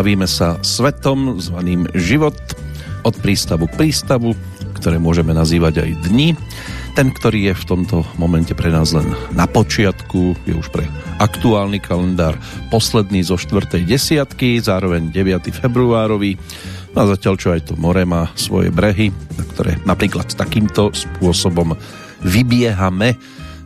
Bavíme sa svetom zvaným život od prístavu k prístavu, ktoré môžeme nazývať aj dni. Ten, ktorý je v tomto momente pre nás len na počiatku, je už pre aktuálny kalendár posledný zo 4. desiatky, zároveň 9. februárový. No a zatiaľ, čo aj to more má svoje brehy, na ktoré napríklad takýmto spôsobom vybiehame,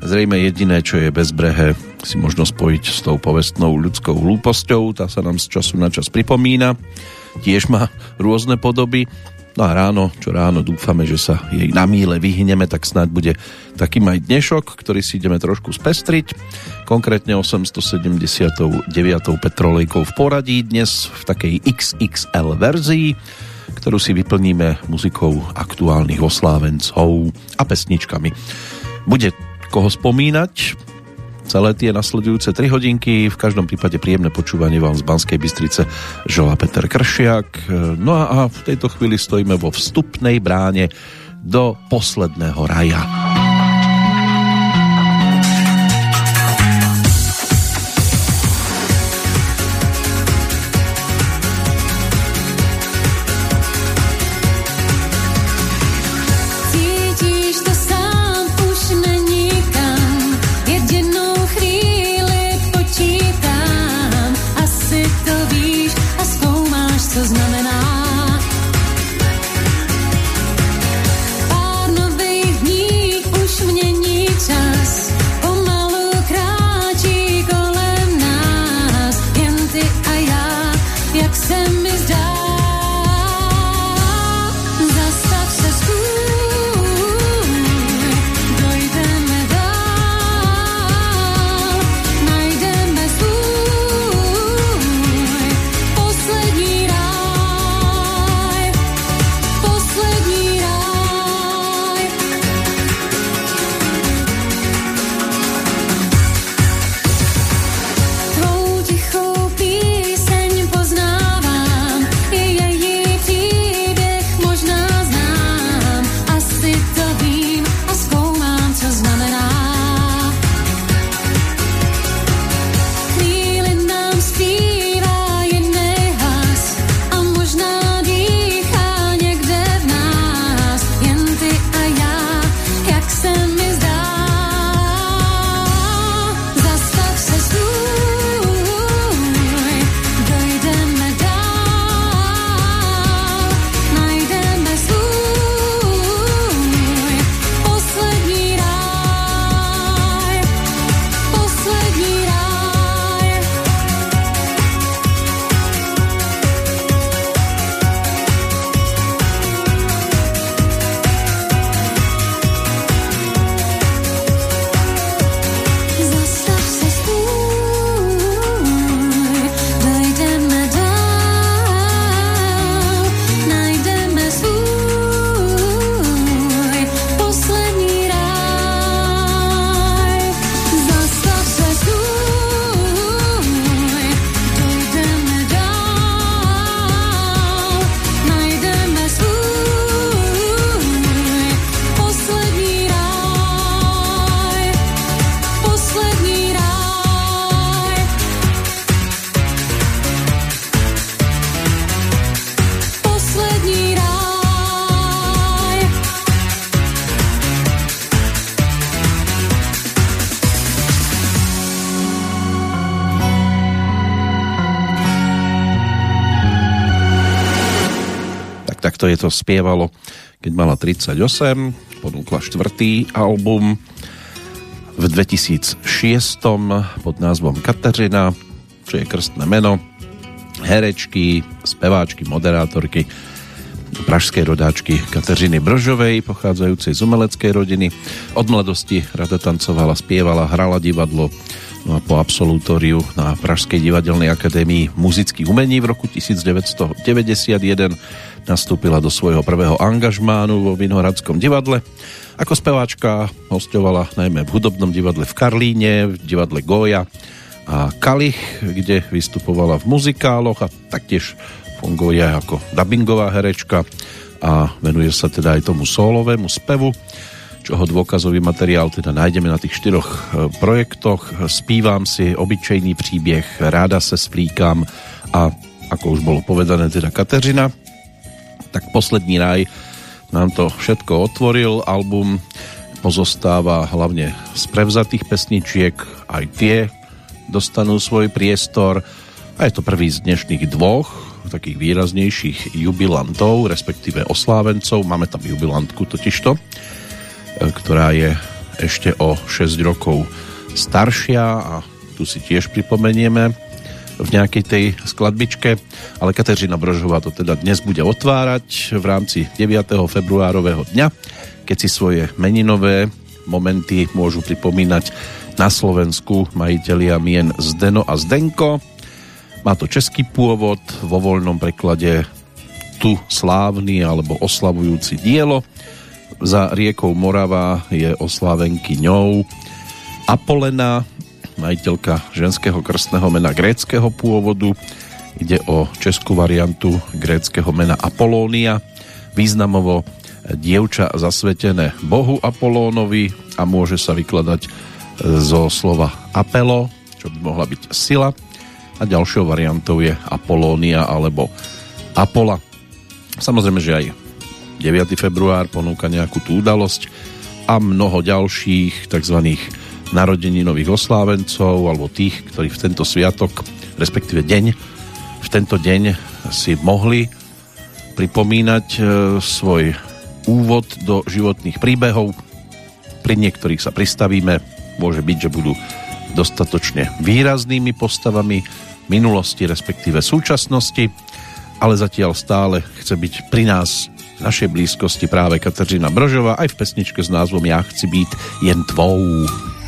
Zrejme jediné, čo je bezbrehé, si možno spojiť s tou povestnou ľudskou hlúposťou, tá sa nám z času na čas pripomína, tiež má rôzne podoby, no a ráno, čo ráno dúfame, že sa jej na míle vyhneme, tak snáď bude takým aj dnešok, ktorý si ideme trošku spestriť, konkrétne 879. petrolejkou v poradí, dnes v takej XXL verzii, ktorú si vyplníme muzikou aktuálnych oslávencov a pesničkami. Bude koho spomínať. Celé tie nasledujúce 3 hodinky, v každom prípade príjemné počúvanie vám z Banskej Bystrice želá Peter Kršiak. No a v tejto chvíli stojíme vo vstupnej bráne do posledného raja. To spievalo, keď mala 38, ponúkla štvrtý album v 2006 pod názvom Kateřina, čo je krstné meno, herečky, speváčky, moderátorky, pražskej rodáčky Kateřiny Bržovej, pochádzajúcej z umeleckej rodiny. Od mladosti rada tancovala, spievala, hrala divadlo, no a po absolutóriu na Pražskej divadelnej akadémii muzických umení v roku 1991 nastúpila do svojho prvého angažmánu vo Vinohradskom divadle. Ako speváčka hostovala najmä v hudobnom divadle v Karlíne, v divadle Goja a Kalich, kde vystupovala v muzikáloch a taktiež funguje ako dubbingová herečka a venuje sa teda aj tomu solovému spevu, čoho dôkazový materiál teda nájdeme na tých štyroch e, projektoch. Spívam si obyčejný příběh, ráda se splíkam a ako už bolo povedané teda Kateřina, tak poslední raj nám to všetko otvoril. Album pozostáva hlavne z prevzatých pesničiek, aj tie dostanú svoj priestor. A je to prvý z dnešných dvoch takých výraznejších jubilantov, respektíve oslávencov. Máme tam jubilantku totižto, e, ktorá je ešte o 6 rokov staršia a tu si tiež pripomenieme v nejakej tej skladbičke, ale Kateřina Brožová to teda dnes bude otvárať v rámci 9. februárového dňa, keď si svoje meninové momenty môžu pripomínať na Slovensku majitelia mien Zdeno a Zdenko. Má to český pôvod, vo voľnom preklade tu slávny alebo oslavujúci dielo. Za riekou Morava je oslávenky ňou Apolena, majiteľka ženského krstného mena gréckého pôvodu. Ide o českú variantu gréckého mena Apolónia, významovo dievča zasvetené bohu Apolónovi a môže sa vykladať zo slova apelo, čo by mohla byť sila a ďalšou variantou je Apolónia alebo Apola. Samozrejme, že aj 9. február ponúka nejakú tú udalosť a mnoho ďalších tzv narodeninových oslávencov alebo tých, ktorí v tento sviatok, respektíve deň, v tento deň si mohli pripomínať e, svoj úvod do životných príbehov. Pri niektorých sa pristavíme, môže byť, že budú dostatočne výraznými postavami minulosti, respektíve súčasnosti, ale zatiaľ stále chce byť pri nás v našej blízkosti práve Kateřina Brožová aj v pesničke s názvom Ja chci byť jen tvou.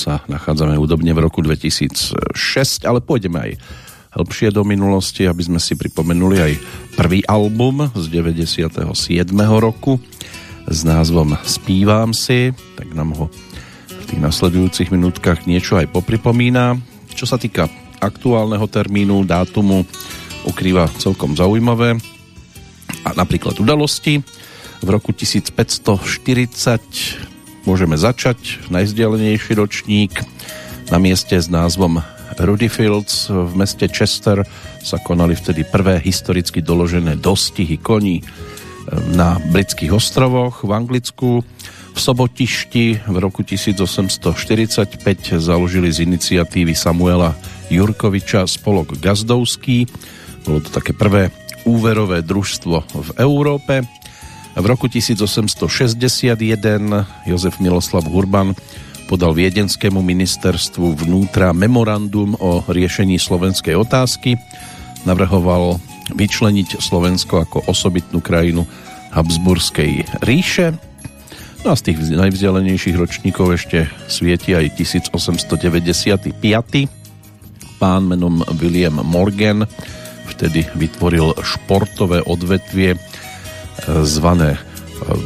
sa nachádzame údobne v roku 2006, ale pôjdeme aj hĺbšie do minulosti, aby sme si pripomenuli aj prvý album z 97. roku s názvom Spívam si, tak nám ho v tých nasledujúcich minútkach niečo aj popripomína. Čo sa týka aktuálneho termínu, dátumu, ukrýva celkom zaujímavé a napríklad udalosti. V roku 1540 môžeme začať. Najzdialenejší ročník na mieste s názvom Rudy Fields v meste Chester sa konali vtedy prvé historicky doložené dostihy koní na britských ostrovoch v Anglicku. V Sobotišti v roku 1845 založili z iniciatívy Samuela Jurkoviča spolok Gazdovský. Bolo to také prvé úverové družstvo v Európe. V roku 1861 Jozef Miloslav Hurban podal viedenskému ministerstvu vnútra memorandum o riešení slovenskej otázky. Navrhoval vyčleniť Slovensko ako osobitnú krajinu Habsburskej ríše. No a z tých najvzdialenejších ročníkov ešte svieti aj 1895. Pán menom William Morgan vtedy vytvoril športové odvetvie zvané e,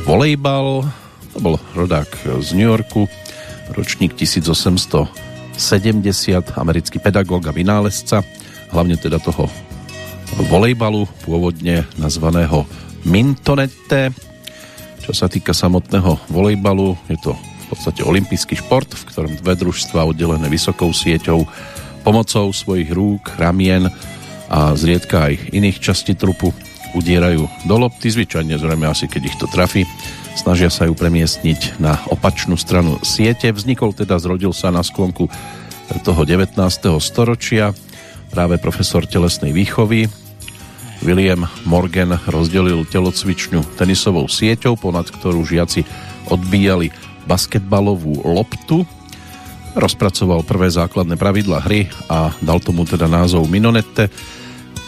volejbal. To bol rodák z New Yorku, ročník 1870, americký pedagóg a vynálezca, hlavne teda toho volejbalu, pôvodne nazvaného Mintonette. Čo sa týka samotného volejbalu, je to v podstate olimpijský šport, v ktorom dve družstva oddelené vysokou sieťou pomocou svojich rúk, ramien a zriedka aj iných častí trupu udierajú do lopty, zvyčajne zrejme asi keď ich to trafí, snažia sa ju premiestniť na opačnú stranu siete. Vznikol teda, zrodil sa na sklonku toho 19. storočia práve profesor telesnej výchovy William Morgan rozdelil telocvičňu tenisovou sieťou, ponad ktorú žiaci odbíjali basketbalovú loptu. Rozpracoval prvé základné pravidla hry a dal tomu teda názov Minonette.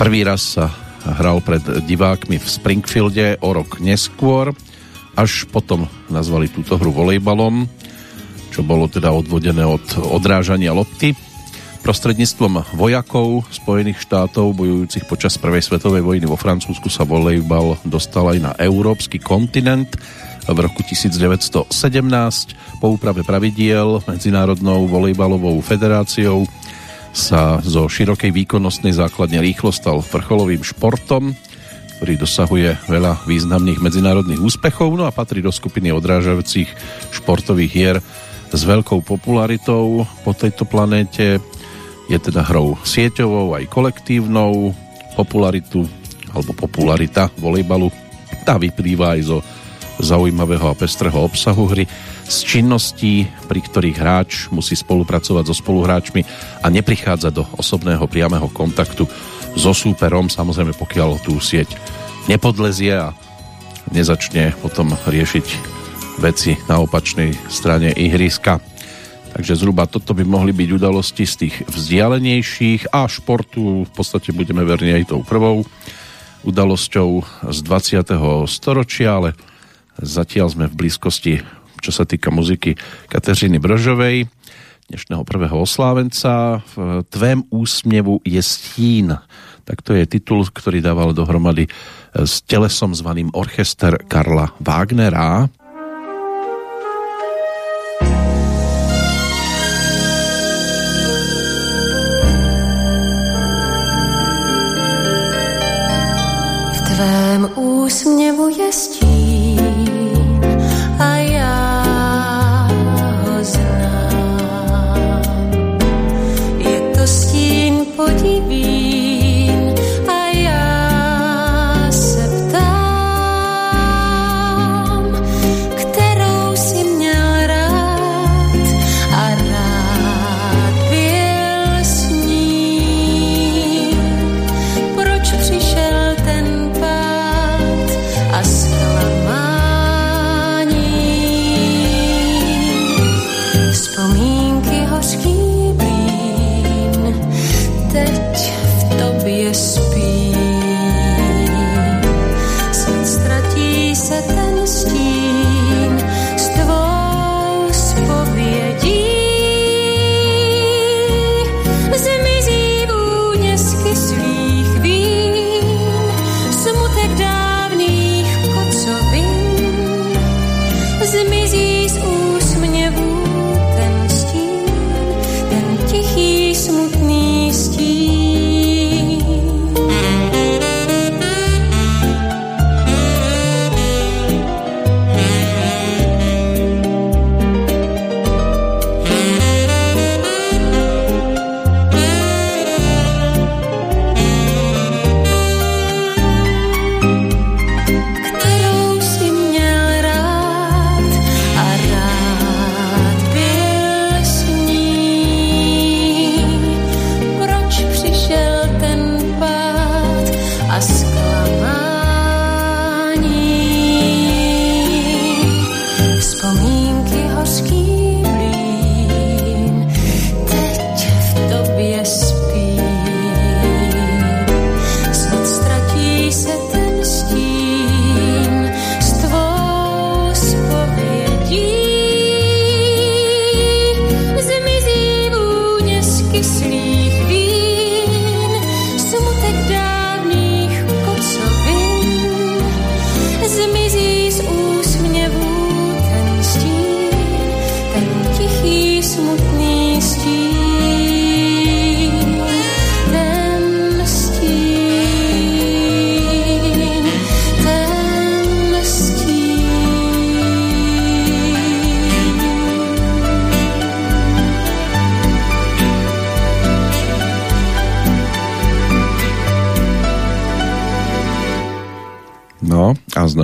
Prvý raz sa hral pred divákmi v Springfielde o rok neskôr, až potom nazvali túto hru volejbalom, čo bolo teda odvodené od odrážania lopty. Prostredníctvom vojakov Spojených štátov bojujúcich počas Prvej svetovej vojny vo Francúzsku sa volejbal dostal aj na európsky kontinent v roku 1917 po úprave pravidiel Medzinárodnou volejbalovou federáciou sa zo širokej výkonnostnej základne rýchlo stal vrcholovým športom, ktorý dosahuje veľa významných medzinárodných úspechov, no a patrí do skupiny odrážajúcich športových hier s veľkou popularitou po tejto planéte. Je teda hrou sieťovou aj kolektívnou. Popularitu alebo popularita volejbalu tá vyplýva aj zo zaujímavého a pestrého obsahu hry z činností, pri ktorých hráč musí spolupracovať so spoluhráčmi a neprichádza do osobného priamého kontaktu so súperom, samozrejme pokiaľ tú sieť nepodlezie a nezačne potom riešiť veci na opačnej strane ihriska. Takže zhruba toto by mohli byť udalosti z tých vzdialenejších a športu v podstate budeme verni aj tou prvou udalosťou z 20. storočia, ale zatiaľ sme v blízkosti čo sa týka muziky Kateřiny Brožovej, dnešného prvého oslávenca. V Tvém úsměvu je stín. Tak to je titul, ktorý dával dohromady s telesom zvaným Orchester Karla Wagnera. V tvém úsměvu je stín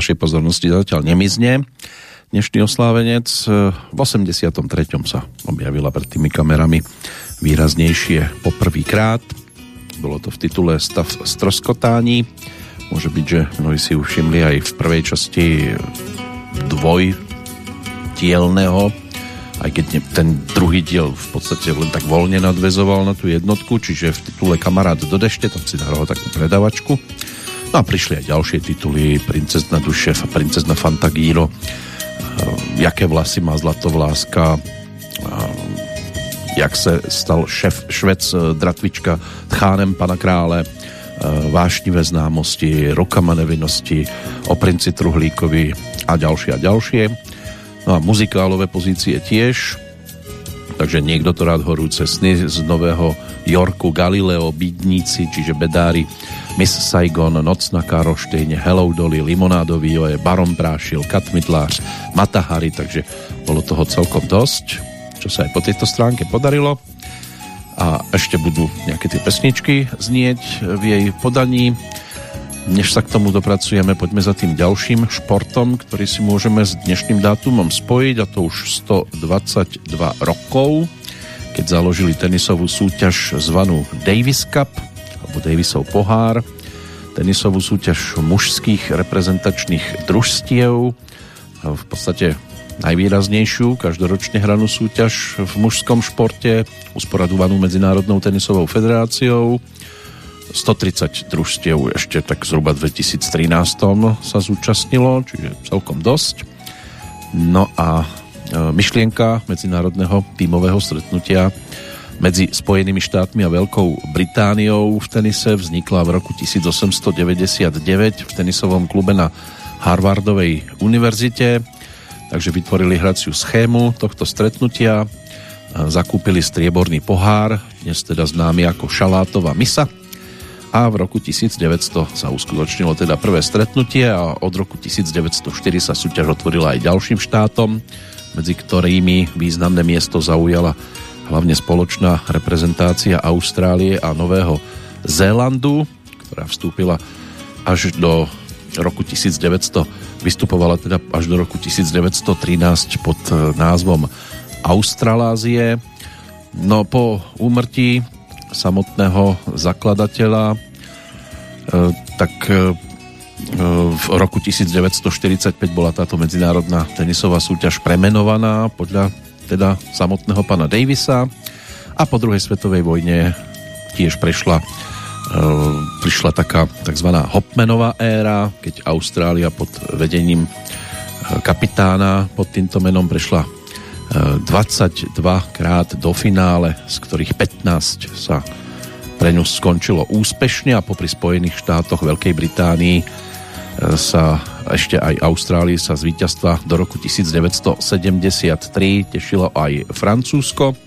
našej pozornosti zatiaľ nemizne. Dnešný oslávenec v 83. sa objavila pred tými kamerami výraznejšie poprvýkrát. Bolo to v titule Stav stroskotání. Môže byť, že mnohí si všimli aj v prvej časti dvoj dielného aj keď ten druhý diel v podstate len tak voľne nadvezoval na tú jednotku, čiže v titule Kamarát do dešte, tam si nahral takú predavačku. No a prišli aj ďalšie tituly, Princezna duše, Princezna Fantagíro, uh, Jaké vlasy má Zlatovláska, uh, Jak se stal šef, švec uh, Dratvička tchánem pana krále, vášnivé známosti, rokama nevinnosti, o princi Truhlíkovi a ďalšie a ďalšie. No a muzikálové pozície tiež, takže niekto to rád horúce sny z Nového Yorku, Galileo, Bídníci, čiže Bedári, Miss Saigon, Noc na Karoštejne, Hello Dolly, Limonádový je Baron Prášil, Katmidlář, Matahari, takže bolo toho celkom dosť, čo sa aj po tejto stránke podarilo. A ešte budú nejaké tie pesničky znieť v jej podaní. Než sa k tomu dopracujeme, poďme za tým ďalším športom, ktorý si môžeme s dnešným dátumom spojiť, a to už 122 rokov, keď založili tenisovú súťaž zvanú Davis Cup, Davisov pohár, tenisovú súťaž mužských reprezentačných družstiev, v podstate najvýraznejšiu každoročne hranú súťaž v mužskom športe, usporadovanú Medzinárodnou tenisovou federáciou 130 družstiev ešte tak zhruba 2013 sa zúčastnilo, čiže celkom dosť. No a e, myšlienka medzinárodného tímového stretnutia medzi Spojenými štátmi a Veľkou Britániou v tenise vznikla v roku 1899 v tenisovom klube na Harvardovej univerzite, takže vytvorili hraciu schému tohto stretnutia, zakúpili strieborný pohár, dnes teda známy ako šalátová misa, a v roku 1900 sa uskutočnilo teda prvé stretnutie a od roku 1904 sa súťaž otvorila aj ďalším štátom, medzi ktorými významné miesto zaujala hlavne spoločná reprezentácia Austrálie a Nového Zélandu, ktorá vstúpila až do roku 1900, vystupovala teda až do roku 1913 pod e, názvom Australázie. No po úmrtí samotného zakladateľa, e, tak e, v roku 1945 bola táto medzinárodná tenisová súťaž premenovaná podľa teda samotného pana Davisa a po druhej svetovej vojne tiež prešla e, prišla taká tzv. Hopmanová éra, keď Austrália pod vedením kapitána pod týmto menom prešla 22 krát do finále, z ktorých 15 sa pre ňu skončilo úspešne a popri Spojených štátoch Veľkej Británii sa ešte aj Austrálii sa z víťazstva do roku 1973 tešilo aj Francúzsko.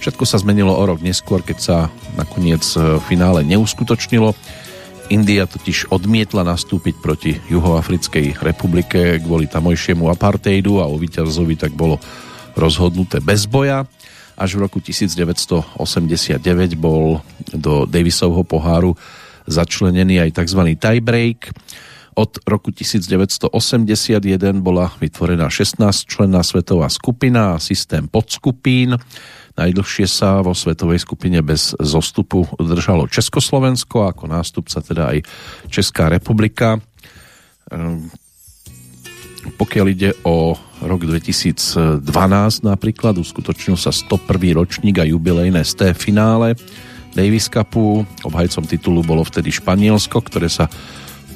Všetko sa zmenilo o rok neskôr, keď sa nakoniec v finále neuskutočnilo. India totiž odmietla nastúpiť proti Juhoafrickej republike kvôli tamojšiemu apartheidu a o víťazovi tak bolo rozhodnuté bez boja. Až v roku 1989 bol do Davisovho poháru začlenený aj tzv. tiebreak. Od roku 1981 bola vytvorená 16-členná svetová skupina a systém podskupín. Najdlhšie sa vo svetovej skupine bez zostupu držalo Československo, ako nástupca teda aj Česká republika. Ehm, pokiaľ ide o rok 2012 napríklad, uskutočnil sa 101. ročník a jubilejné sté finále Davis Cupu. Obhajcom titulu bolo vtedy Španielsko, ktoré sa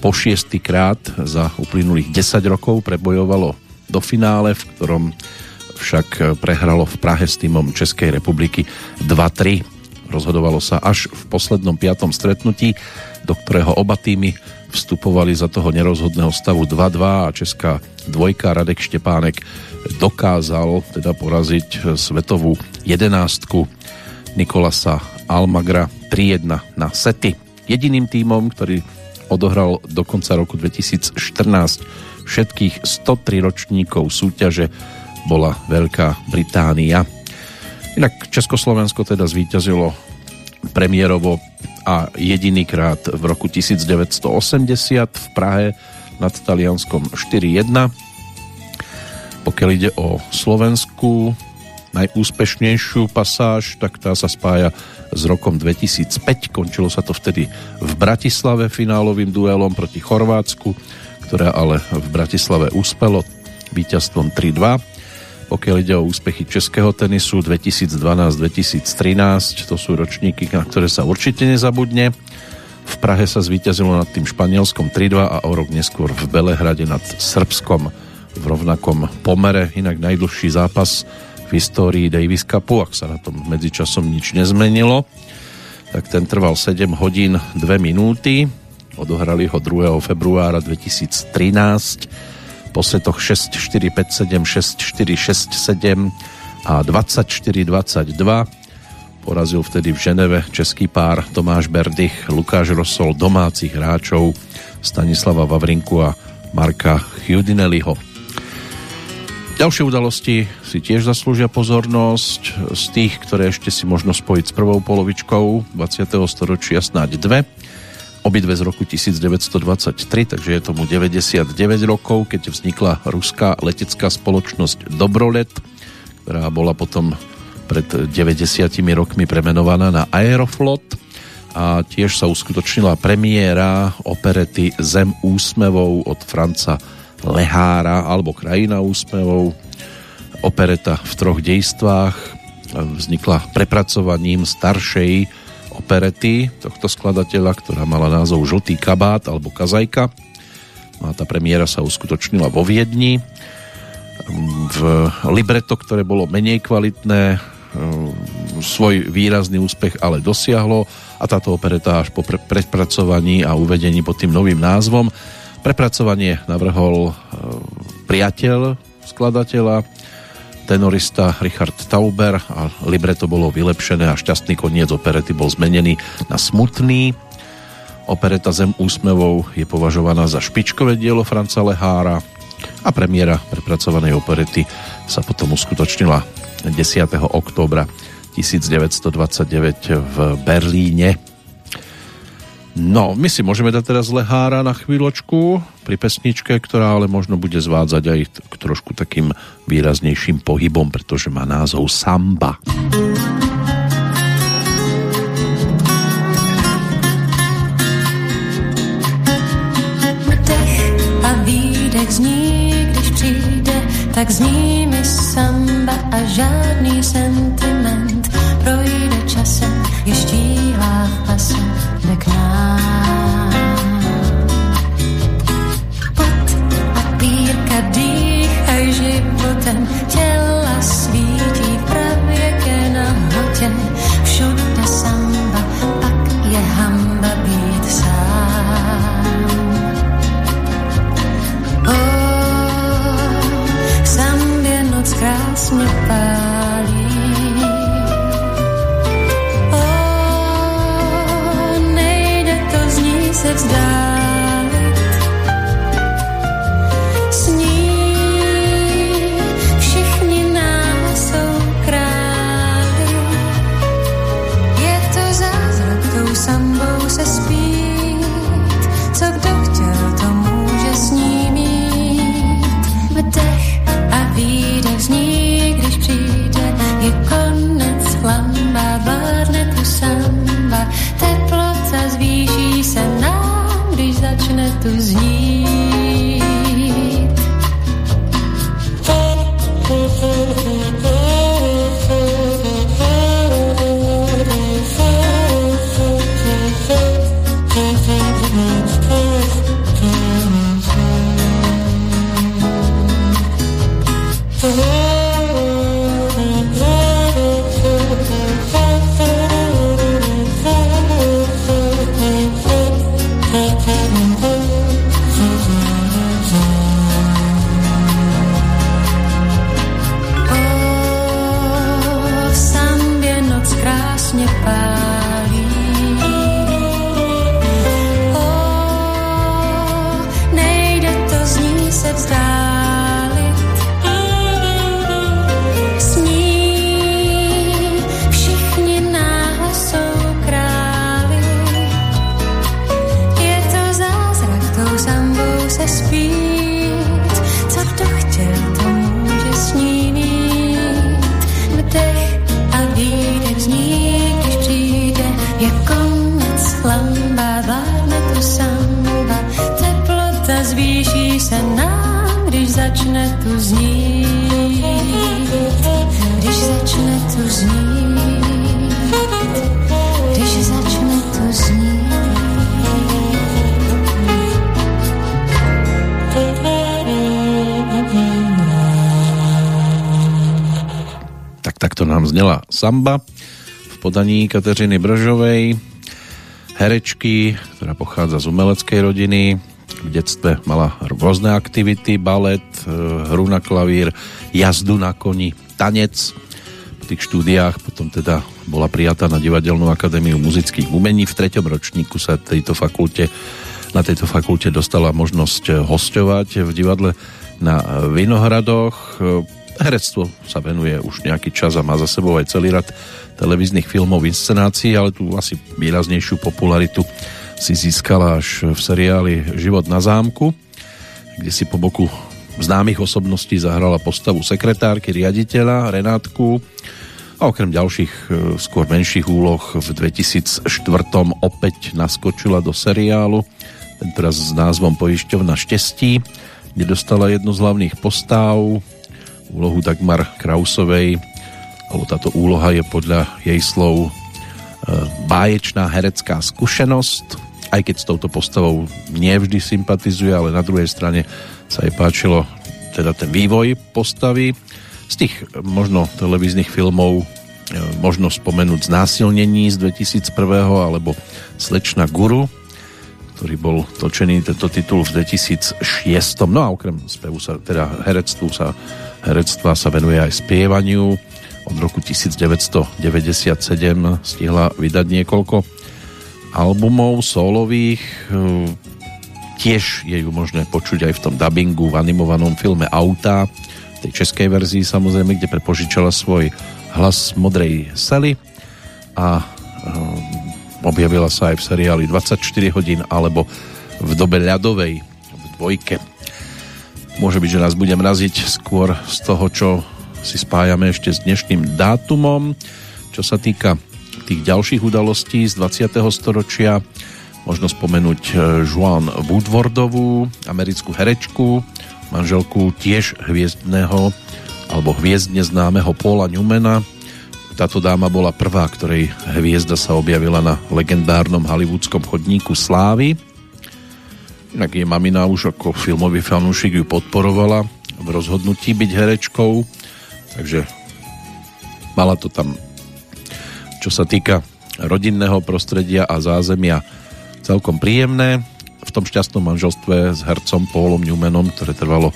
po šiestýkrát za uplynulých 10 rokov prebojovalo do finále, v ktorom však prehralo v Prahe s týmom Českej republiky 2-3. Rozhodovalo sa až v poslednom piatom stretnutí, do ktorého oba týmy vstupovali za toho nerozhodného stavu 2-2 a česká dvojka Radek Štepánek dokázal teda poraziť svetovú jedenástku Nikolasa Almagra 3-1 na sety. Jediným týmom, ktorý odohral do konca roku 2014 všetkých 103 ročníkov súťaže bola Veľká Británia. Inak Československo teda zvíťazilo premiérovo a jedinýkrát v roku 1980 v Prahe nad Talianskom 4-1. Pokiaľ ide o Slovensku, najúspešnejšiu pasáž, tak tá sa spája s rokom 2005. Končilo sa to vtedy v Bratislave finálovým duelom proti Chorvátsku, ktoré ale v Bratislave úspelo víťazstvom 3-2. Pokiaľ ide o úspechy českého tenisu 2012-2013, to sú ročníky, na ktoré sa určite nezabudne. V Prahe sa zvíťazilo nad tým španielskom 3-2 a o rok neskôr v Belehrade nad Srbskom v rovnakom pomere. Inak najdlhší zápas v histórii Davis Cupu, ak sa na tom medzičasom nič nezmenilo, tak ten trval 7 hodín 2 minúty. Odohrali ho 2. februára 2013 po setoch 6, 4, 5, 7, 6, 4, 6, 7 a 24, 22. Porazil vtedy v Ženeve český pár Tomáš Berdych, Lukáš Rosol, domácich hráčov Stanislava Vavrinku a Marka Chudinelliho. Ďalšie udalosti si tiež zaslúžia pozornosť z tých, ktoré ešte si možno spojiť s prvou polovičkou 20. storočia snáď dve obidve z roku 1923, takže je tomu 99 rokov, keď vznikla ruská letecká spoločnosť Dobrolet, ktorá bola potom pred 90 rokmi premenovaná na Aeroflot a tiež sa uskutočnila premiéra operety Zem úsmevou od Franca Lehára alebo Krajina úsmevou. Opereta v troch dejstvách vznikla prepracovaním staršej operety tohto skladateľa, ktorá mala názov Žltý kabát alebo Kazajka. No a tá premiéra sa uskutočnila vo Viedni. V libreto, ktoré bolo menej kvalitné, svoj výrazný úspech ale dosiahlo a táto opereta až po pre- prepracovaní a uvedení pod tým novým názvom. Prepracovanie navrhol priateľ skladateľa tenorista Richard Tauber a libreto bolo vylepšené a šťastný koniec operety bol zmenený na smutný. Opereta Zem úsmevou je považovaná za špičkové dielo Franca Lehára a premiéra prepracovanej operety sa potom uskutočnila 10. októbra 1929 v Berlíne No, my si môžeme dať teraz Lehára na chvíľočku pri pesničke, ktorá ale možno bude zvádzať aj k trošku takým výraznejším pohybom, pretože má názov Samba. a výdech zní, když přijde, tak zní mi samba a žádný sentiment projde časem, je štíhlá v pase krásně pálí, se vzdálit. Tu znít. Když začne tu znít. Když začne tu znít. Tak takto nám znela samba v podaní Kateřiny Bržovej, herečky, ktorá pochádza z umeleckej rodiny. V detstve mala rôzne aktivity, balet, e, hru na klavír, jazdu na koni, tanec. V tých štúdiách potom teda bola prijatá na Divadelnú akadémiu muzických umení. V treťom ročníku sa tejto fakulte, na tejto fakulte dostala možnosť hostovať v divadle na Vinohradoch. Herectvo sa venuje už nejaký čas a má za sebou aj celý rad televíznych filmov, inscenácií, ale tu asi výraznejšiu popularitu si získala až v seriáli Život na zámku, kde si po boku známych osobností zahrala postavu sekretárky, riaditeľa Renátku a okrem ďalších e, skôr menších úloh v 2004 opäť naskočila do seriálu, tentoraz s názvom Pojišťovna štestí, kde dostala jednu z hlavných postáv, úlohu Dagmar Krausovej, alebo táto úloha je podľa jej slov báječná herecká skúsenosť, aj keď s touto postavou nevždy sympatizuje, ale na druhej strane sa jej páčilo teda ten vývoj postavy. Z tých možno televíznych filmov e, možno spomenúť Znásilnení z 2001 alebo Slečna Guru, ktorý bol točený tento titul v 2006. No a okrem spevu sa, teda herectvu sa, herectva sa venuje aj spievaniu od roku 1997 stihla vydať niekoľko albumov solových. Tiež je ju možné počuť aj v tom dubbingu v animovanom filme Auta, v tej českej verzii samozrejme, kde prepožičala svoj hlas modrej sely a um, objavila sa aj v seriáli 24 hodín alebo v dobe ľadovej v dvojke. Môže byť, že nás bude mraziť skôr z toho, čo si spájame ešte s dnešným dátumom. Čo sa týka tých ďalších udalostí z 20. storočia, možno spomenúť e, Joan Woodwardovú, americkú herečku, manželku tiež hviezdného alebo hviezdne známeho Paula Newmana. Táto dáma bola prvá, ktorej hviezda sa objavila na legendárnom hollywoodskom chodníku slávy. Inak jej mamina už ako filmový fanúšik ju podporovala v rozhodnutí byť herečkou Takže mala to tam, čo sa týka rodinného prostredia a zázemia, celkom príjemné. V tom šťastnom manželstve s hercom Paulom Newmanom, ktoré trvalo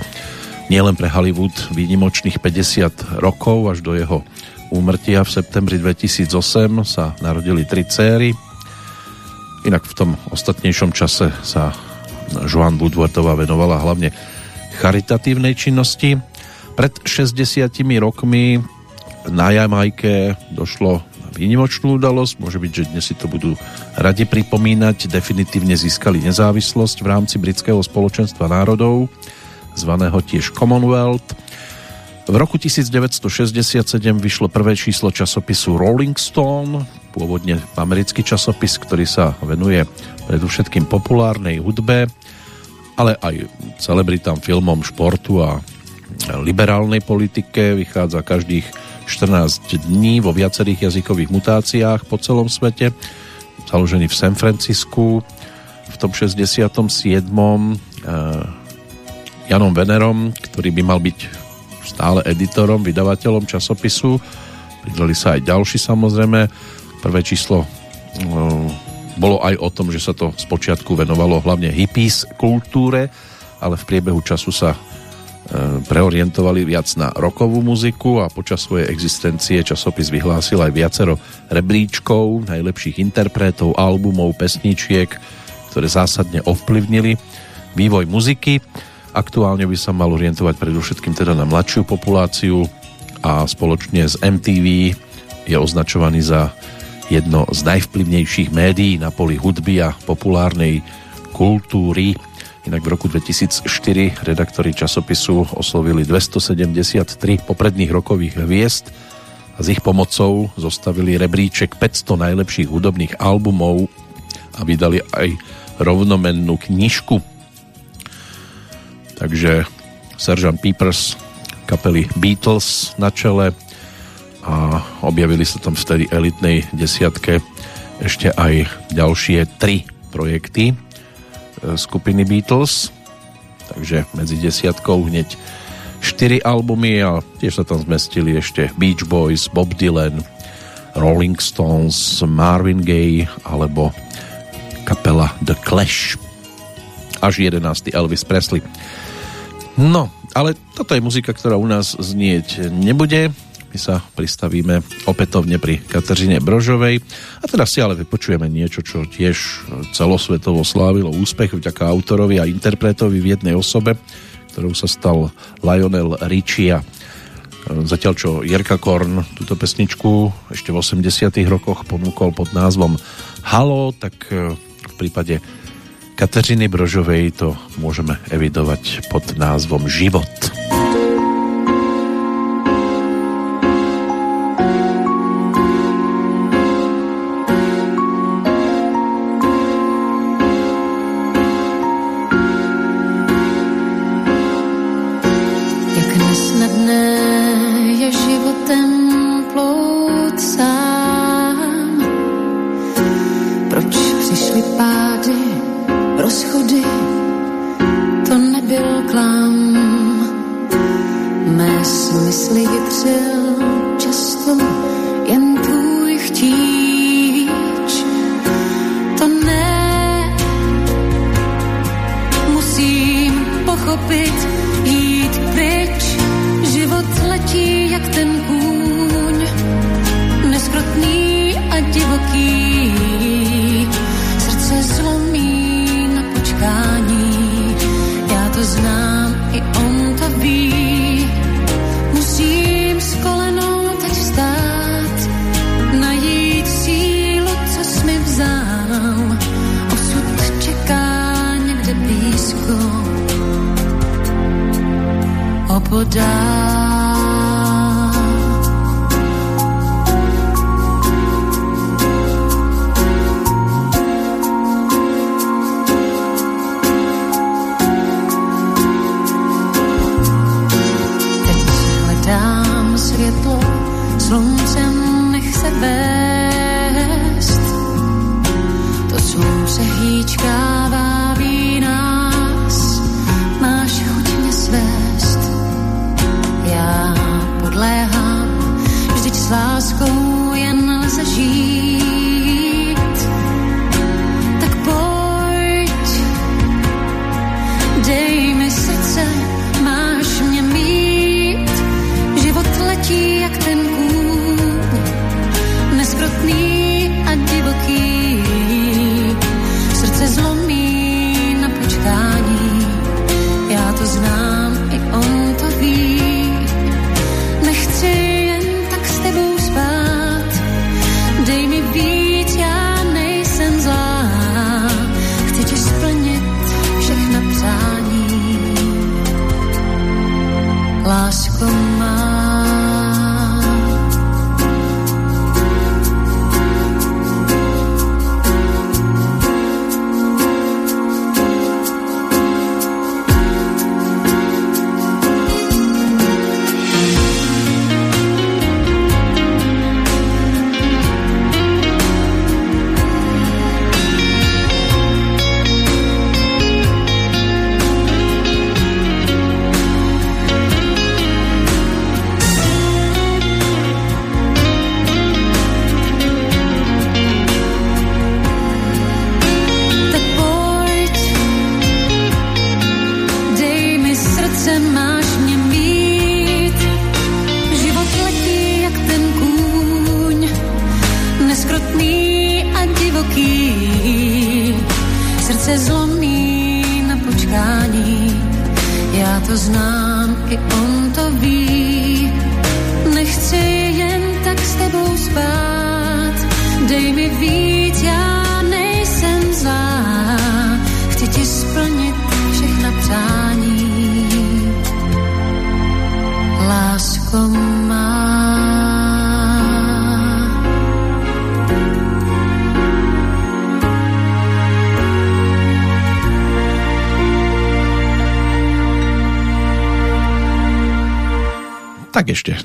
nielen pre Hollywood výnimočných 50 rokov až do jeho úmrtia v septembri 2008 sa narodili tri céry. Inak v tom ostatnejšom čase sa Joan Woodwardová venovala hlavne charitatívnej činnosti pred 60 rokmi na Jamajke došlo na výnimočnú udalosť, môže byť, že dnes si to budú radi pripomínať, definitívne získali nezávislosť v rámci britského spoločenstva národov, zvaného tiež Commonwealth. V roku 1967 vyšlo prvé číslo časopisu Rolling Stone, pôvodne americký časopis, ktorý sa venuje predovšetkým populárnej hudbe, ale aj celebritám, filmom, športu a liberálnej politike, vychádza každých 14 dní vo viacerých jazykových mutáciách po celom svete, založený v San Francisku v tom 67. Eh, Janom Venerom, ktorý by mal byť stále editorom, vydavateľom časopisu. Pridali sa aj ďalší samozrejme. Prvé číslo eh, bolo aj o tom, že sa to spočiatku venovalo hlavne hippies kultúre, ale v priebehu času sa preorientovali viac na rokovú muziku a počas svojej existencie časopis vyhlásil aj viacero rebríčkov, najlepších interpretov, albumov, pesničiek, ktoré zásadne ovplyvnili vývoj muziky. Aktuálne by sa mal orientovať predovšetkým teda na mladšiu populáciu a spoločne s MTV je označovaný za jedno z najvplyvnejších médií na poli hudby a populárnej kultúry Inak v roku 2004 redaktori časopisu oslovili 273 popredných rokových hviezd a s ich pomocou zostavili rebríček 500 najlepších hudobných albumov a vydali aj rovnomennú knižku. takže Sgt. Peepers kapely Beatles na čele a objavili sa tam vtedy elitnej desiatke ešte aj ďalšie tri projekty skupiny Beatles takže medzi desiatkou hneď 4 albumy a tiež sa tam zmestili ešte Beach Boys, Bob Dylan, Rolling Stones, Marvin Gaye alebo kapela The Clash až 11. Elvis Presley. No, ale toto je muzika, ktorá u nás znieť nebude. My sa pristavíme opätovne pri Kateřine Brožovej a teraz si ale vypočujeme niečo, čo tiež celosvetovo slávilo úspech vďaka autorovi a interpretovi v jednej osobe, ktorou sa stal Lionel Richie. Zatiaľ čo Jerka Korn túto pesničku ešte v 80 rokoch ponúkol pod názvom Halo, tak v prípade Kateřiny Brožovej to môžeme evidovať pod názvom Život. Tak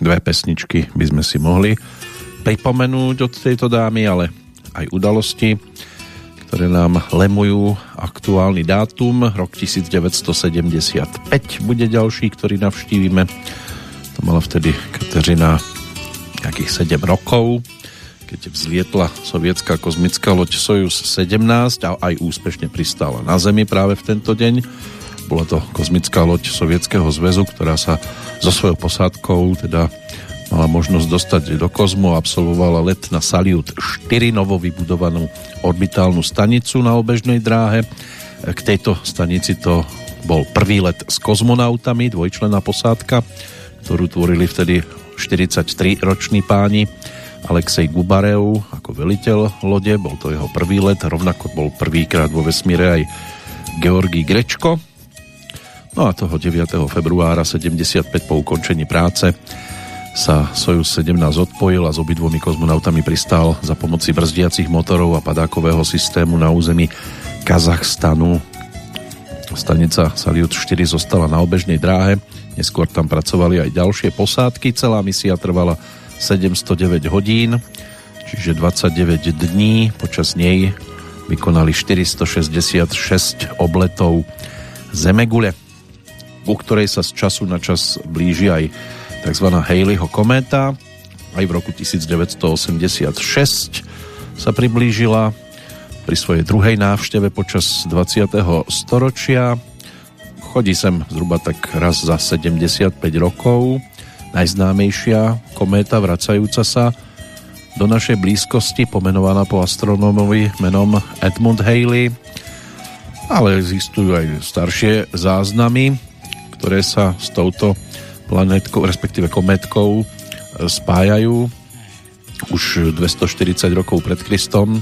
dve pesničky by sme si mohli pripomenúť od tejto dámy, ale aj udalosti, ktoré nám lemujú aktuálny dátum. Rok 1975 bude ďalší, ktorý navštívime. To mala vtedy Kateřina nejakých 7 rokov, keď vzlietla sovietská kozmická loď Sojus 17 a aj úspešne pristála na Zemi práve v tento deň. Bola to kozmická loď Sovietskeho zväzu, ktorá sa so svojou posádkou teda mala možnosť dostať do kozmu a absolvovala let na Salyut 4 novo vybudovanú orbitálnu stanicu na obežnej dráhe. K tejto stanici to bol prvý let s kozmonautami, dvojčlená posádka, ktorú tvorili vtedy 43-roční páni Alexej Gubarev ako veliteľ lode, bol to jeho prvý let, rovnako bol prvýkrát vo vesmíre aj Georgij Grečko. No a toho 9. februára 75 po ukončení práce sa Sojus 17 odpojil a s obidvomi kozmonautami pristál za pomoci brzdiacich motorov a padákového systému na území Kazachstanu. Stanica Salyut 4 zostala na obežnej dráhe, neskôr tam pracovali aj ďalšie posádky, celá misia trvala 709 hodín, čiže 29 dní, počas nej vykonali 466 obletov Zemegule, ku ktorej sa z času na čas blíži aj tzv. Haleyho kométa. Aj v roku 1986 sa priblížila pri svojej druhej návšteve počas 20. storočia. Chodí sem zhruba tak raz za 75 rokov. Najznámejšia kométa vracajúca sa do našej blízkosti, pomenovaná po astronómovi menom Edmund Haley, ale existujú aj staršie záznamy, ktoré sa s touto planetkou, respektíve kometkou e, spájajú. Už 240 rokov pred Kristom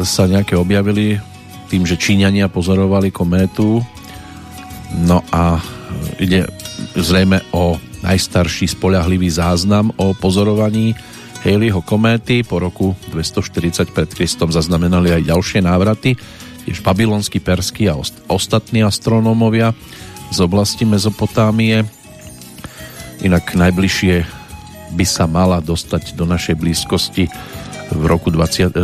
sa nejaké objavili tým, že Číňania pozorovali kométu. No a ide zrejme o najstarší spolahlivý záznam o pozorovaní Haleyho kométy. Po roku 240 pred Kristom zaznamenali aj ďalšie návraty, tiež babylonský, perský a ostatní astronómovia z oblasti Mezopotámie Inak najbližšie by sa mala dostať do našej blízkosti v roku 20,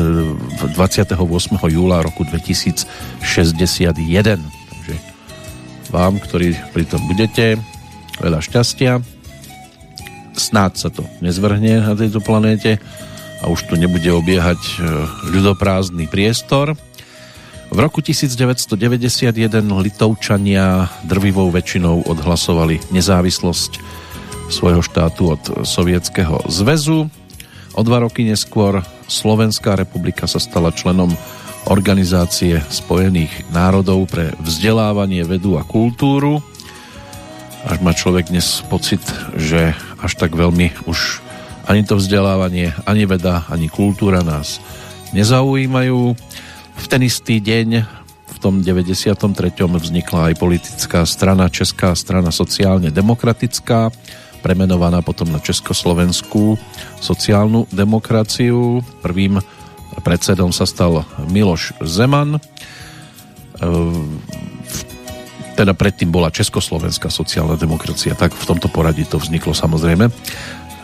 28. E, júla roku 2061. Takže vám, ktorí pri tom budete, veľa šťastia. Snáď sa to nezvrhne na tejto planéte a už tu nebude obiehať e, ľudoprázdny priestor. V roku 1991 Litovčania drvivou väčšinou odhlasovali nezávislosť svojho štátu od Sovietskeho zväzu. O dva roky neskôr Slovenská republika sa stala členom Organizácie spojených národov pre vzdelávanie, vedu a kultúru. Až má človek dnes pocit, že až tak veľmi už ani to vzdelávanie, ani veda, ani kultúra nás nezaujímajú. V ten istý deň v tom 93. vznikla aj politická strana Česká strana sociálne demokratická, premenovaná potom na Československú sociálnu demokraciu. Prvým predsedom sa stal Miloš Zeman. E, teda predtým bola Československá sociálna demokracia, tak v tomto poradí to vzniklo samozrejme.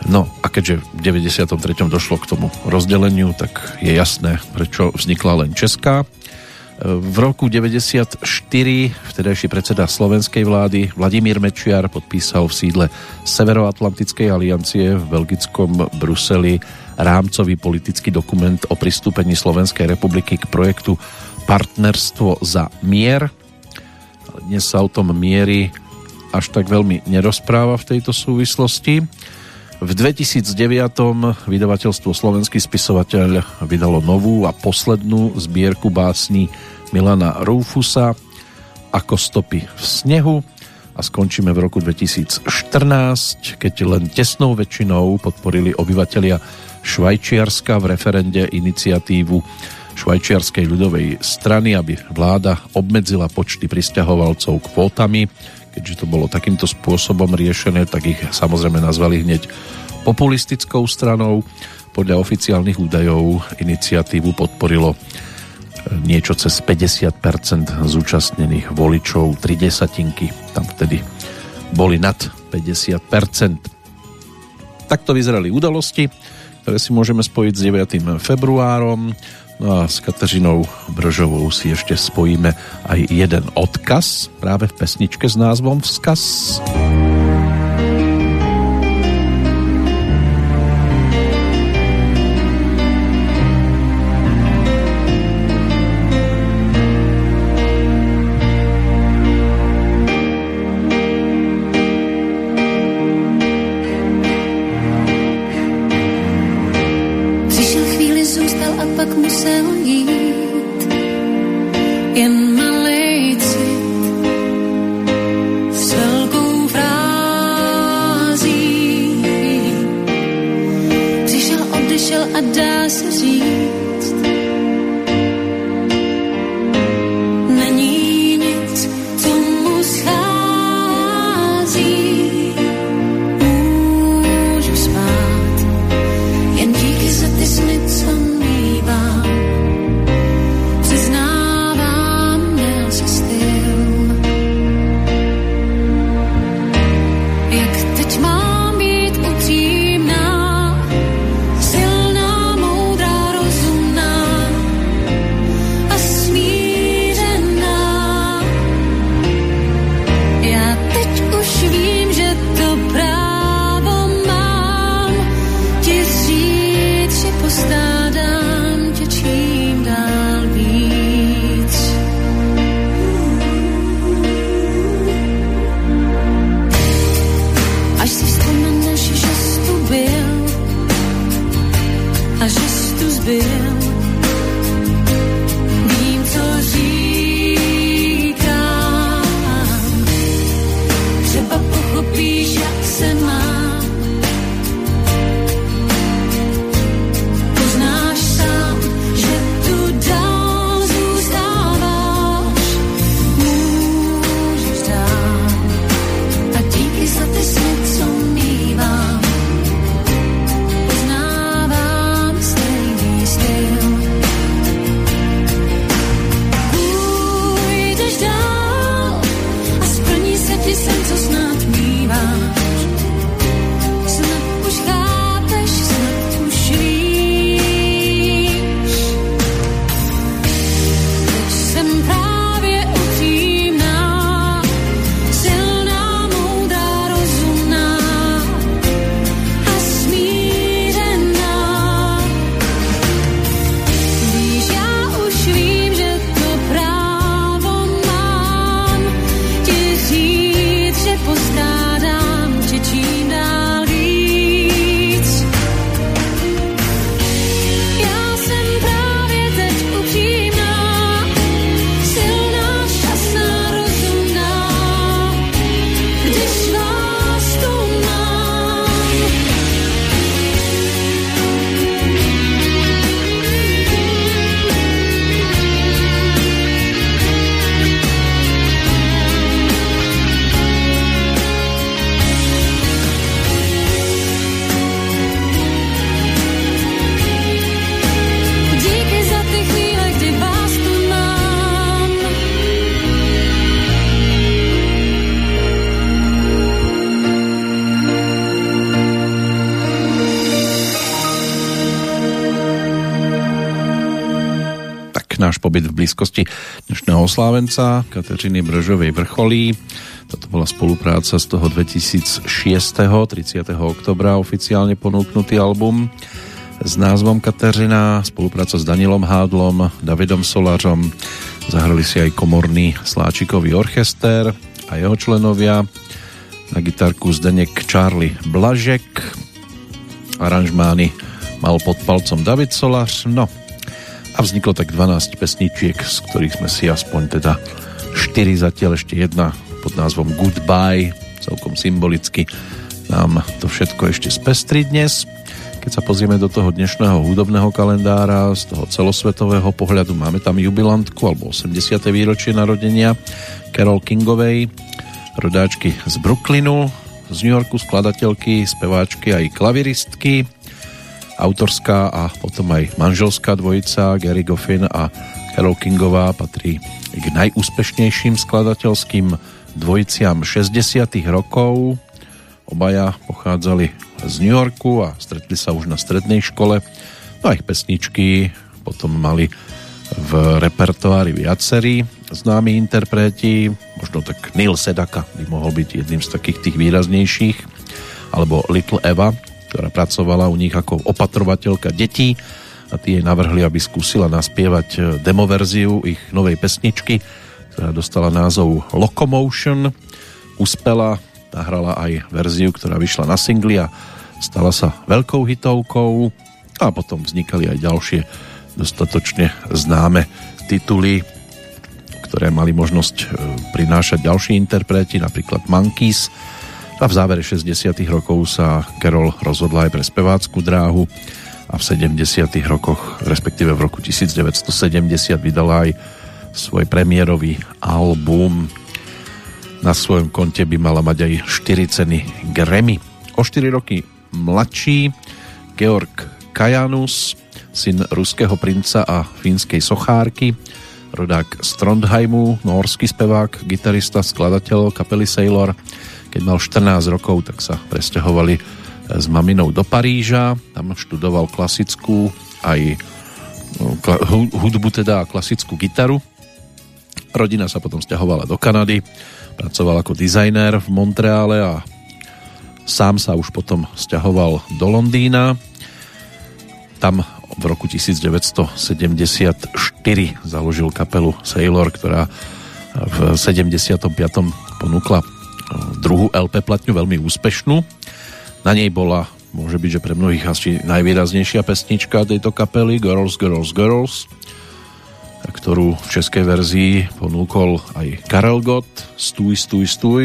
No a keďže v 93. došlo k tomu rozdeleniu, tak je jasné, prečo vznikla len Česká v roku 94 vtedajší predseda slovenskej vlády Vladimír Mečiar podpísal v sídle Severoatlantickej aliancie v belgickom Bruseli rámcový politický dokument o pristúpení Slovenskej republiky k projektu Partnerstvo za mier. Dnes sa o tom miery až tak veľmi nerozpráva v tejto súvislosti. V 2009 vydavateľstvo Slovenský spisovateľ vydalo novú a poslednú zbierku básní Milana Rufusa ako stopy v snehu. A skončíme v roku 2014, keď len tesnou väčšinou podporili obyvatelia Švajčiarska v referende iniciatívu Švajčiarskej ľudovej strany, aby vláda obmedzila počty pristahovalcov kvótami keďže to bolo takýmto spôsobom riešené, tak ich samozrejme nazvali hneď populistickou stranou. Podľa oficiálnych údajov iniciatívu podporilo e, niečo cez 50% zúčastnených voličov, tri desatinky tam vtedy boli nad 50%. Takto vyzerali udalosti, ktoré si môžeme spojiť s 9. februárom. No a s Kateřinou Bržovou si ešte spojíme aj jeden odkaz práve v pesničke s názvom Vzkaz. Vzkaz. Blízkosti dnešného oslávenca Kateřiny Bržovej vrcholí. Toto bola spolupráca z toho 2006. 30. oktobra oficiálne ponúknutý album s názvom Kateřina, spolupráca s Danilom Hádlom, Davidom Solařom, zahrali si aj komorný Sláčikový orchester a jeho členovia, na gitarku Zdenek Charlie Blažek, aranžmány mal pod palcom David Solař, no a vzniklo tak 12 pesničiek, z ktorých sme si aspoň teda 4 zatiaľ ešte jedna pod názvom Goodbye, celkom symbolicky nám to všetko ešte spestri dnes. Keď sa pozrieme do toho dnešného hudobného kalendára, z toho celosvetového pohľadu máme tam jubilantku alebo 80. výročie narodenia Carol Kingovej, rodáčky z Brooklynu, z New Yorku, skladateľky, speváčky aj klaviristky, autorská a potom aj manželská dvojica Gary Goffin a Carol Kingová patrí k najúspešnejším skladateľským dvojiciam 60. rokov. Obaja pochádzali z New Yorku a stretli sa už na strednej škole. No a ich pesničky potom mali v repertoári viacerí známi interpreti, možno tak Neil Sedaka by mohol byť jedným z takých tých výraznejších, alebo Little Eva, ktorá pracovala u nich ako opatrovateľka detí a tí jej navrhli, aby skúsila naspievať demoverziu ich novej pesničky, ktorá dostala názov Locomotion. Uspela, nahrala aj verziu, ktorá vyšla na singli a stala sa veľkou hitovkou a potom vznikali aj ďalšie dostatočne známe tituly, ktoré mali možnosť e, prinášať ďalší interpreti, napríklad Monkeys. A v závere 60 rokov sa Carol rozhodla aj pre spevácku dráhu a v 70 rokoch, respektíve v roku 1970 vydala aj svoj premiérový album. Na svojom konte by mala mať aj 4 ceny Grammy. O 4 roky mladší Georg Kajanus syn ruského princa a fínskej sochárky, rodák z norský spevák, gitarista, skladateľ kapely Sailor. Keď mal 14 rokov, tak sa presťahovali s maminou do Paríža, tam študoval klasickú aj no, hudbu teda a klasickú gitaru. Rodina sa potom stiahovala do Kanady, pracoval ako dizajner v Montreale a sám sa už potom stiahoval do Londýna. Tam v roku 1974 založil kapelu Sailor, ktorá v 75. ponúkla druhú LP platňu, veľmi úspešnú. Na nej bola, môže byť, že pre mnohých asi najvýraznejšia pesnička tejto kapely Girls, Girls, Girls, ktorú v českej verzii ponúkol aj Karel Gott, Stúj, stúj, stúj.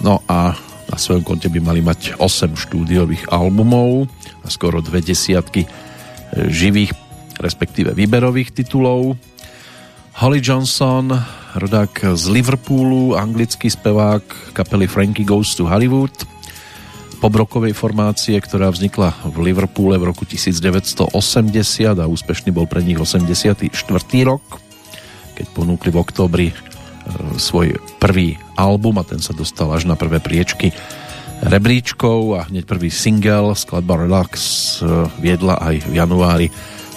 No a na svojom konte by mali mať 8 štúdiových albumov a skoro dve desiatky e, živých, respektíve výberových titulov. Holly Johnson, rodák z Liverpoolu, anglický spevák kapely Frankie Goes to Hollywood, pobrokovej formácie, ktorá vznikla v Liverpoole v roku 1980 a úspešný bol pre nich 84. rok, keď ponúkli v októbri e, svoj prvý album a ten sa dostal až na prvé priečky rebríčkov a hneď prvý single skladba Relax eh, viedla aj v januári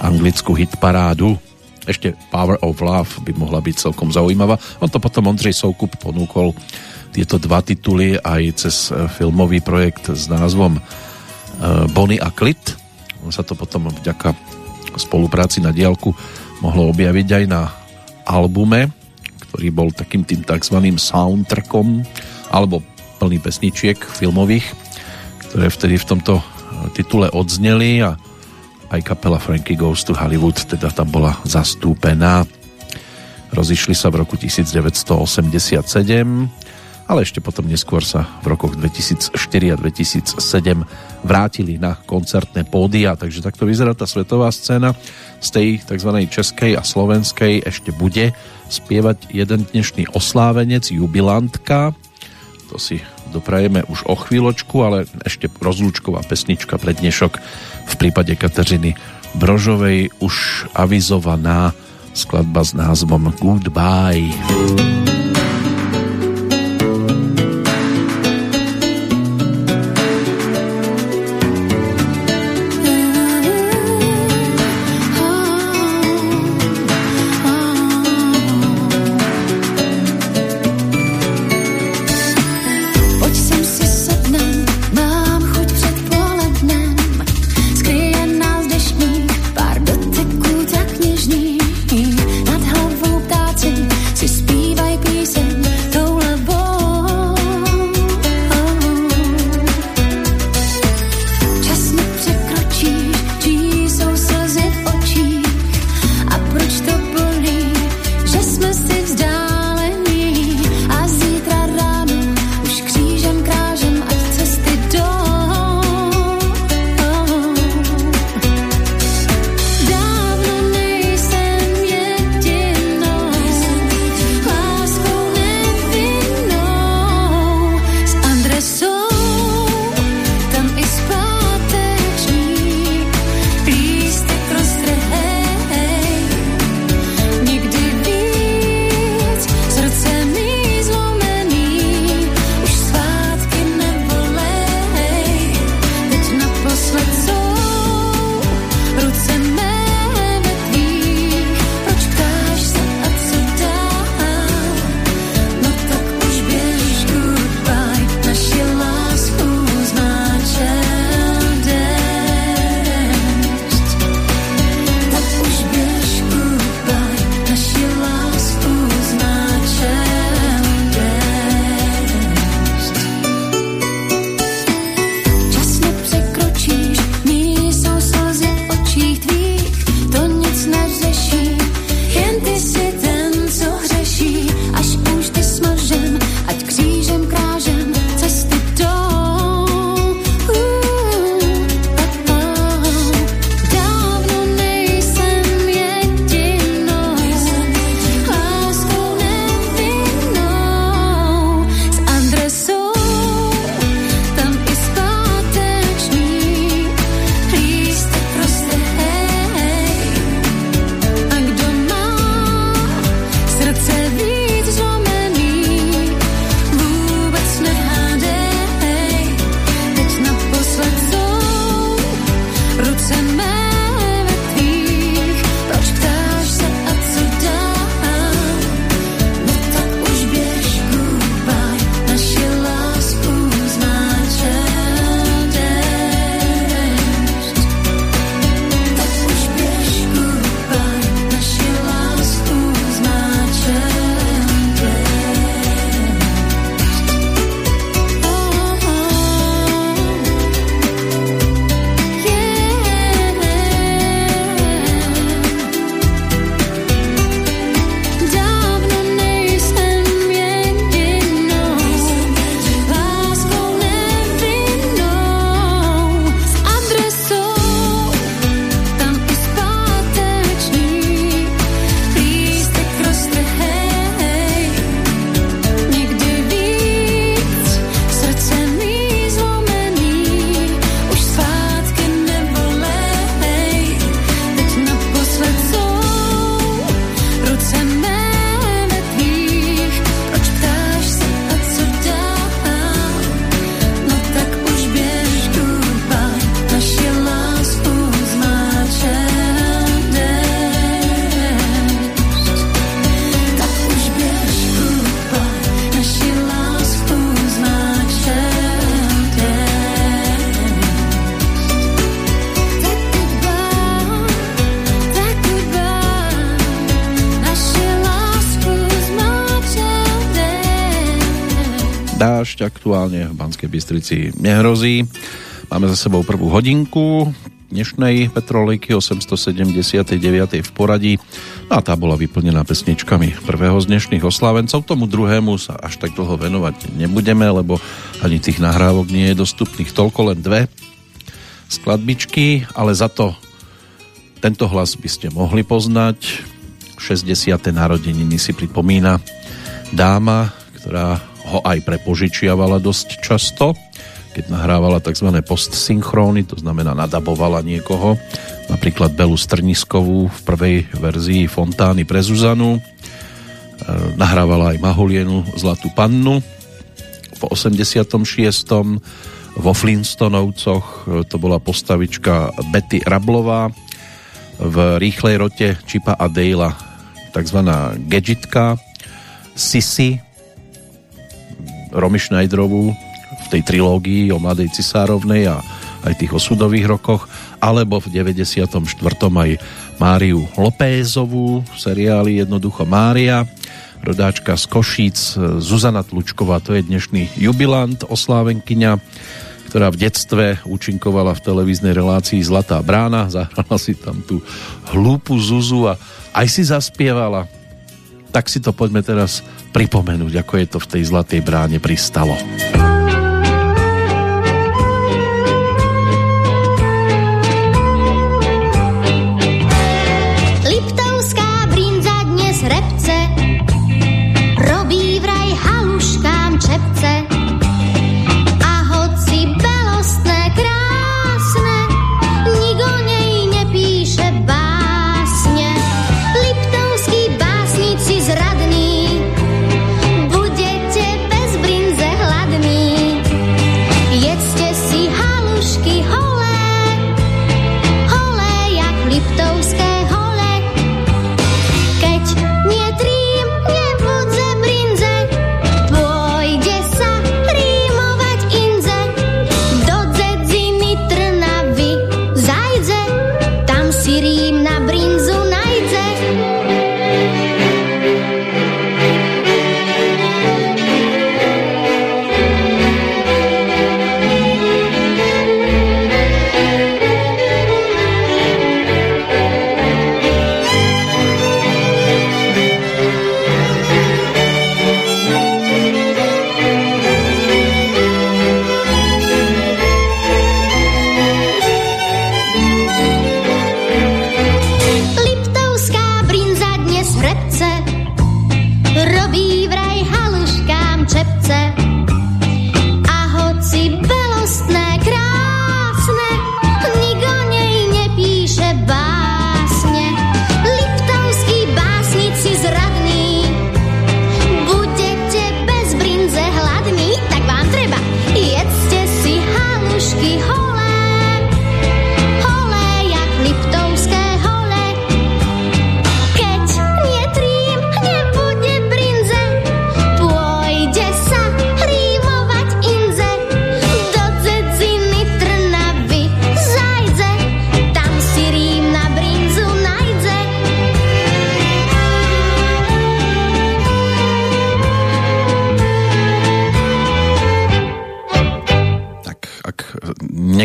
anglickú hitparádu. Ešte Power of Love by mohla byť celkom zaujímavá. On to potom Ondřej Soukup ponúkol tieto dva tituly aj cez eh, filmový projekt s názvom eh, Bonnie a Clit. On sa to potom vďaka spolupráci na diálku mohlo objaviť aj na albume, ktorý bol takým tým tzv. soundtrackom alebo plný pesničiek filmových, ktoré vtedy v tomto e, titule odzneli a aj kapela Frankie Goes to Hollywood teda tam bola zastúpená. Rozišli sa v roku 1987, ale ešte potom neskôr sa v rokoch 2004 a 2007 vrátili na koncertné pódia, takže takto vyzerá tá svetová scéna. Z tej tzv. českej a slovenskej ešte bude spievať jeden dnešný oslávenec, jubilantka, to si doprajeme už o chvíľočku, ale ešte rozlúčková pesnička pre dnešok v prípade Kateřiny Brožovej už avizovaná skladba s názvom Goodbye. Aktuálne v Banskej Bystrici nehrozí. Máme za sebou prvú hodinku dnešnej Petrolejky 879. v poradí no a tá bola vyplnená pesničkami prvého z dnešných oslávencov. Tomu druhému sa až tak dlho venovať nebudeme, lebo ani tých nahrávok nie je dostupných toľko, len dve skladbičky, ale za to tento hlas by ste mohli poznať. 60. narodeniny si pripomína dáma, ktorá ho aj prepožičiavala dosť často keď nahrávala tzv. postsynchrony, to znamená nadabovala niekoho, napríklad Belu Strniskovú v prvej verzii Fontány pre Zuzanu, e, nahrávala aj Maholienu Zlatú pannu v 86. vo Flintstonovcoch e, to bola postavička Betty Rablová v rýchlej rote Čipa a Dejla tzv. gadgetka Sisi Romy Schneiderovú tej trilógii o mladej cisárovnej a aj tých osudových rokoch, alebo v 94. aj Máriu Lopézovú v seriáli Jednoducho Mária, rodáčka z Košíc, Zuzana Tlučková, to je dnešný jubilant, oslávenkyňa, ktorá v detstve účinkovala v televíznej relácii Zlatá brána, zahrala si tam tú hlúpu Zuzu a aj si zaspievala. Tak si to poďme teraz pripomenúť, ako je to v tej Zlatej bráne pristalo.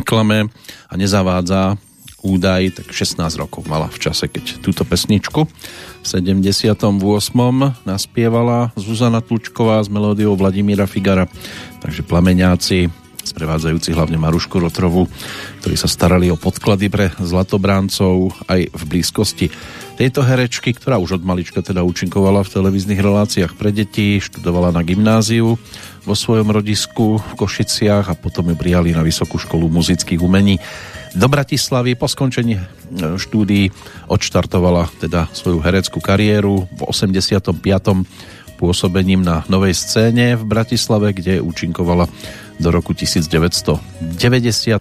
Neklame a nezavádza údaj, tak 16 rokov mala v čase, keď túto pesničku v 78. naspievala Zuzana Tlučková s melódiou Vladimíra Figara, takže plameňáci sprevádzajúci hlavne Marušku Rotrovu, ktorí sa starali o podklady pre zlatobráncov aj v blízkosti tejto herečky, ktorá už od malička teda účinkovala v televíznych reláciách pre deti, študovala na gymnáziu vo svojom rodisku v Košiciach a potom ju prijali na Vysokú školu muzických umení do Bratislavy. Po skončení e, štúdií odštartovala teda svoju hereckú kariéru v 85 pôsobením na novej scéne v Bratislave, kde účinkovala do roku 1990.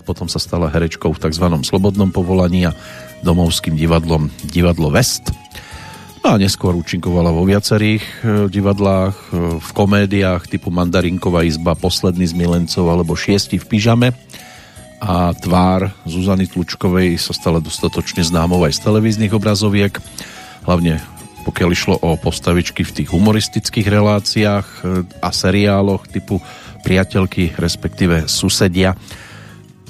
Potom sa stala herečkou v tzv. slobodnom povolaní a domovským divadlom Divadlo West. No a neskôr účinkovala vo viacerých e, divadlách, e, v komédiách typu Mandarinková izba, Posledný z milencov alebo Šiesti v pyžame a tvár Zuzany Tlučkovej sa stala dostatočne známou aj z televíznych obrazoviek, hlavne pokiaľ išlo o postavičky v tých humoristických reláciách e, a seriáloch typu priateľky, respektíve susedia.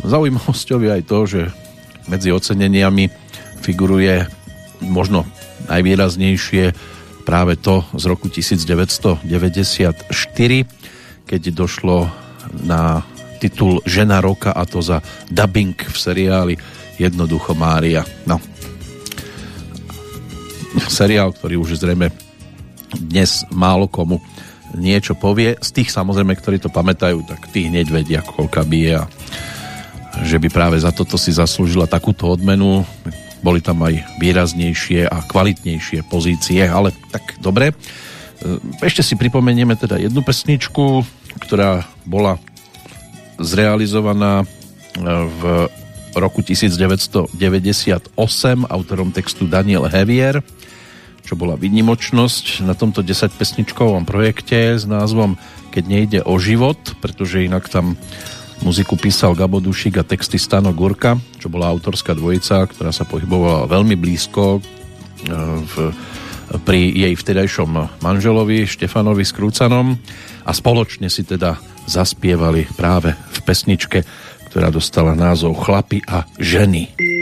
Zaujímavosťou je aj to, že medzi oceneniami figuruje možno najvýraznejšie práve to z roku 1994, keď došlo na titul Žena roka a to za dubbing v seriáli Jednoducho Mária. No. Seriál, ktorý už zrejme dnes málo komu niečo povie. Z tých samozrejme, ktorí to pamätajú, tak tí hneď vedia, koľka bije a že by práve za toto si zaslúžila takúto odmenu. Boli tam aj výraznejšie a kvalitnejšie pozície, ale tak dobre. Ešte si pripomenieme teda jednu pesničku, ktorá bola zrealizovaná v roku 1998 autorom textu Daniel Hevier, čo bola výnimočnosť na tomto 10-pesničkovom projekte s názvom Keď nejde o život, pretože inak tam muziku písal Gabo Dušik a texty Stano Gurka, čo bola autorská dvojica, ktorá sa pohybovala veľmi blízko e, v, pri jej vtedajšom manželovi Štefanovi Skrúcanom a spoločne si teda zaspievali práve v pesničke ktorá dostala názov Chlapy a. Ženy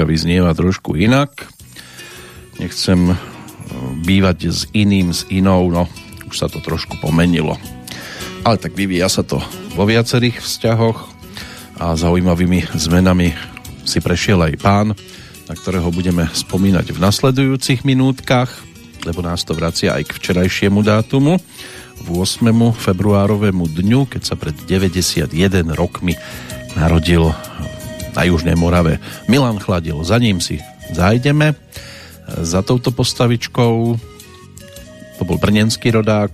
pesnička vyznieva trošku inak. Nechcem e, bývať s iným, s inou, no už sa to trošku pomenilo. Ale tak vyvíja sa to vo viacerých vzťahoch a zaujímavými zmenami si prešiel aj pán, na ktorého budeme spomínať v nasledujúcich minútkach, lebo nás to vracia aj k včerajšiemu dátumu, 8. februárovému dňu, keď sa pred 91 rokmi narodil na Južnej Morave Milan Chladil. Za ním si zajdeme. Za touto postavičkou to bol brnenský rodák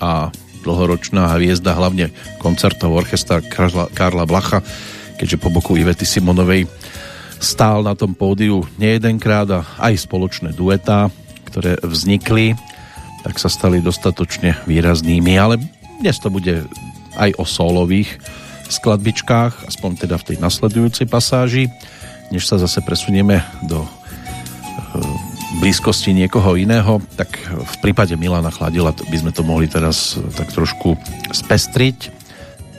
a dlhoročná hviezda hlavne koncertov orchestra Karla, Karla Blacha, keďže po boku Ivety Simonovej stál na tom pódiu nejedenkrát a aj spoločné duetá, ktoré vznikli, tak sa stali dostatočne výraznými, ale dnes to bude aj o solových skladbičkách, aspoň teda v tej nasledujúcej pasáži, než sa zase presunieme do e, blízkosti niekoho iného, tak v prípade Milana Chladila by sme to mohli teraz tak trošku spestriť.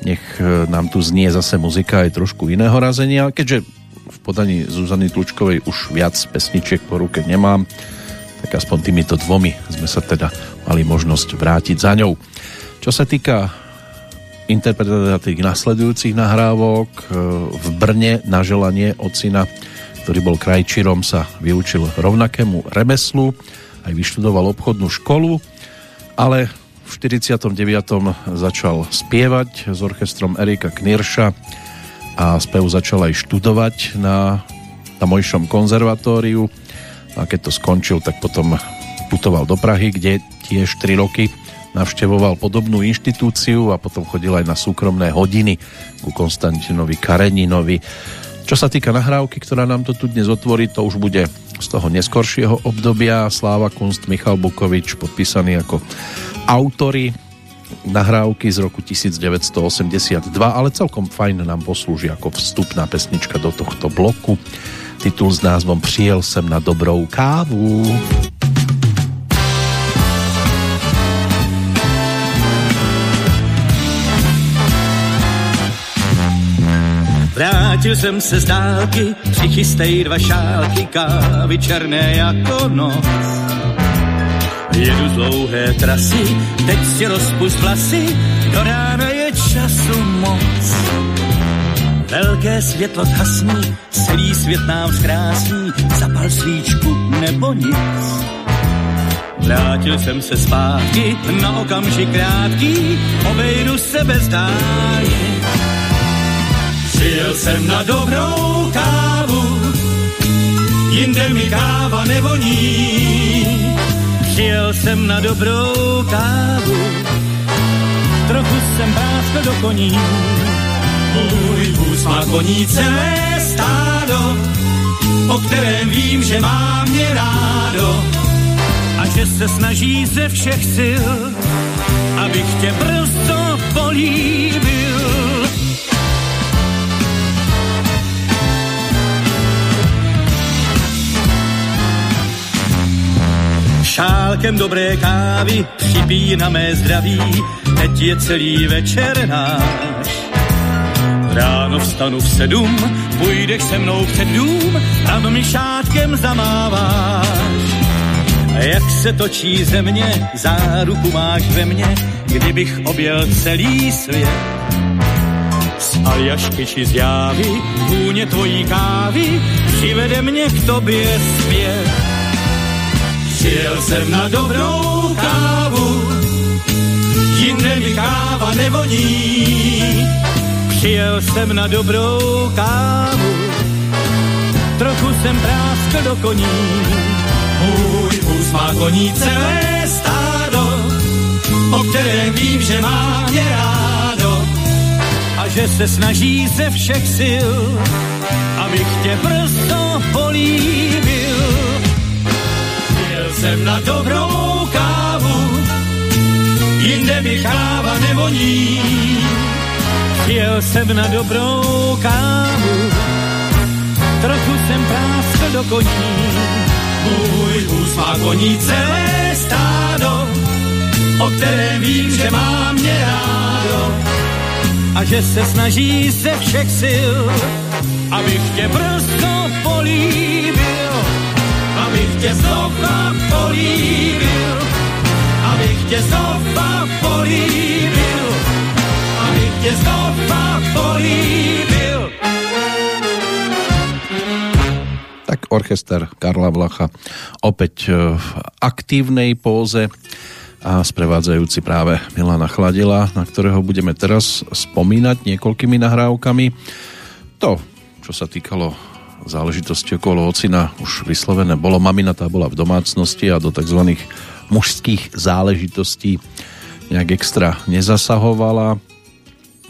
nech e, nám tu znie zase muzika aj trošku iného razenia, keďže v podaní Zuzany Tlučkovej už viac pesničiek po ruke nemám, tak aspoň týmito dvomi sme sa teda mali možnosť vrátiť za ňou. Čo sa týka interpretácia tých nasledujúcich nahrávok, e, v Brne na želanie ocina, ktorý bol krajčírom, sa vyučil rovnakému remeslu, aj vyštudoval obchodnú školu, ale v 49. začal spievať s orchestrom Erika Knirša a spev začal aj študovať na tamojšom konzervatóriu a keď to skončil, tak potom putoval do Prahy, kde tiež 3 roky navštevoval podobnú inštitúciu a potom chodil aj na súkromné hodiny ku Konstantinovi Kareninovi. Čo sa týka nahrávky, ktorá nám to tu dnes otvorí, to už bude z toho neskoršieho obdobia. Sláva Kunst, Michal Bukovič, podpísaný ako autory nahrávky z roku 1982, ale celkom fajn nám poslúži ako vstupná pesnička do tohto bloku. Titul s názvom Přijel sem na dobrou kávu. Vrátil jsem se z dálky, přichystej dva šálky kávy černé jako noc. Jedu z dlouhé trasy, teď si rozpust vlasy, do rána je času moc. Velké světlo zhasní, celý svět nám zkrásní, zapal svíčku nebo nic. Vrátil jsem se zpátky, na okamžik krátký, obejdu se bez dání. Přijel jsem na dobrou kávu, jinde mi káva nevoní. Přijel jsem na dobrou kávu, trochu jsem práskl do koní. Můj vůz má koní celé stádo, o kterém vím, že má mě rádo a že se snaží ze všech sil, abych tě brzo políbil. Šálkem dobré kávy připí na mé zdraví, teď je celý večer náš. Ráno vstanu v sedm, půjdeš se mnou před dům, tam mi šátkem zamáváš. Jak se točí země, záruku máš ve mně, kdybych objel celý svět. Z Aljašky či z Jávy, vůně tvojí kávy, přivede mě k tobě zpět. Přijel jsem na dobrou kávu, jinde mi káva nevoní. Přijel jsem na dobrou kávu, trochu jsem práskl do koní. Můj vůz má koní celé stádo, o kterém vím, že má mě rádo a že se snaží ze všech sil, abych tě brzo políbil. Jsem na dobrou kávu, jinde mi káva nevoní. Přijel jsem na dobrou kávu, trochu jsem práskl do koní. Můj vůz má koní celé stádo, o kterém vím, že má mě rádo a že se snaží ze všech sil, abych tě brzo políbil, tě znova políbil, abych tě znova políbil, abych tě znova políbil. tak orchester Karla Vlacha opäť e, v aktívnej póze a sprevádzajúci práve Milana Chladila, na ktorého budeme teraz spomínať niekoľkými nahrávkami. To, čo sa týkalo záležitosti okolo ocina, už vyslovené bolo. Mamina tá bola v domácnosti a do tzv. mužských záležitostí nejak extra nezasahovala,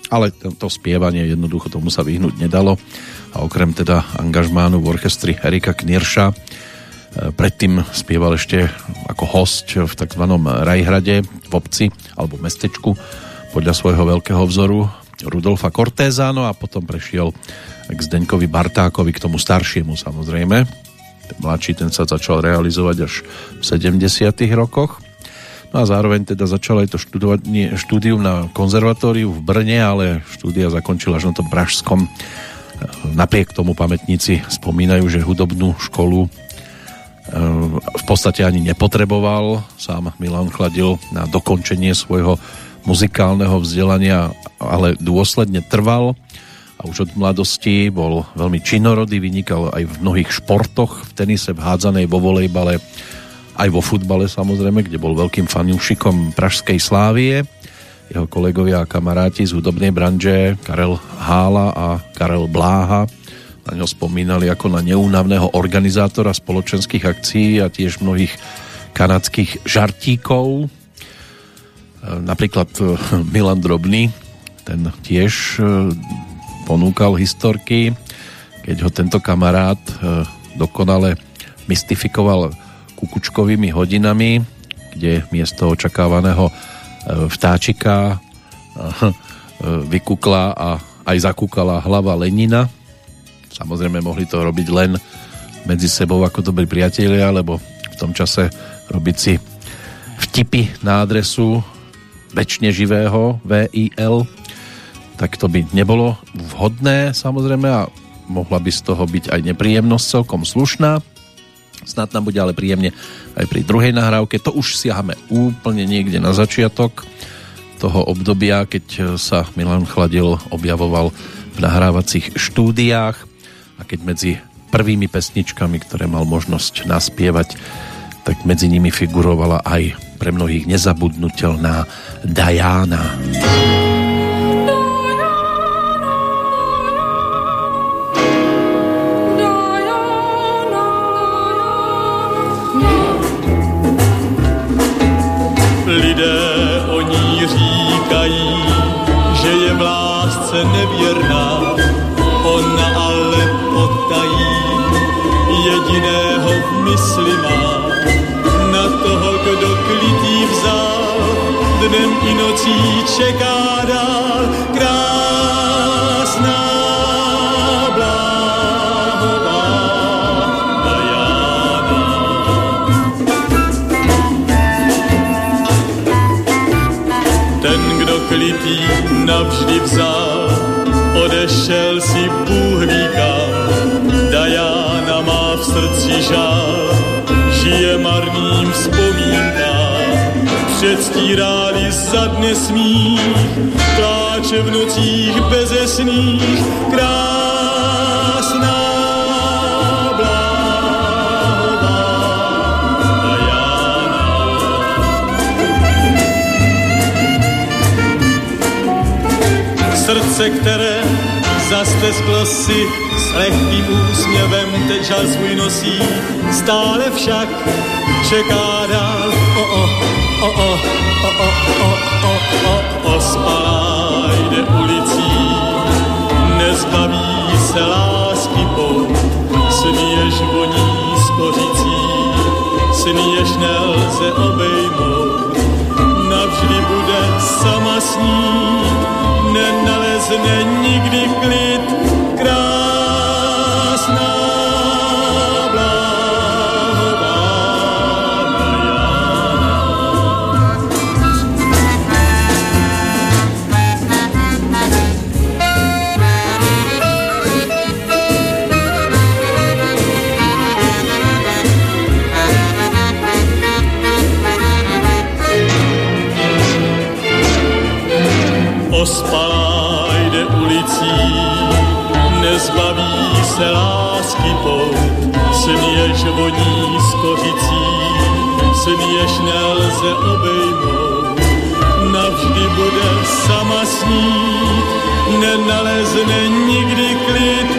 ale to spievanie jednoducho tomu sa vyhnúť nedalo a okrem teda angažmánu v orchestri Erika Knirša e, predtým spieval ešte ako host v tzv. Rajhrade v obci alebo mestečku podľa svojho veľkého vzoru Rudolfa Cortéza, no a potom prešiel k Zdeňkovi Bartákovi, k tomu staršiemu samozrejme. Ten mladší ten sa začal realizovať až v 70 rokoch. No a zároveň teda začala aj to štúdium na konzervatóriu v Brne, ale štúdia zakončila až na tom pražskom. Napriek tomu pamätníci spomínajú, že hudobnú školu e, v podstate ani nepotreboval. Sám Milan Chladil na dokončenie svojho muzikálneho vzdelania, ale dôsledne trval a už od mladosti bol veľmi činorodý, vynikal aj v mnohých športoch, v tenise, v hádzanej, vo volejbale, aj vo futbale samozrejme, kde bol veľkým fanúšikom Pražskej Slávie. Jeho kolegovia a kamaráti z hudobnej branže Karel Hála a Karel Bláha na ňo spomínali ako na neúnavného organizátora spoločenských akcií a tiež mnohých kanadských žartíkov. Napríklad eh, Milan Drobný, ten tiež eh, ponúkal historky, keď ho tento kamarát eh, dokonale mystifikoval kukučkovými hodinami, kde miesto očakávaného vtáčika vykukla a aj zakúkala hlava Lenina. Samozrejme mohli to robiť len medzi sebou ako dobrí priatelia, lebo v tom čase robiť si vtipy na adresu väčšine živého VIL, tak to by nebolo vhodné samozrejme a mohla by z toho byť aj nepríjemnosť celkom slušná. Snad nám bude ale príjemne aj pri druhej nahrávke. To už siahame úplne niekde na začiatok toho obdobia, keď sa Milan Chladil objavoval v nahrávacích štúdiách a keď medzi prvými pesničkami, ktoré mal možnosť naspievať, tak medzi nimi figurovala aj pre mnohých nezabudnutelná Diana. Diana. se nevěrná, ona ale potají, jediného v mysli má, dnem i nocí čeká dál, krásná. Ten, kdo klitý navždy vzal, odešel si Bůh ví Diana má v srdci žál, žije marným vzpomínkám. Předstíráli za dne smích, pláče v nocích bezesných, krásná srdce, které zastesklo si s lehkým úsměvem teď žal svůj nosí, stále však čeká dál. O, o, o, o, o, jde ulicí, nezbaví se lásky pout, voní z kořicí, nelze obejmout, navždy bude sama snít, nenalezne nikdy klid, krásná se lásky pout, směš voní z kořicí, směš nelze obejmout, navždy bude sama snít, nenalezne nikdy klid,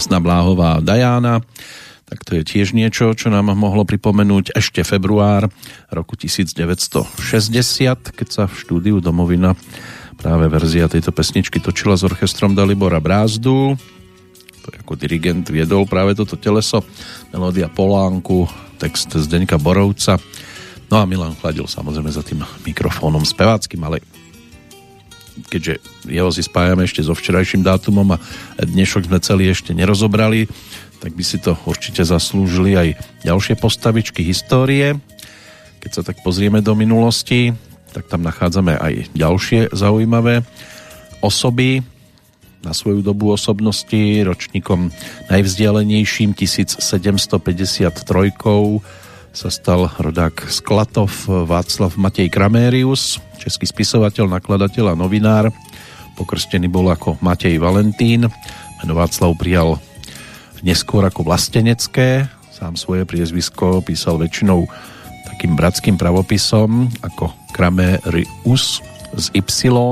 krásna bláhová Dajána, tak to je tiež niečo, čo nám mohlo pripomenúť ešte február roku 1960, keď sa v štúdiu Domovina práve verzia tejto pesničky točila s orchestrom Dalibora Brázdu. ktorý ako dirigent viedol práve toto teleso, melódia Polánku, text Zdeňka Borovca, no a Milan Chladil samozrejme za tým mikrofónom speváckým, ale keďže jeho si spájame ešte so včerajším dátumom a dnešok sme celý ešte nerozobrali, tak by si to určite zaslúžili aj ďalšie postavičky histórie. Keď sa tak pozrieme do minulosti, tak tam nachádzame aj ďalšie zaujímavé osoby na svoju dobu osobnosti ročníkom najvzdialenejším 1753 sa stal rodák Sklatov Václav Matej Kramérius, český spisovateľ, nakladateľ a novinár. Pokrstený bol ako Matej Valentín. Meno Václav prijal neskôr ako vlastenecké. Sám svoje priezvisko písal väčšinou takým bratským pravopisom ako Kramerius s Y,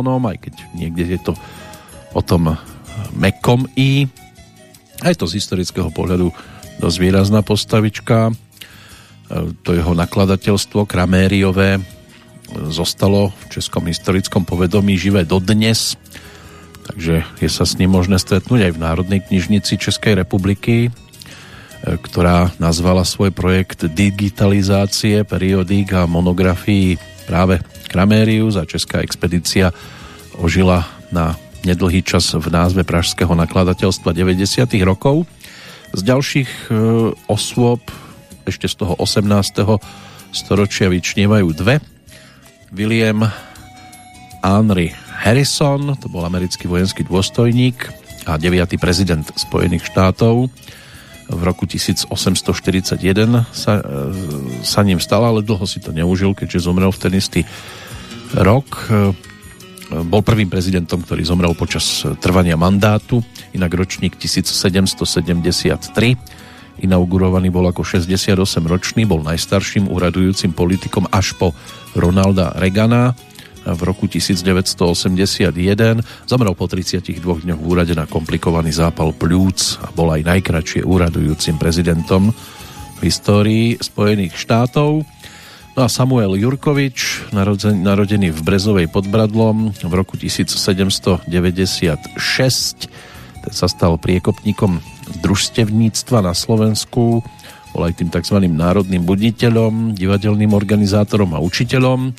aj keď niekde je to o tom mekom I. Aj to z historického pohľadu dosť výrazná postavička. E, to jeho nakladateľstvo Kramériové zostalo v českom historickom povedomí živé dodnes, takže je sa s ním možné stretnúť aj v Národnej knižnici Českej republiky, e, ktorá nazvala svoj projekt digitalizácie periodík a monografií práve Kramérius a Česká expedícia ožila na nedlhý čas v názve Pražského nakladateľstva 90. rokov. Z ďalších e, osôb ešte z toho 18. storočia vyčnievajú dve William Henry Harrison, to bol americký vojenský dôstojník a 9. prezident Spojených štátov. V roku 1841 sa, e, sa ním stal, ale dlho si to neužil, keďže zomrel v ten istý rok. E, bol prvým prezidentom, ktorý zomrel počas trvania mandátu, inak ročník 1773 inaugurovaný bol ako 68-ročný, bol najstarším úradujúcim politikom až po Ronalda Regana v roku 1981. Zomrel po 32 dňoch v úrade na komplikovaný zápal pľúc a bol aj najkračšie úradujúcim prezidentom v histórii Spojených štátov. No a Samuel Jurkovič, narodený v Brezovej pod Bradlom v roku 1796, ten sa stal priekopníkom družstevníctva na Slovensku, bol aj tým tzv. národným buditeľom, divadelným organizátorom a učiteľom,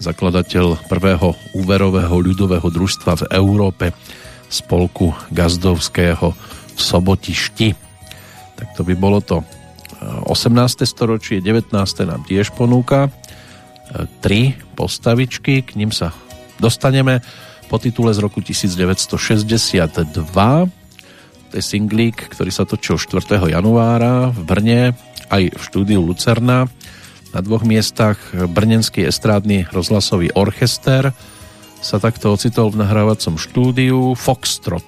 zakladateľ prvého úverového ľudového družstva v Európe, spolku Gazdovského v Sobotišti. Tak to by bolo to 18. Eh, storočie, 19. nám tiež ponúka eh, tri postavičky, k ním sa dostaneme po titule z roku 1962 to je singlík, ktorý sa točil 4. januára v Brne, aj v štúdiu Lucerna. Na dvoch miestach Brnenský estrádny rozhlasový orchester sa takto ocitol v nahrávacom štúdiu Foxtrot.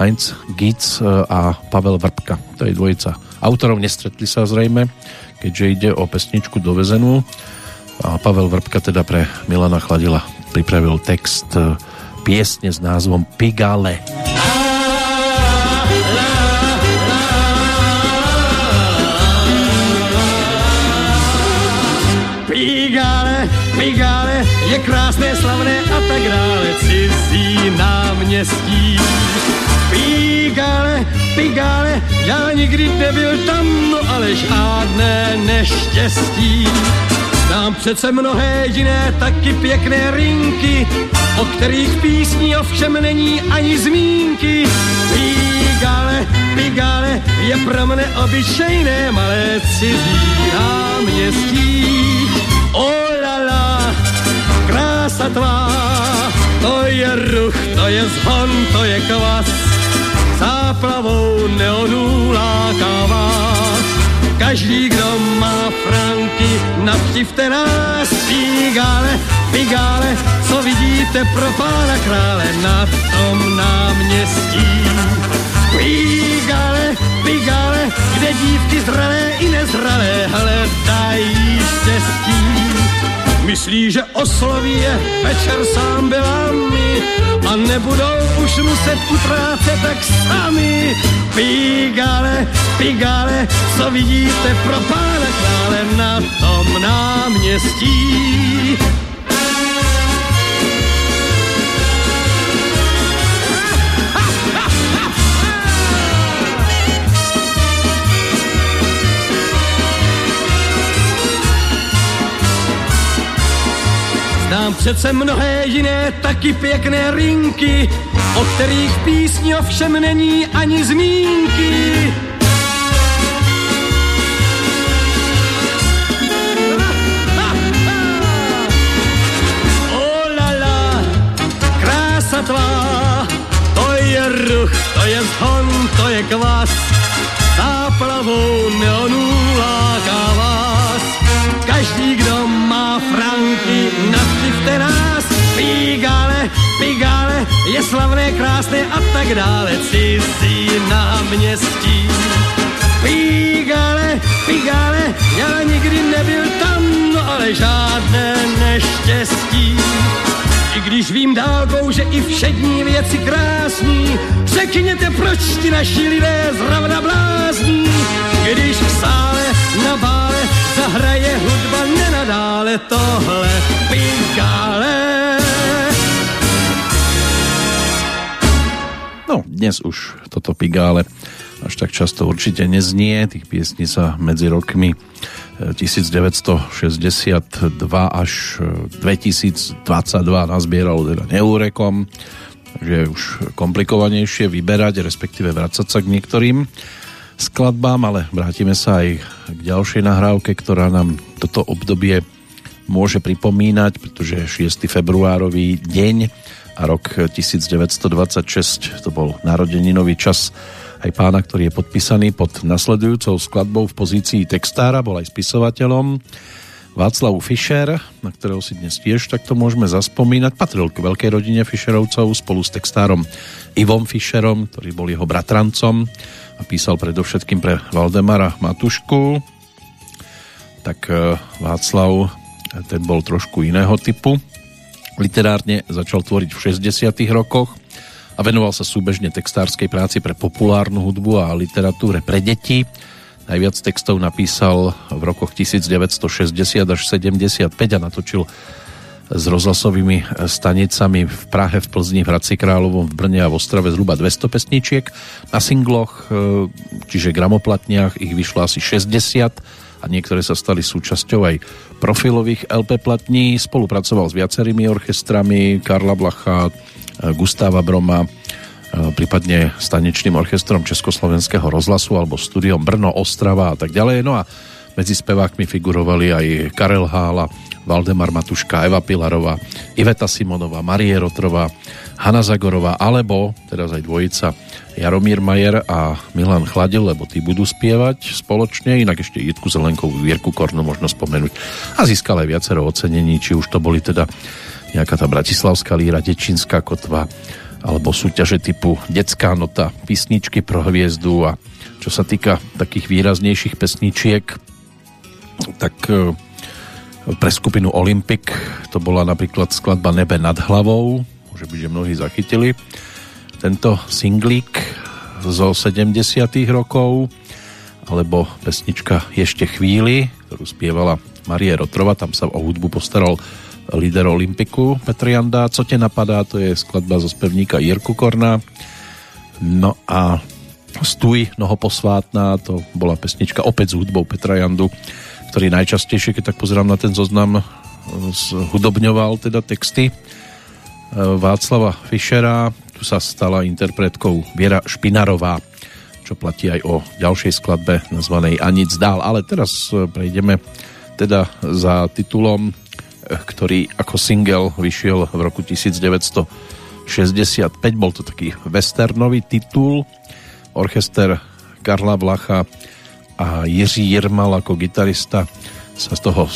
Heinz Gitz e, a Pavel Vrbka. To je dvojica autorov, nestretli sa zrejme, keďže ide o pesničku dovezenú. A Pavel Vrbka teda pre Milana Chladila pripravil text e, piesne s názvom Pigale. Pigale. Je krásné, slavné a tak dále, cizí náměstí. Pigále, Pigále, já nikdy nebyl tam, no ale žádné neštěstí. Znám přece mnohé jiné taky pěkné rinky, o kterých písní ovšem není ani zmínky. Pigále, Pigále je pro mne obyčejné malé cizí náměstí. La, krása tvá, to je ruch, to je zhon, to je kvas, záplavou neonů láká vás. Každý, kdo má franky, navštivte nás, pigále, pigále, co vidíte pro pána krále na tom náměstí. Pigále, pigále, kde dívky zralé i nezralé hledají štěstí. Myslí, že osloví je večer sám byla mi a nebudou už muset utrácet tak sami. Pigale, pigale, co vidíte pro pána krále na tom náměstí. Znám přece mnohé jiné taky pěkné rinky, o kterých písni ovšem není ani zmínky. Krása tvá, to je ruch, to je zhon, to je kvas, záplavou neonů láká vás. Každý, kdo má franky, navštivte je slavné, krásné a tak dále, cizí náměstí. Pigale, Pigale, já nikdy nebyl tam, no ale žádné neštěstí. I když vím dálkou, že i všední věci krásní, řekněte, proč ti naši lidé zrovna blázní, když v sále na bále zahraje hudba nenadále tohle Pigale. No, dnes už toto Pigále až tak často určite neznie. Tých piesní sa medzi rokmi 1962 až 2022 nazbieralo teda neúrekom, takže je už komplikovanejšie vyberať, respektíve vracať sa k niektorým skladbám, ale vrátime sa aj k ďalšej nahrávke, ktorá nám toto obdobie môže pripomínať, pretože 6. februárový deň a rok 1926 to bol narodeninový čas aj pána, ktorý je podpísaný pod nasledujúcou skladbou v pozícii textára, bol aj spisovateľom. Václav Fischer, na ktorého si dnes tiež takto môžeme zaspomínať, patril k veľkej rodine Fischerovcov spolu s textárom Ivom Fischerom, ktorý bol jeho bratrancom a písal predovšetkým pre Valdemara Matušku. Tak e, Václav, ten bol trošku iného typu. Literárne začal tvoriť v 60 rokoch, a venoval sa súbežne textárskej práci pre populárnu hudbu a literatúre pre deti. Najviac textov napísal v rokoch 1960 až 75 a natočil s rozhlasovými stanicami v Prahe, v Plzni, v Hradci Královom, v Brne a v Ostrave zhruba 200 pesničiek. Na singloch, e, čiže gramoplatniach, ich vyšlo asi 60 a niektoré sa stali súčasťou aj profilových LP platní. Spolupracoval s viacerými orchestrami Karla Blacha, Gustáva Broma, e, prípadne stanečným orchestrom Československého rozhlasu alebo studiom Brno, Ostrava a tak ďalej. No a medzi spevákmi figurovali aj Karel Hála, Valdemar Matuška, Eva Pilarová, Iveta Simonová, Marie Rotrová, Hanna Zagorová, alebo teraz aj dvojica Jaromír Majer a Milan Chladil, lebo tí budú spievať spoločne, inak ešte Jitku Zelenkovú, Vierku Kornu možno spomenúť. A získal aj viacero ocenení, či už to boli teda nejaká tá bratislavská líra, Dečínská kotva, alebo súťaže typu Detská nota, písničky pro hviezdu a čo sa týka takých výraznejších pesničiek, tak e, pre skupinu Olympic to bola napríklad skladba Nebe nad hlavou, môže byť, že mnohí zachytili tento singlík zo 70 rokov, alebo pesnička Ešte chvíli, ktorú spievala Marie Rotrova, tam sa o hudbu postaral líder Olympiku Petr Janda. Co te napadá, to je skladba zo spevníka Jirku Korna. No a Stůj nohoposvátná, to bola pesnička opäť s hudbou Petra Jandu, ktorý najčastejšie, keď tak pozerám na ten zoznam, hudobňoval teda texty Václava Fischera. Tu sa stala interpretkou Viera Špinarová, čo platí aj o ďalšej skladbe nazvanej Anic dál. Ale teraz e, prejdeme teda za titulom ktorý ako single vyšiel v roku 1965. Bol to taký westernový titul. Orchester Karla Vlacha a Jiří Jirmal ako gitarista sa z toho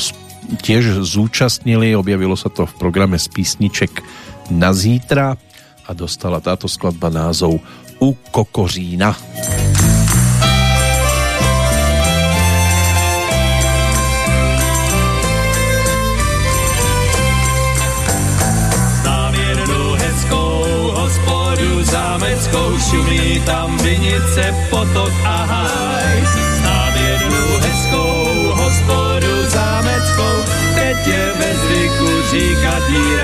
tiež zúčastnili. Objavilo sa to v programe z písniček na zítra a dostala táto skladba názov U kokořína. zámeckou šumí tam vinice, potok a háj. Znám jednu hezkou je ve zvyku říkat jí.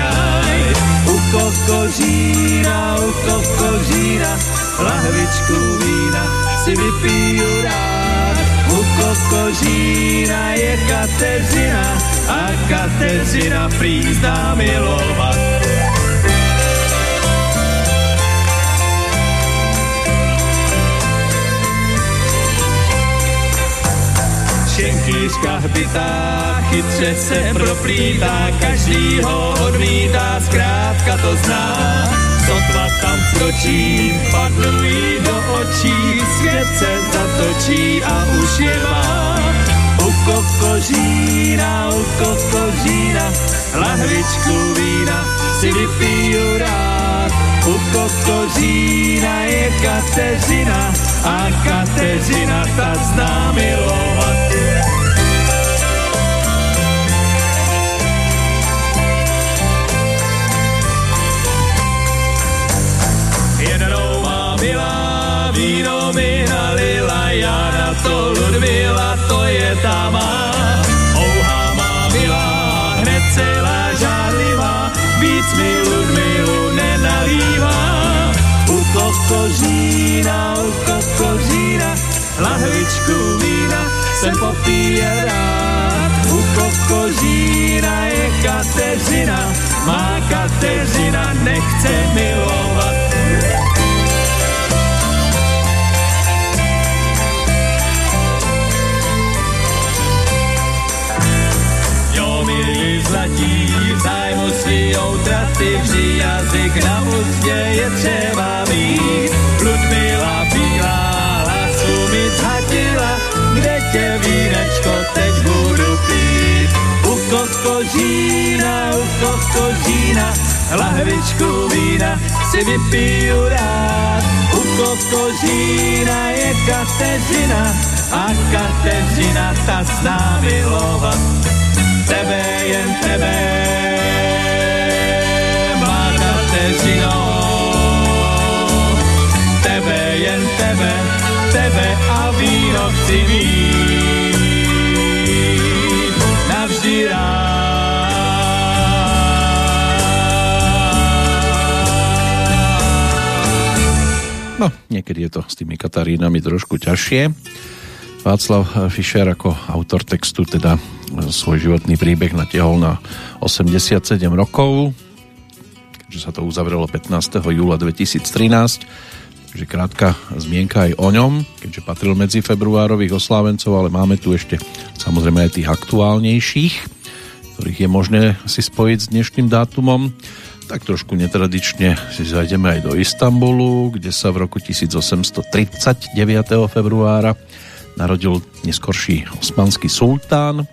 U kokořína, u kokořína, lahvičku vína si vypiju rád. U kokořína je Kateřina a Kateřina prízná milovat. Šenkýřka hbitá, chytře se proplítá, každý ho odmítá, zkrátka to zná. Sotva tam kročí, padl jí do očí, svět se zatočí a už je má. U kokořína, u kokořína, lahvičku vína si vypiju rád. U kokořína je Kateřina a Kateřina ta zná milovat. Kokořína, u kokořína, lahvičku vína jsem popíje rád. U kokořína je Kateřina, má Kateřina nechce milovat. zlatí, v zájmu svýho traty vždy jazyk na ústě je třeba mít. Ludmila bílá, hlasu mi zhatila, kde tě vínečko teď budu pít. U kokožína, u kokožína, lahvičku vína si vypiju rád. U kokožína je Kateřina a Kateřina ta zná milovat tebe, jen tebe, Kateřino. Tebe, jen tebe, tebe a víno chci mít navždy rád. No, niekedy je to s tými Katarínami trošku ťažšie. Václav Fischer ako autor textu teda svoj životný príbeh natiahol na 87 rokov, keďže sa to uzavrelo 15. júla 2013. Takže krátka zmienka aj o ňom, keďže patril medzi februárových oslávencov, ale máme tu ešte samozrejme aj tých aktuálnejších, ktorých je možné si spojiť s dnešným dátumom. Tak trošku netradične si zajdeme aj do Istanbulu, kde sa v roku 1839. februára narodil neskorší osmanský sultán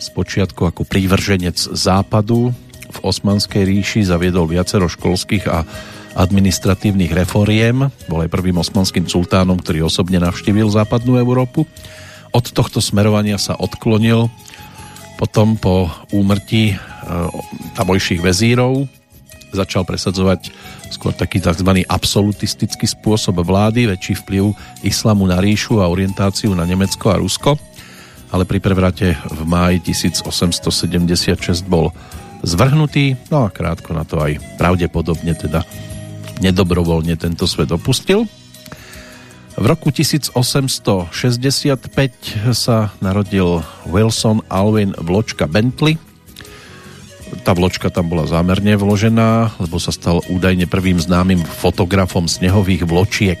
Spočiatku ako prívrženec západu v Osmanskej ríši zaviedol viacero školských a administratívnych reforiem. Bol aj prvým osmanským sultánom, ktorý osobne navštívil západnú Európu. Od tohto smerovania sa odklonil potom po úmrtí e, tamojších vezírov začal presadzovať skôr taký tzv. absolutistický spôsob vlády, väčší vplyv islamu na ríšu a orientáciu na Nemecko a Rusko ale pri prevrate v máji 1876 bol zvrhnutý, no a krátko na to aj pravdepodobne teda nedobrovoľne tento svet opustil. V roku 1865 sa narodil Wilson Alwyn vločka Bentley. Tá vločka tam bola zámerne vložená, lebo sa stal údajne prvým známym fotografom snehových vločiek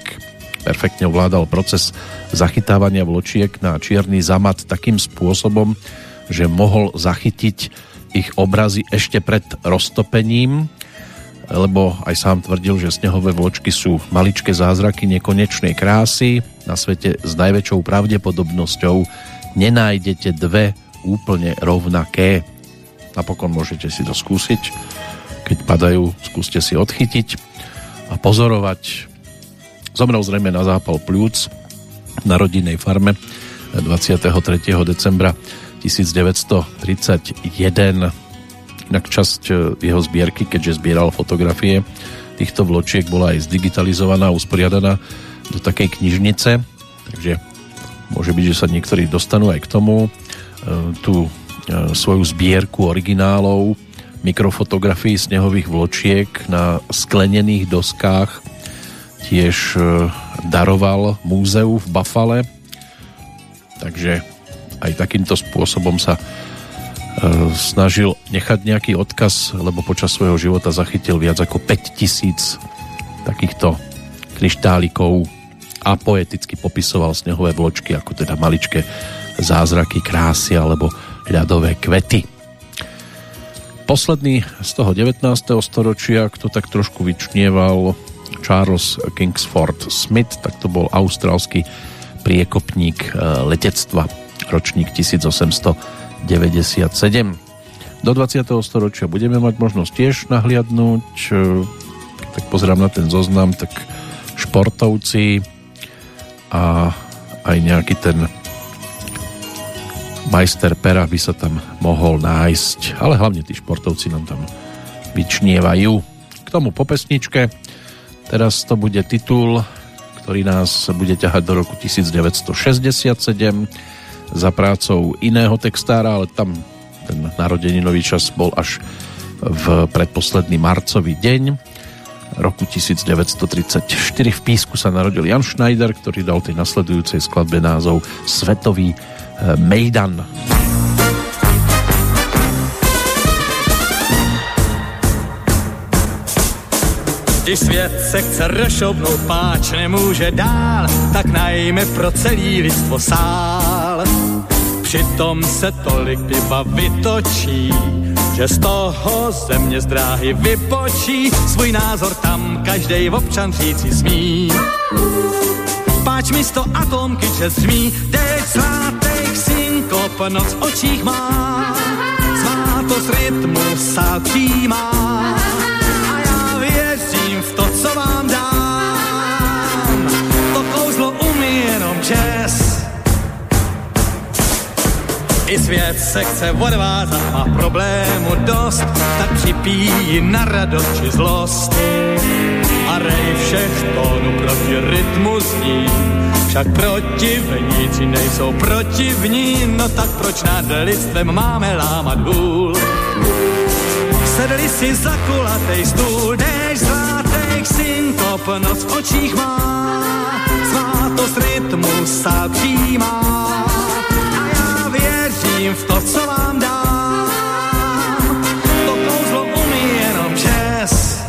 perfektne ovládal proces zachytávania vločiek na čierny zamat takým spôsobom, že mohol zachytiť ich obrazy ešte pred roztopením, lebo aj sám tvrdil, že snehové vločky sú maličké zázraky nekonečnej krásy. Na svete s najväčšou pravdepodobnosťou nenájdete dve úplne rovnaké. Napokon môžete si to skúsiť. Keď padajú, skúste si odchytiť a pozorovať Zomrel zrejme na zápal pľúc na rodinnej farme 23. decembra 1931. Inak časť e, jeho zbierky, keďže zbieral fotografie týchto vločiek, bola aj zdigitalizovaná, usporiadaná do takej knižnice, takže môže byť, že sa niektorí dostanú aj k tomu. E, tú e, svoju zbierku originálov mikrofotografií snehových vločiek na sklenených doskách tiež daroval múzeu v Buffale takže aj takýmto spôsobom sa e, snažil nechať nejaký odkaz, lebo počas svojho života zachytil viac ako 5000 takýchto kryštálikov a poeticky popisoval snehové vločky ako teda maličké zázraky krásy alebo ľadové kvety posledný z toho 19. storočia, kto tak trošku vyčnieval Charles Kingsford Smith, tak to bol austrálsky priekopník e, letectva, ročník 1897. Do 20. storočia budeme mať možnosť tiež nahliadnúť, tak pozerám na ten zoznam, tak športovci a aj nejaký ten majster pera by sa tam mohol nájsť, ale hlavne tí športovci nám tam vyčnievajú. K tomu po pesničke, teraz to bude titul, ktorý nás bude ťahať do roku 1967 za prácou iného textára, ale tam ten narodeninový čas bol až v predposledný marcový deň roku 1934 v Písku sa narodil Jan Schneider, ktorý dal tej nasledujúcej skladbe názov Svetový Mejdan. Když svět se chce rošoubnout, páč nemůže dál, tak najme pro celý lidstvo sál. Přitom se tolik piva vytočí, že z toho země z dráhy vypočí, svůj názor tam každej občan říci smí. Páč místo atomky čes řmí, teď slátej synkop, noc očích má, svátost rytmu sa přijímá. A já věřím v to, co vám dám, I svět se chce odvázat, má problému dost, tak připíjí na radost či zlost a rej všech tónů proti rytmu zní. Však protivníci nejsou protivní, no tak proč nad lidstvem máme lámat hůl? Sedli si za kulatej stůl, déž zlátej synkop, noc v očích má, svátost rytmu sa přijímá. A já věřím v to, co vám dám, to kouzlo umí jenom čes.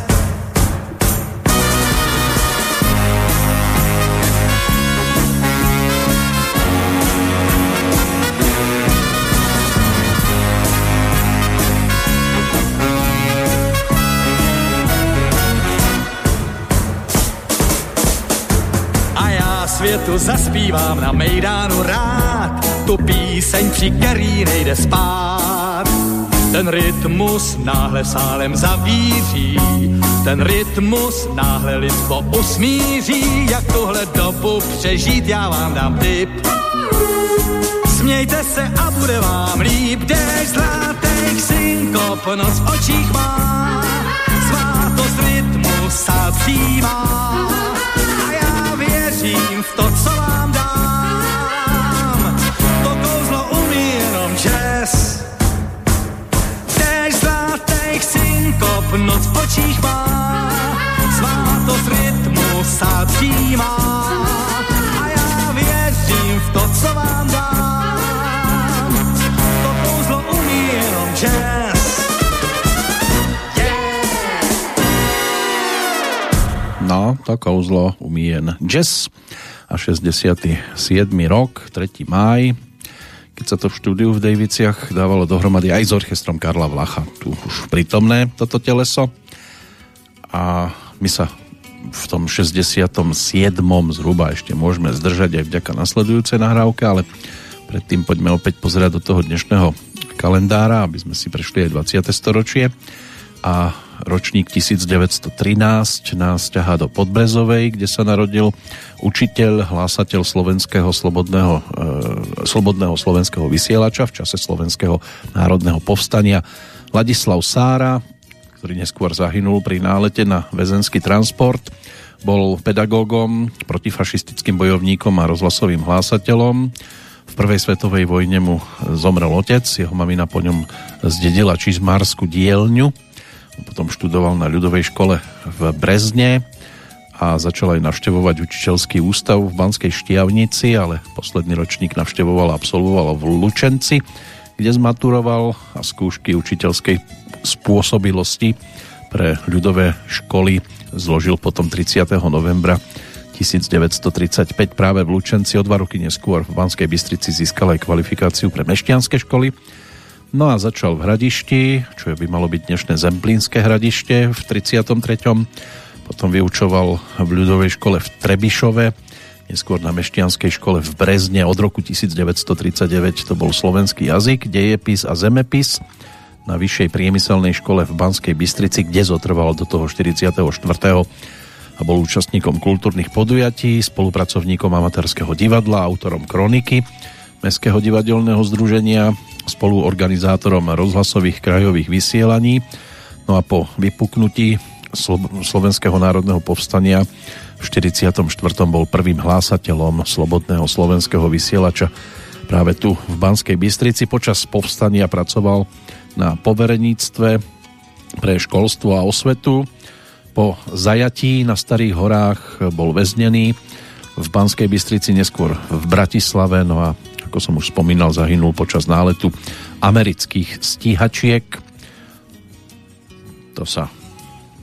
světu zaspívám na Mejdánu rád, tu píseň, při který nejde spát. Ten rytmus náhle sálem zavíří, ten rytmus náhle lidstvo usmíří, jak tuhle dobu přežít, já vám dám tip. Smějte se a bude vám líp, jdeš zlatých synkop, noc v očích má, svátost rytmu sa přijímá věřím v to, co vám synkop noc v očích má, svátost rytmu sa přijímá. A já věřím v to, co vám dám. To kouzlo umí jenom čes. No, to kouzlo umí jen jazz a 67. rok, 3. máj, keď sa to v štúdiu v Daviciach dávalo dohromady aj s orchestrom Karla Vlacha. Tu už prítomné toto teleso. A my sa v tom 67. zhruba ešte môžeme zdržať aj vďaka nasledujúcej nahrávke, ale predtým poďme opäť pozerať do toho dnešného kalendára, aby sme si prešli aj 20. storočie a ročník 1913 nás ťahá do Podbrezovej, kde sa narodil učiteľ, hlásateľ slovenského slobodného, e, slobodného slovenského vysielača v čase slovenského národného povstania Ladislav Sára, ktorý neskôr zahynul pri nálete na väzenský transport. Bol pedagógom, protifašistickým bojovníkom a rozhlasovým hlásateľom. V prvej svetovej vojne mu zomrel otec, jeho mamina po ňom zdedila čizmárskú dielňu potom študoval na ľudovej škole v Brezne a začal aj navštevovať učiteľský ústav v Banskej Štiavnici, ale posledný ročník navštevoval a absolvoval v Lučenci, kde zmaturoval a skúšky učiteľskej spôsobilosti pre ľudové školy zložil potom 30. novembra 1935 práve v Lučenci o dva roky neskôr v Banskej Bystrici získal aj kvalifikáciu pre mešťanské školy. No a začal v Hradišti, čo by malo byť dnešné Zemplínske hradište v 33. Potom vyučoval v ľudovej škole v Trebišove, neskôr na Mešťanskej škole v Brezne od roku 1939 to bol slovenský jazyk, dejepis a zemepis na vyššej priemyselnej škole v Banskej Bystrici, kde zotrval do toho 44. a bol účastníkom kultúrnych podujatí, spolupracovníkom amatérskeho divadla, autorom kroniky Mestského divadelného združenia, spoluorganizátorom rozhlasových krajových vysielaní. No a po vypuknutí Slovenského národného povstania v 44. bol prvým hlásateľom Slobodného slovenského vysielača práve tu v Banskej Bystrici. Počas povstania pracoval na povereníctve pre školstvo a osvetu. Po zajatí na Starých horách bol väznený v Banskej Bystrici, neskôr v Bratislave, no a ako som už spomínal, zahynul počas náletu amerických stíhačiek. To sa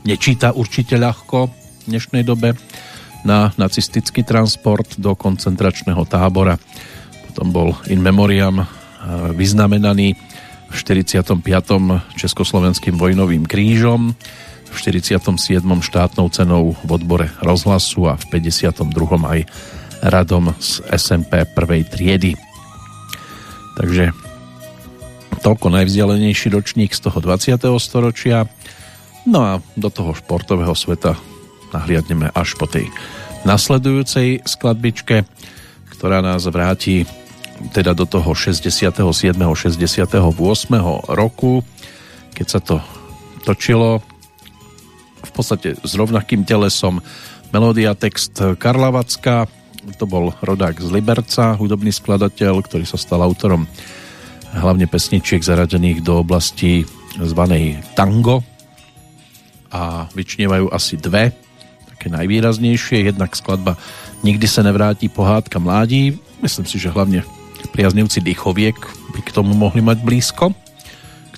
nečíta určite ľahko v dnešnej dobe na nacistický transport do koncentračného tábora. Potom bol in memoriam vyznamenaný v 45. Československým vojnovým krížom, v 47. štátnou cenou v odbore rozhlasu a v 52. aj radom z SMP prvej triedy. Takže toľko najvzdialenejší ročník z toho 20. storočia. No a do toho športového sveta nahliadneme až po tej nasledujúcej skladbičke, ktorá nás vráti teda do toho 67. 68. roku, keď sa to točilo v podstate s rovnakým telesom melódia text Karla Vacka, to bol rodák z Liberca, hudobný skladateľ, ktorý sa stal autorom hlavne pesničiek zaradených do oblasti zvanej tango. A vyčnievajú asi dve, také najvýraznejšie, jednak skladba Nikdy sa nevrátí pohádka mládí, myslím si, že hlavne priaznivci dýchoviek by k tomu mohli mať blízko,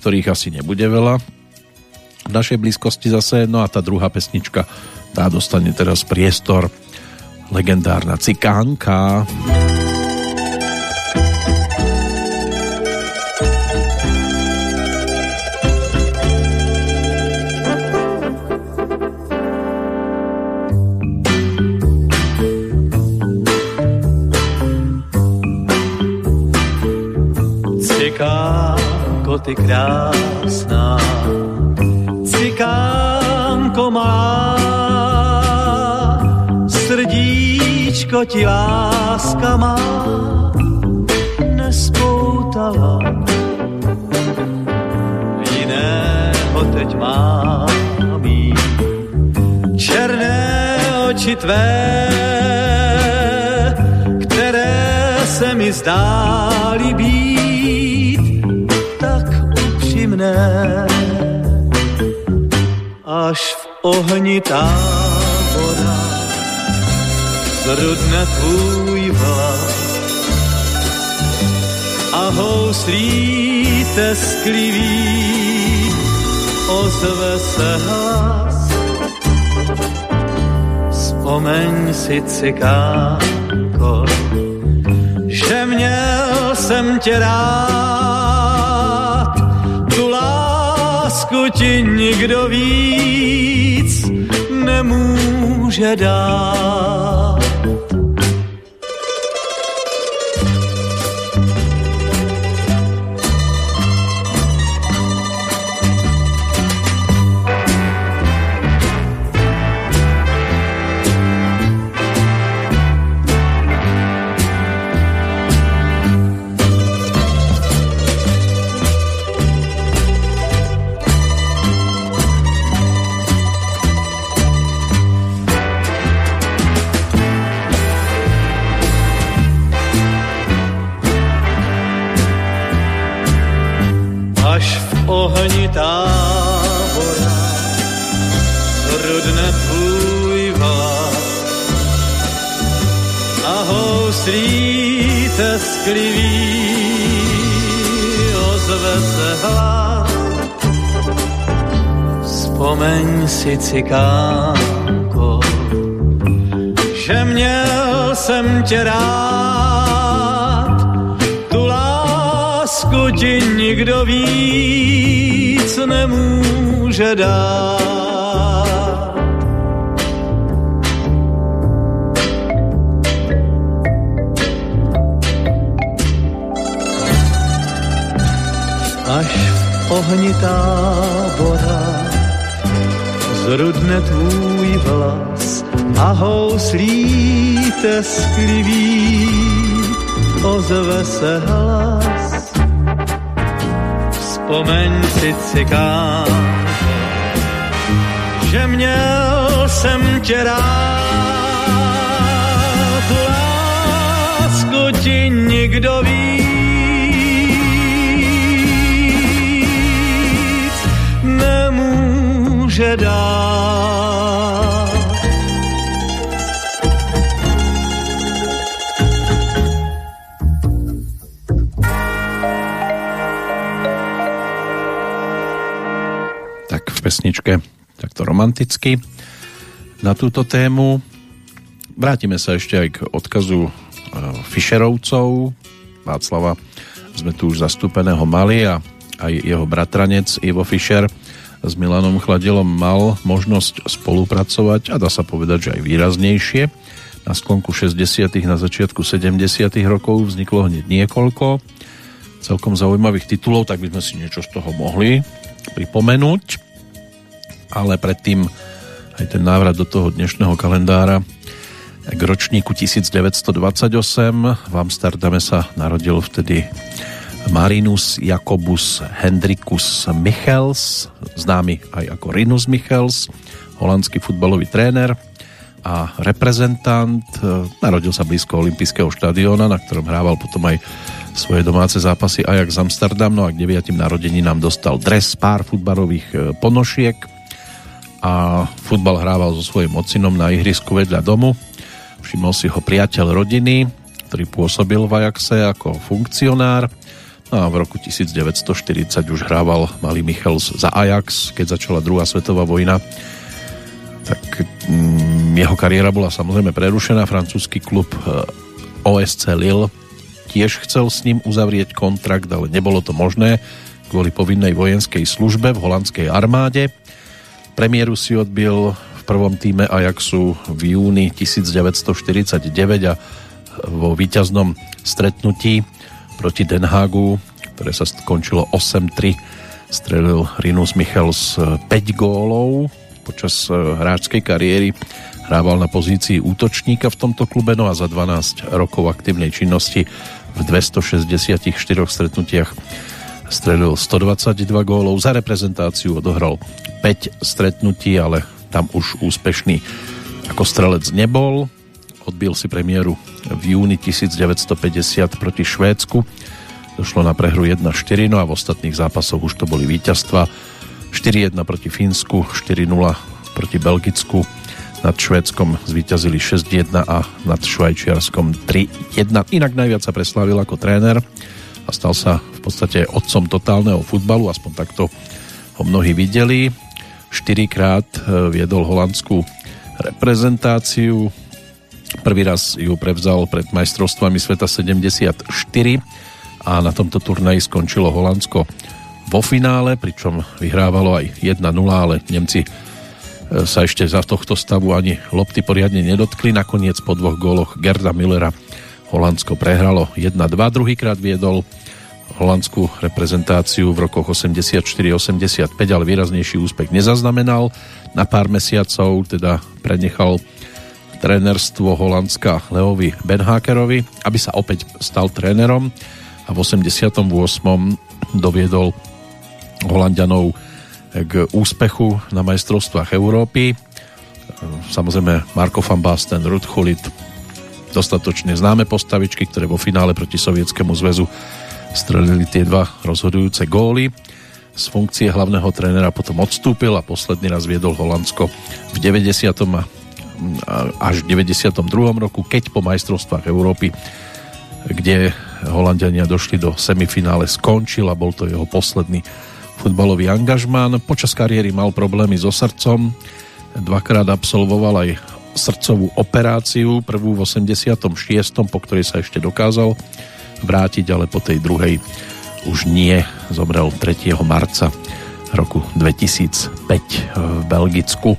ktorých asi nebude veľa v našej blízkosti zase. No a tá druhá pesnička, tá dostane teraz priestor legendárna Cikánka. Cikánko, ty krásná, srdíčko ti láska má, nespoutala. Jiného teď mám jí, černé oči tvé, které se mi zdály být mne, až v ohni tábora zrudne tvůj vlas a houslí tesklivý ozve se hlas. Vzpomeň si, cikánko, že měl jsem tě rád, lásku ti nikdo víc nemůže dát. Si cikánko, že měl jsem tě rád, tu lásku ti nikdo víc nemůže dát. Až v ohni tábora zrudne tvůj vlas a houslí tesklivý ozve se hlas. Vzpomeň si cikán, že měl jsem tě rád, lásku ti nikdo víc dát. Tak v pesničke takto romanticky na túto tému. Vrátime sa ešte aj k odkazu e, Fischerovcov. Václava sme tu už zastúpeného mali a aj jeho bratranec Ivo Fischer s Milanom Chladilom mal možnosť spolupracovať a dá sa povedať, že aj výraznejšie. Na sklonku 60. na začiatku 70. rokov vzniklo hneď niekoľko celkom zaujímavých titulov, tak by sme si niečo z toho mohli pripomenúť. Ale predtým aj ten návrat do toho dnešného kalendára k ročníku 1928. V Amsterdame sa narodil vtedy Marinus Jakobus Hendrikus Michels, známy aj ako Rinus Michels, holandský futbalový tréner a reprezentant. Narodil sa blízko olympijského štadióna, na ktorom hrával potom aj svoje domáce zápasy Ajax Amsterdam, no a k 9. narodeninám dostal dres, pár futbalových e, ponošiek a futbal hrával so svojím ocinom na ihrisku vedľa domu. Všimol si ho priateľ rodiny, ktorý pôsobil v Ajaxe ako funkcionár a v roku 1940 už hrával malý Michels za Ajax, keď začala druhá svetová vojna tak mm, jeho kariéra bola samozrejme prerušená. Francúzsky klub e, OSC Lille tiež chcel s ním uzavrieť kontrakt, ale nebolo to možné kvôli povinnej vojenskej službe v holandskej armáde. Premiéru si odbil v prvom týme Ajaxu v júni 1949 a vo víťaznom stretnutí proti Den Hagu, ktoré sa skončilo 8-3, strelil Rinus Michels 5 gólov. Počas hráčskej kariéry hrával na pozícii útočníka v tomto klube, no a za 12 rokov aktívnej činnosti v 264 stretnutiach strelil 122 gólov, za reprezentáciu odohral 5 stretnutí, ale tam už úspešný ako strelec nebol. Odbil si premiéru v júni 1950 proti Švédsku. Došlo na prehru 1-4, no a v ostatných zápasoch už to boli víťazstva 4-1 proti Fínsku, 4-0 proti Belgicku, nad Švédskom zvíťazili 6-1 a nad Švajčiarskom 3-1. Inak najviac sa preslávil ako tréner a stal sa v podstate otcom totálneho futbalu, aspoň takto ho mnohí videli. Štyrikrát e, viedol holandskú reprezentáciu. Prvý raz ju prevzal pred majstrovstvami sveta 74 a na tomto turnaji skončilo Holandsko vo finále, pričom vyhrávalo aj 1-0, ale Nemci sa ešte za tohto stavu ani lopty poriadne nedotkli. Nakoniec po dvoch góloch Gerda Millera Holandsko prehralo 1-2. Druhýkrát viedol holandskú reprezentáciu v rokoch 84-85, ale výraznejší úspech nezaznamenal. Na pár mesiacov teda prenechal trénerstvo Holandska Leovi Benhakerovi, aby sa opäť stal trénerom a v 88. doviedol Holandianov k úspechu na majstrovstvách Európy. Samozrejme Marko van Basten, Ruud Chulit, dostatočne známe postavičky, ktoré vo finále proti Sovietskému zväzu strelili tie dva rozhodujúce góly. Z funkcie hlavného trénera potom odstúpil a posledný raz viedol Holandsko v 90. a až v 92. roku, keď po majstrovstvách Európy, kde Holandiania došli do semifinále, skončil a bol to jeho posledný futbalový angažmán. Počas kariéry mal problémy so srdcom, dvakrát absolvoval aj srdcovú operáciu, prvú v 86., po ktorej sa ešte dokázal vrátiť, ale po tej druhej už nie. Zomrel 3. marca roku 2005 v Belgicku.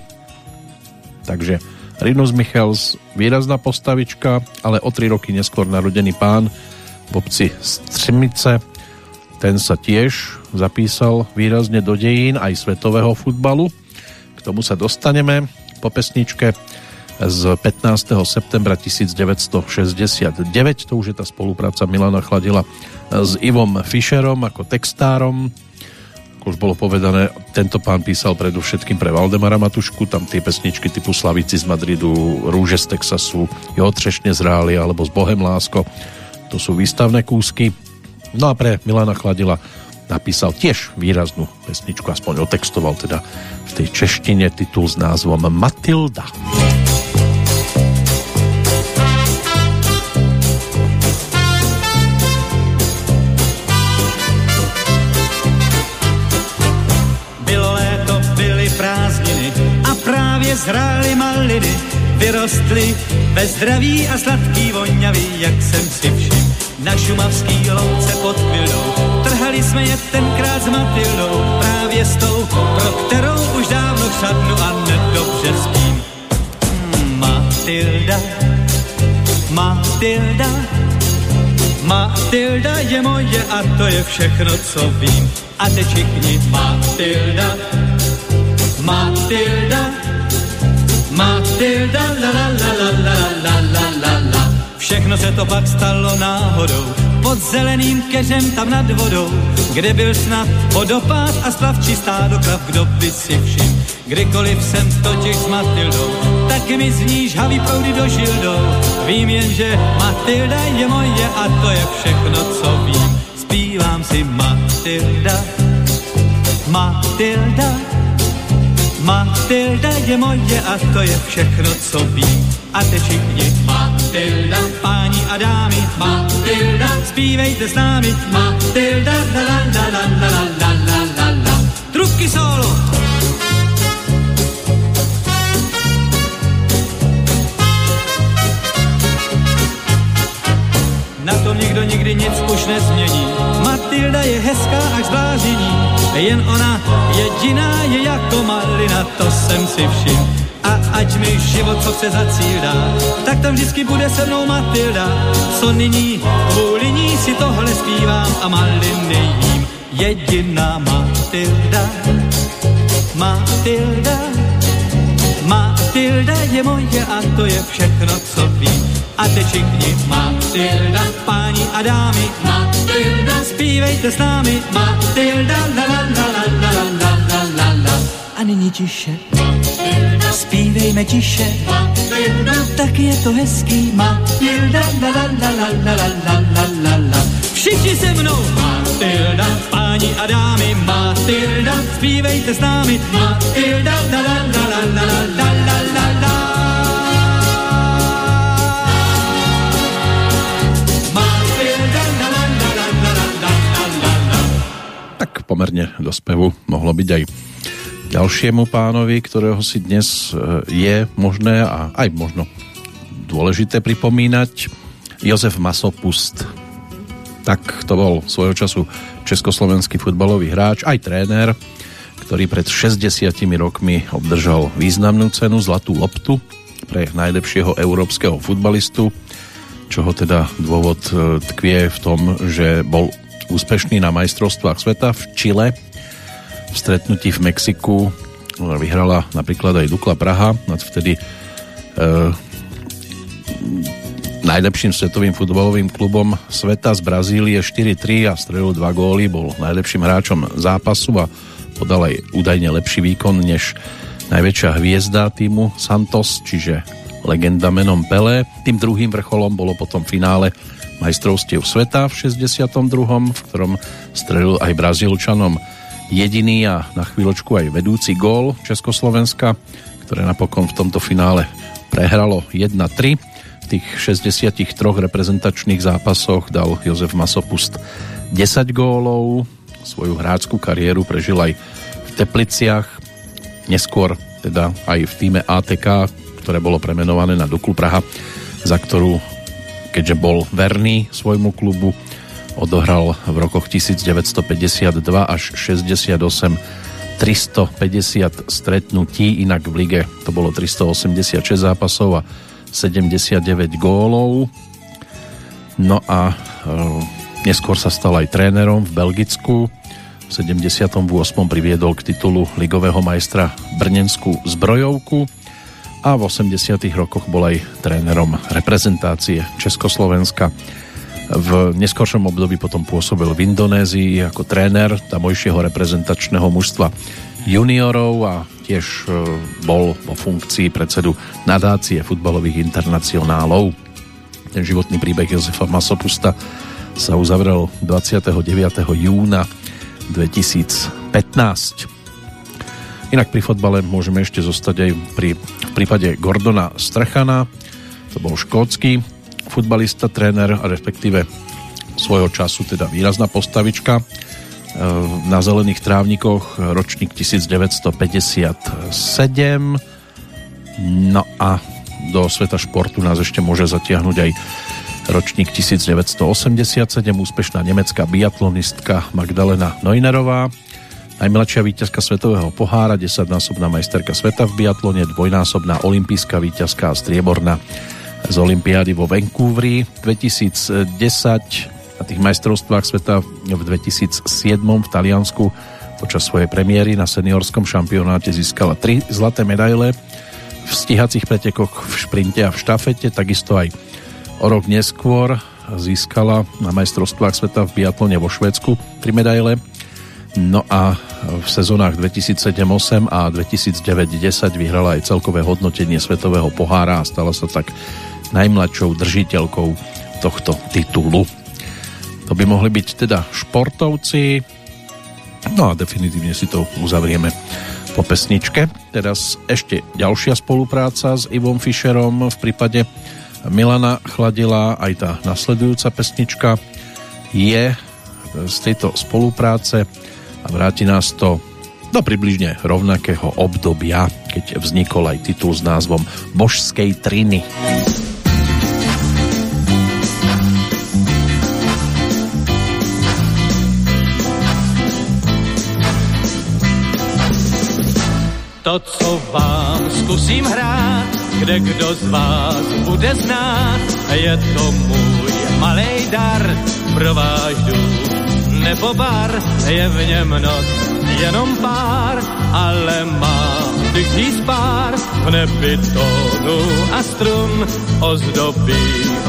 Takže Rinus Michels, výrazná postavička, ale o tri roky neskôr narodený pán v obci Střemice. Ten sa tiež zapísal výrazne do dejín aj svetového futbalu. K tomu sa dostaneme po pesničke z 15. septembra 1969. To už je tá spolupráca Milana Chladila s Ivom Fischerom ako textárom. Ako už bolo povedané, tento pán písal predovšetkým pre Valdemara Matušku, tam tie pesničky typu Slavici z Madridu, Rúže z Texasu, Jo Třešne z Rály alebo z Bohem Lásko. To sú výstavné kúsky. No a pre Milana Chladila napísal tiež výraznú pesničku, aspoň otextoval teda v tej češtine titul s názvom Matilda. Matilda. Zhrály maliny, vyrostly ve zdraví a sladký voňavý, jak jsem si všim. Na šumavský louce pod chvilou, trhali jsme je tenkrát s Matildou, právě s tou, pro kterou už dávno šadnu a nedobře spím. Hmm, Matilda, Matilda, Matilda je moje a to je všechno, co vím. A teď všichni Matilda, Matilda, Matilda, la la la la la la la la la. Všechno se to pak stalo náhodou, pod zeleným keřem tam nad vodou, kde byl snad vodopád a slavčí stádo krav, kdo by si všim. Kdykoliv jsem totiž s Matildou, tak mi zní žhavý proudy do žildou. Vím jen, že Matilda je moje a to je všechno, co vím. Zpívám si Matilda, Matilda, Matilda je moje a to je všechno, co vím. A te všichni Matilda, páni a dámy, Matilda, zpívejte s námi, Matilda, la la la la la la la la la. Trubky solo. Na tom nikdo nikdy nic už nezmění. Matilda je hezká až zblážení, jen ona jediná je jako malina, to jsem si všim. A ať mi život co se za cíl dá, tak tam vždycky bude se mnou Matilda. Co nyní, kvůli ní si tohle zpívám a maliny jím. Jediná Matilda, Matilda, Matilda je moje a to je všechno, co vím. A teď všichni Matilda, páni a dámy, Matilda, zpívejte s námi, Matilda, la la la la la la la la la. A nyní tiše, Matilda, zpívejme tiše, Matilda, tak je to hezký, Matilda, la la la la la la la la la la. Všichni se mnou, Matilda, páni a dámy, Matilda, zpívejte s námi, Matilda, la la la la la la la. Tak pomerne do spevu mohlo byť aj ďalšiemu pánovi, ktorého si dnes e, je možné a aj možno dôležité pripomínať. Jozef Masopust. Tak to bol svojho času československý futbalový hráč, aj tréner, ktorý pred 60 rokmi obdržal významnú cenu Zlatú loptu pre najlepšieho európskeho futbalistu, čoho teda dôvod e, tkvie v tom, že bol úspešný na majstrovstvách sveta v Čile. V stretnutí v Mexiku vyhrala napríklad aj Dukla Praha nad vtedy e, najlepším svetovým futbalovým klubom sveta z Brazílie 4-3 a strelil dva góly, bol najlepším hráčom zápasu a podal aj údajne lepší výkon než najväčšia hviezda týmu Santos, čiže legenda menom Pele. Tým druhým vrcholom bolo potom finále majstrovstiev sveta v 62., v ktorom strelil aj Brazílčanom jediný a na chvíľočku aj vedúci gól Československa, ktoré napokon v tomto finále prehralo 1-3. V tých 63 reprezentačných zápasoch dal Jozef Masopust 10 gólov. Svoju hráckú kariéru prežil aj v Tepliciach, neskôr teda aj v týme ATK, ktoré bolo premenované na Duklu Praha, za ktorú, keďže bol verný svojmu klubu, odohral v rokoch 1952 až 68 350 stretnutí, inak v lige to bolo 386 zápasov a 79 gólov. No a e, neskôr sa stal aj trénerom v Belgicku. V 78. priviedol k titulu ligového majstra Brnenskú zbrojovku a v 80. rokoch bol aj trénerom reprezentácie Československa. V neskoršom období potom pôsobil v Indonézii ako tréner tamojšieho reprezentačného mužstva juniorov a tiež e, bol vo funkcii predsedu nadácie futbalových internacionálov. Ten životný príbeh Jozefa Masopusta sa uzavrel 29. júna 2015. Inak pri fotbale môžeme ešte zostať aj pri, v prípade Gordona Strachana, to bol škótsky futbalista, tréner respektíve svojho času teda výrazná postavička e, na zelených trávnikoch ročník 1957 no a do sveta športu nás ešte môže zatiahnuť aj ročník 1987 úspešná nemecká biatlonistka Magdalena Neunerová najmladšia víťazka svetového pohára 10-násobná majsterka sveta v biatlone dvojnásobná olimpijská víťazka a strieborná z Olympiády vo Vancouveri 2010 na tých majstrovstvách sveta v 2007 v Taliansku počas svojej premiéry na seniorskom šampionáte získala tri zlaté medaile v stíhacích pretekoch v šprinte a v štafete, takisto aj o rok neskôr získala na majstrovstvách sveta v biatlone vo Švédsku tri medaile. No a v sezónach 2007-8 a 2009-10 vyhrala aj celkové hodnotenie svetového pohára a stala sa tak najmladšou držiteľkou tohto titulu. To by mohli byť teda športovci, no a definitívne si to uzavrieme po pesničke. Teraz ešte ďalšia spolupráca s Ivom Fischerom v prípade Milana Chladila, aj tá nasledujúca pesnička je z tejto spolupráce a vráti nás to do približne rovnakého obdobia, keď vznikol aj titul s názvom Božskej triny. To, co vám zkusím hrát, kde kdo z vás bude znát, je to můj malej dar pro váš dům nebo bar, je v něm noc jenom pár, ale má dychý spár v nebi tónu a strun ozdobí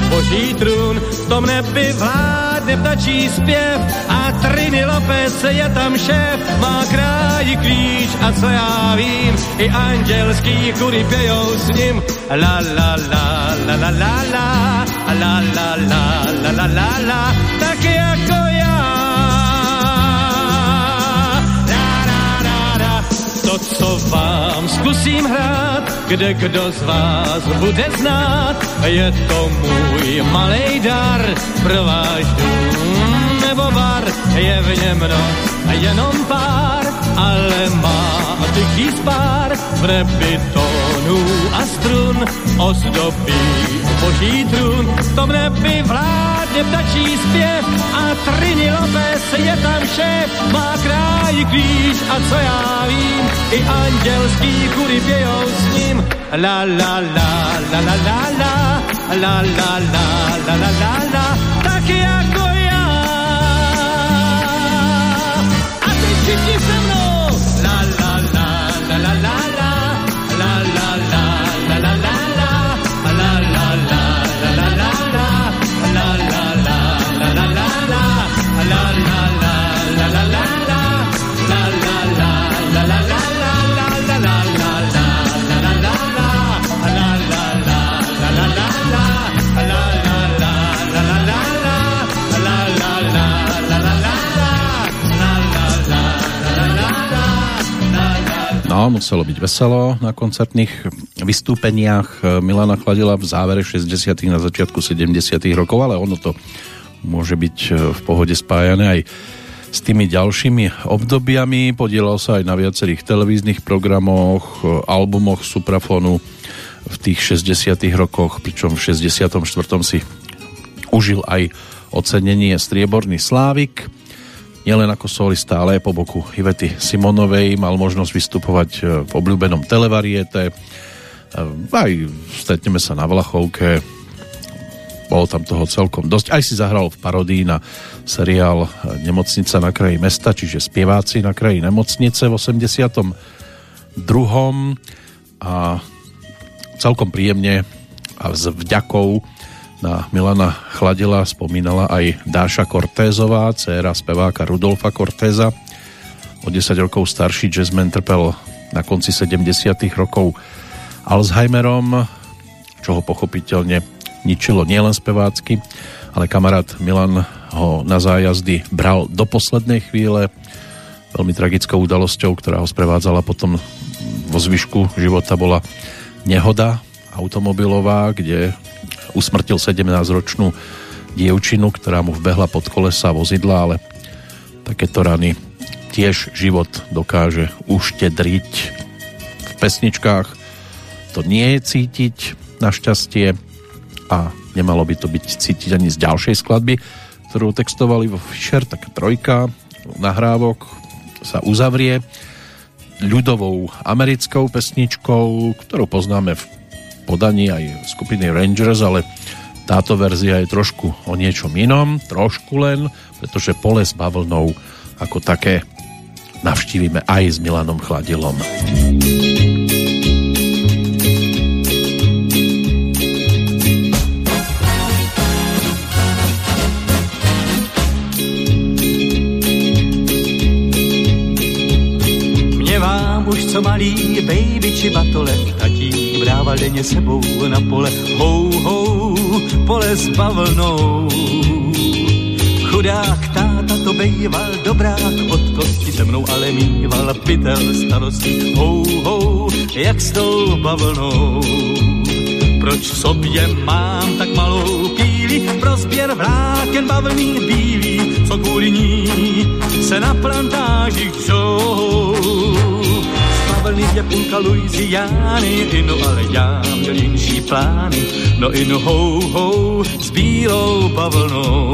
boží trůn, v tom nebi vládne ptačí zpěv a Trini Lopez je tam šéf, má kráji klíč a co já vím, i andělský kury pějou s ním, la la la la la la la la la la la la la la tak jako to, co vám zkusím hrát, kde kdo z vás bude znát, je to můj malej dar pro váš dům nebo bar, je v něm noc jenom pár, ale má tichý spár v nebi a strun ozdobí boží trůn, v tom nebi vládne ptačí zpěv a Trini Lopez je tam šéf, má kráj klíč a co já vím, i andělský kury pějou s ním. La la la la la la la la la la la la la la tak jako já. A teď všichni se mnou. No, muselo byť veselo na koncertných vystúpeniach Milana Chladila v závere 60. na začiatku 70. rokov, ale ono to môže byť v pohode spájané aj s tými ďalšími obdobiami. Podielal sa aj na viacerých televíznych programoch, albumoch Suprafonu v tých 60. rokoch, pričom v 64. si užil aj ocenenie Strieborný Slávik nielen ako solista, ale aj po boku Ivety Simonovej mal možnosť vystupovať e, v obľúbenom televariete. E, aj stretneme sa na Vlachovke, bolo tam toho celkom dosť. Aj si zahral v parodii na seriál e, Nemocnica na kraji mesta, čiže spieváci na kraji nemocnice v 82. A celkom príjemne a s vďakou na Milana Chladila spomínala aj Dáša Kortézová, dcéra speváka Rudolfa Kortéza. O 10 rokov starší jazzman trpel na konci 70 rokov Alzheimerom, čo ho pochopiteľne ničilo nielen spevácky, ale kamarát Milan ho na zájazdy bral do poslednej chvíle. Veľmi tragickou udalosťou, ktorá ho sprevádzala potom vo zvyšku života bola nehoda automobilová, kde usmrtil 17-ročnú dievčinu, ktorá mu vbehla pod kolesa vozidla, ale takéto rany tiež život dokáže uštedriť. V pesničkách to nie je cítiť našťastie a nemalo by to byť cítiť ani z ďalšej skladby, ktorú textovali vo Fischer, tak trojka nahrávok sa uzavrie ľudovou americkou pesničkou, ktorú poznáme v podaní aj skupiny Rangers, ale táto verzia je trošku o niečom inom, trošku len, pretože pole s bavlnou ako také navštívime aj s Milanom Chladilom. už co malý baby či batole, tatí brával denně sebou na pole, hou, hou, pole s bavlnou. Chudák táta to bejval dobrák od kosti se mnou, ale mýval pytel starostí, hou, hou, jak s tou bavlnou. Proč v sobě mám tak malou píli pro sběr vláken bavlný bílý, co kvůli ní se na plantážích vlny je půlka Louisiany, no ale já měl jinší plány, no i no hou, hou, s bílou bavlnou.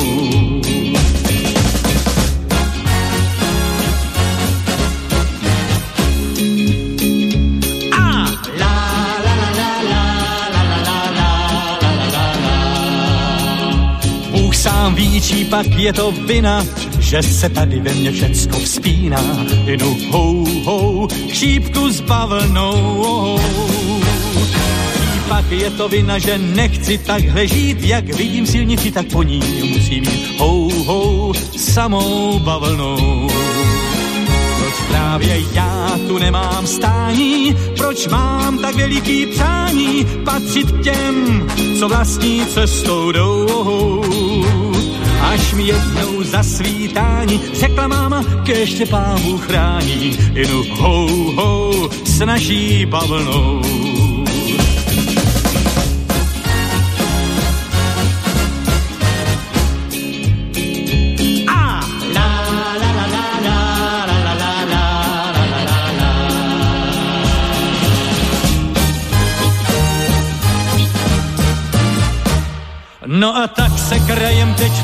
Sám ví, čí pak je to vina, že se tady ve mně všecko vzpíná. Jinu hou, hou, šípku s bavlnou. I pak je to vina, že nechci takhle žít, jak vidím silnici, tak po ní musím jít hou, hou, samou bavlnou. Proč právě já tu nemám stání, proč mám tak veliký přání patřit těm, co vlastní cestou jdou až mi jednou zasvítání řekla máma, keště pámu chrání, inu hou, hou, s naší bavlnou. No a tak se krajem teď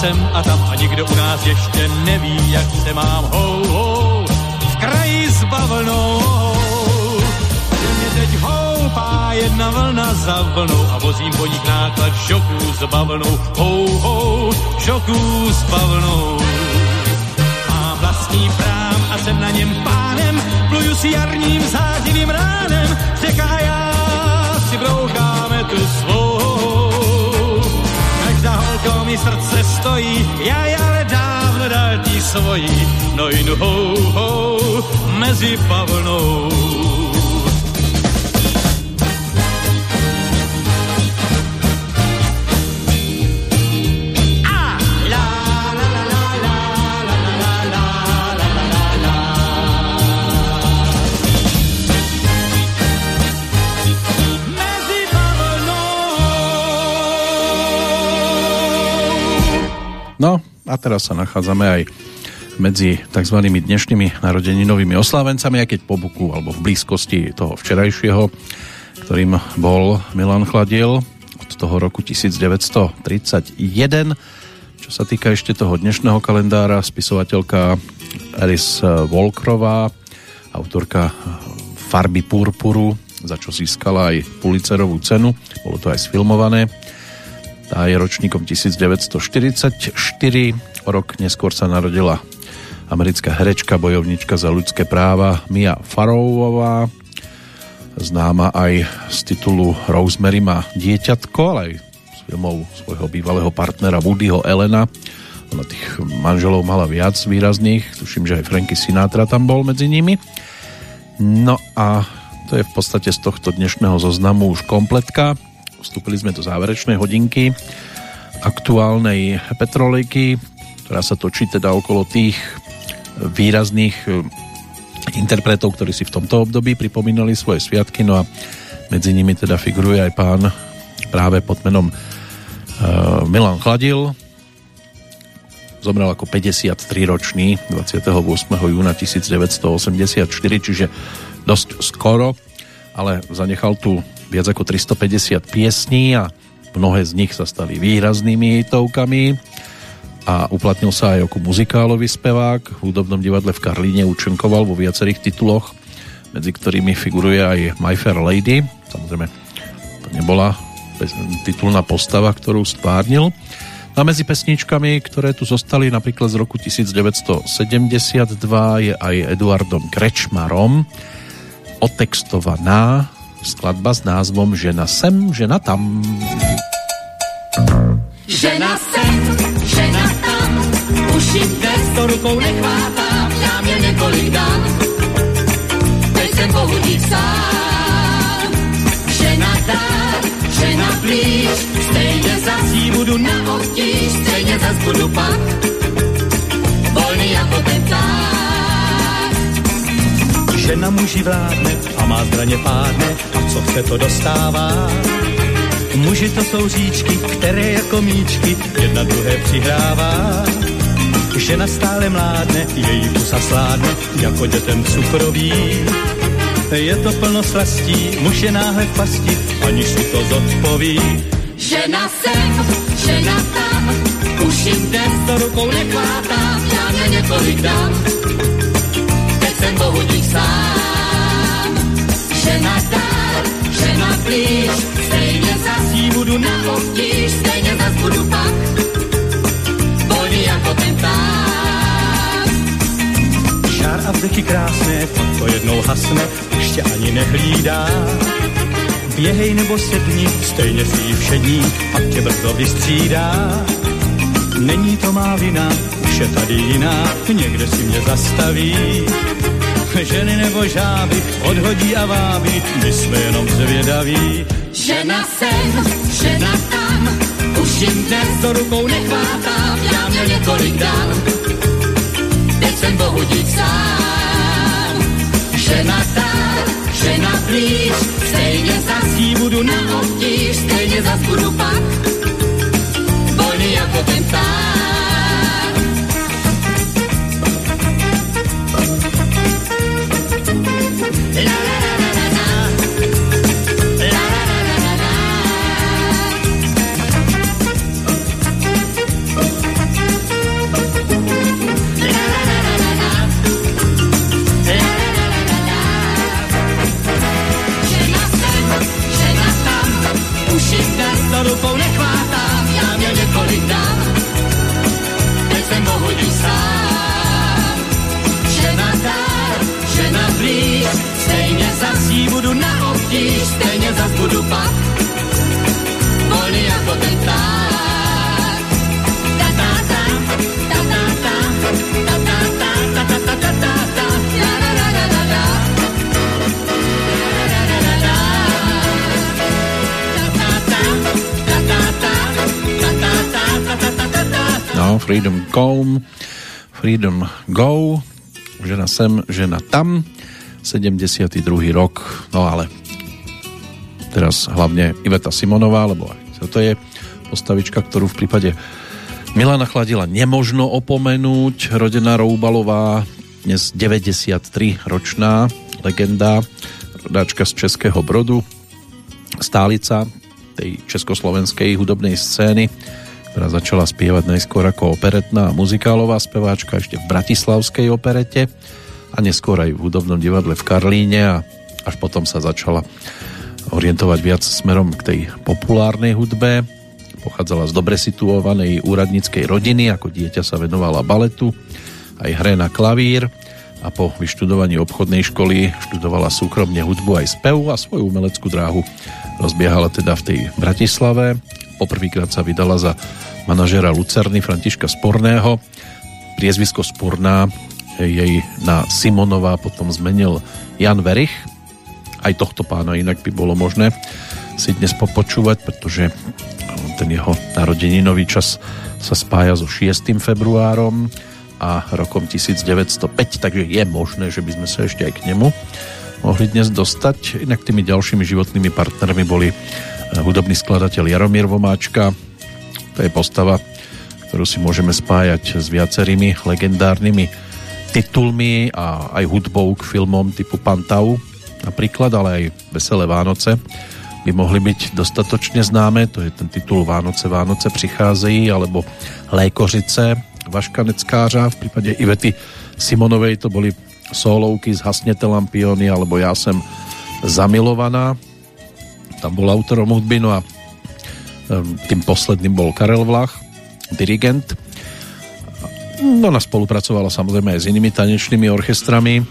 sem a tam a nikdo u nás ještě neví, jak se mám hou, hou, v kraji s bavlnou. Mě teď houpá jedna vlna za vlnou a vozím po nich náklad žoků s bavlnou, hou, hou, žoků s bavlnou. Mám vlastní prám a jsem na něm pánem, pluju si jarním zářivým ránem, řeka a já si broucháme tu svou mi srdce stojí, já ale dávno dal tí svojí, no i hou, hou, mezi pavlnou. No a teraz sa nachádzame aj medzi tzv. dnešnými narodeninovými oslávencami, aj keď po buku alebo v blízkosti toho včerajšieho, ktorým bol Milan Chladiel od toho roku 1931. Čo sa týka ešte toho dnešného kalendára, spisovateľka Eris Volkrová, autorka Farby purpuru, za čo získala aj Pulitzerovú cenu, bolo to aj sfilmované. Tá je ročníkom 1944, o rok neskôr sa narodila americká herečka, bojovnička za ľudské práva Mia Farovová, známa aj z titulu Rosemary má dieťatko, ale aj z filmov svojho bývalého partnera Woodyho Elena. Ona tých manželov mala viac výrazných, tuším, že aj Franky Sinatra tam bol medzi nimi. No a to je v podstate z tohto dnešného zoznamu už kompletka. Vstúpili sme do záverečnej hodinky aktuálnej petrolejky, ktorá sa točí teda okolo tých výrazných e, interpretov, ktorí si v tomto období pripomínali svoje sviatky, no a medzi nimi teda figuruje aj pán práve pod menom uh, Milan Chladil, zomrel ako 53-ročný 28. júna 1984, čiže dosť skoro, ale zanechal tu viac ako 350 piesní a mnohé z nich sa stali výraznými hitovkami a uplatnil sa aj ako muzikálový spevák. V hudobnom divadle v Karlíne účinkoval vo viacerých tituloch, medzi ktorými figuruje aj My Fair Lady. Samozrejme, to nebola titulná postava, ktorú stvárnil. A medzi pesničkami, ktoré tu zostali napríklad z roku 1972 je aj Eduardom Krečmarom otextovaná skladba s názvom Žena sem, žena tam. Žena sem, žena tam, jim dnes to rukou nechvátám, já mě několik dám, teď jsem bohudík sám. Žena dál, žena blíž, stejně zas jí budu na obtíž, stejně zas budu pak, volný jako ten pták. Žena muži vládne a má zbraně pádne a co chce to dostává Muži to jsou říčky, které jako míčky jedna druhé přihrává. Žena stále mládne, její pusa sládne, jako dětem cukrový. Je to plno slastí, muž je náhle v pasti, aniž si to zodpoví. Žena sem, žena tam, už jim dnes to rukou nechvátám, já mě několik dám. Jsem bohudík sám. Žena dál, žena blíž, stejně zas jí budu na obtíž, stejně zas budu pak volný jako ten pták. A vdeky krásné, to jednou hasne, už tě ani nehlídá. Běhej nebo sedni, stejně si ji všední, pak tě brzo vystřídá. Není to má vina, už je tady jiná, někde si mě zastaví. Ženy nebo žáby, odhodí a vábí, my jsme jenom zvědaví. Žena sem, žena tam, už jim dnes to rukou nechvátám, já měl několik dám, teď jsem bohudík sám. Žena dál, žena blíž, stejně zas jí budu na obtíž, stejně zas budu pak, volný jako ten pták. No, Freedom Come, Freedom Go, žena sem, žena tam, 72. rok, no ale teraz hlavne Iveta Simonová, lebo aj to je postavička, ktorú v prípade Milana Chladila nemožno opomenúť, rodená Roubalová, dnes 93 ročná legenda, rodáčka z Českého Brodu, stálica tej československej hudobnej scény, ktorá začala spievať najskôr ako operetná a muzikálová speváčka ešte v Bratislavskej operete a neskôr aj v hudobnom divadle v Karlíne a až potom sa začala orientovať viac smerom k tej populárnej hudbe Pochádzala z dobre situovanej úradníckej rodiny, ako dieťa sa venovala baletu, aj hre na klavír a po vyštudovaní obchodnej školy študovala súkromne hudbu aj spev a svoju umeleckú dráhu rozbiehala teda v tej Bratislave. Poprvýkrát sa vydala za manažera Lucerny Františka Sporného. Priezvisko Sporná jej na Simonová potom zmenil Jan Verich. Aj tohto pána inak by bolo možné si dnes popočúvať, pretože ten jeho narodeninový čas sa spája so 6. februárom a rokom 1905, takže je možné, že by sme sa ešte aj k nemu mohli dnes dostať. Inak tými ďalšími životnými partnermi boli hudobný skladateľ Jaromír Vomáčka, to je postava, ktorú si môžeme spájať s viacerými legendárnymi titulmi a aj hudbou k filmom typu Pantau napríklad, ale aj Veselé Vánoce by mohli byť dostatočne známe, to je ten titul Vánoce, Vánoce přicházejí, alebo Lékořice Vaška Neckářa, v prípade Ivety Simonovej to boli solovky z Hasnete lampiony, alebo Ja jsem zamilovaná, tam bol autorom hudby, no a tým posledným bol Karel Vlach, dirigent. No, ona spolupracovala samozrejme aj s inými tanečnými orchestrami,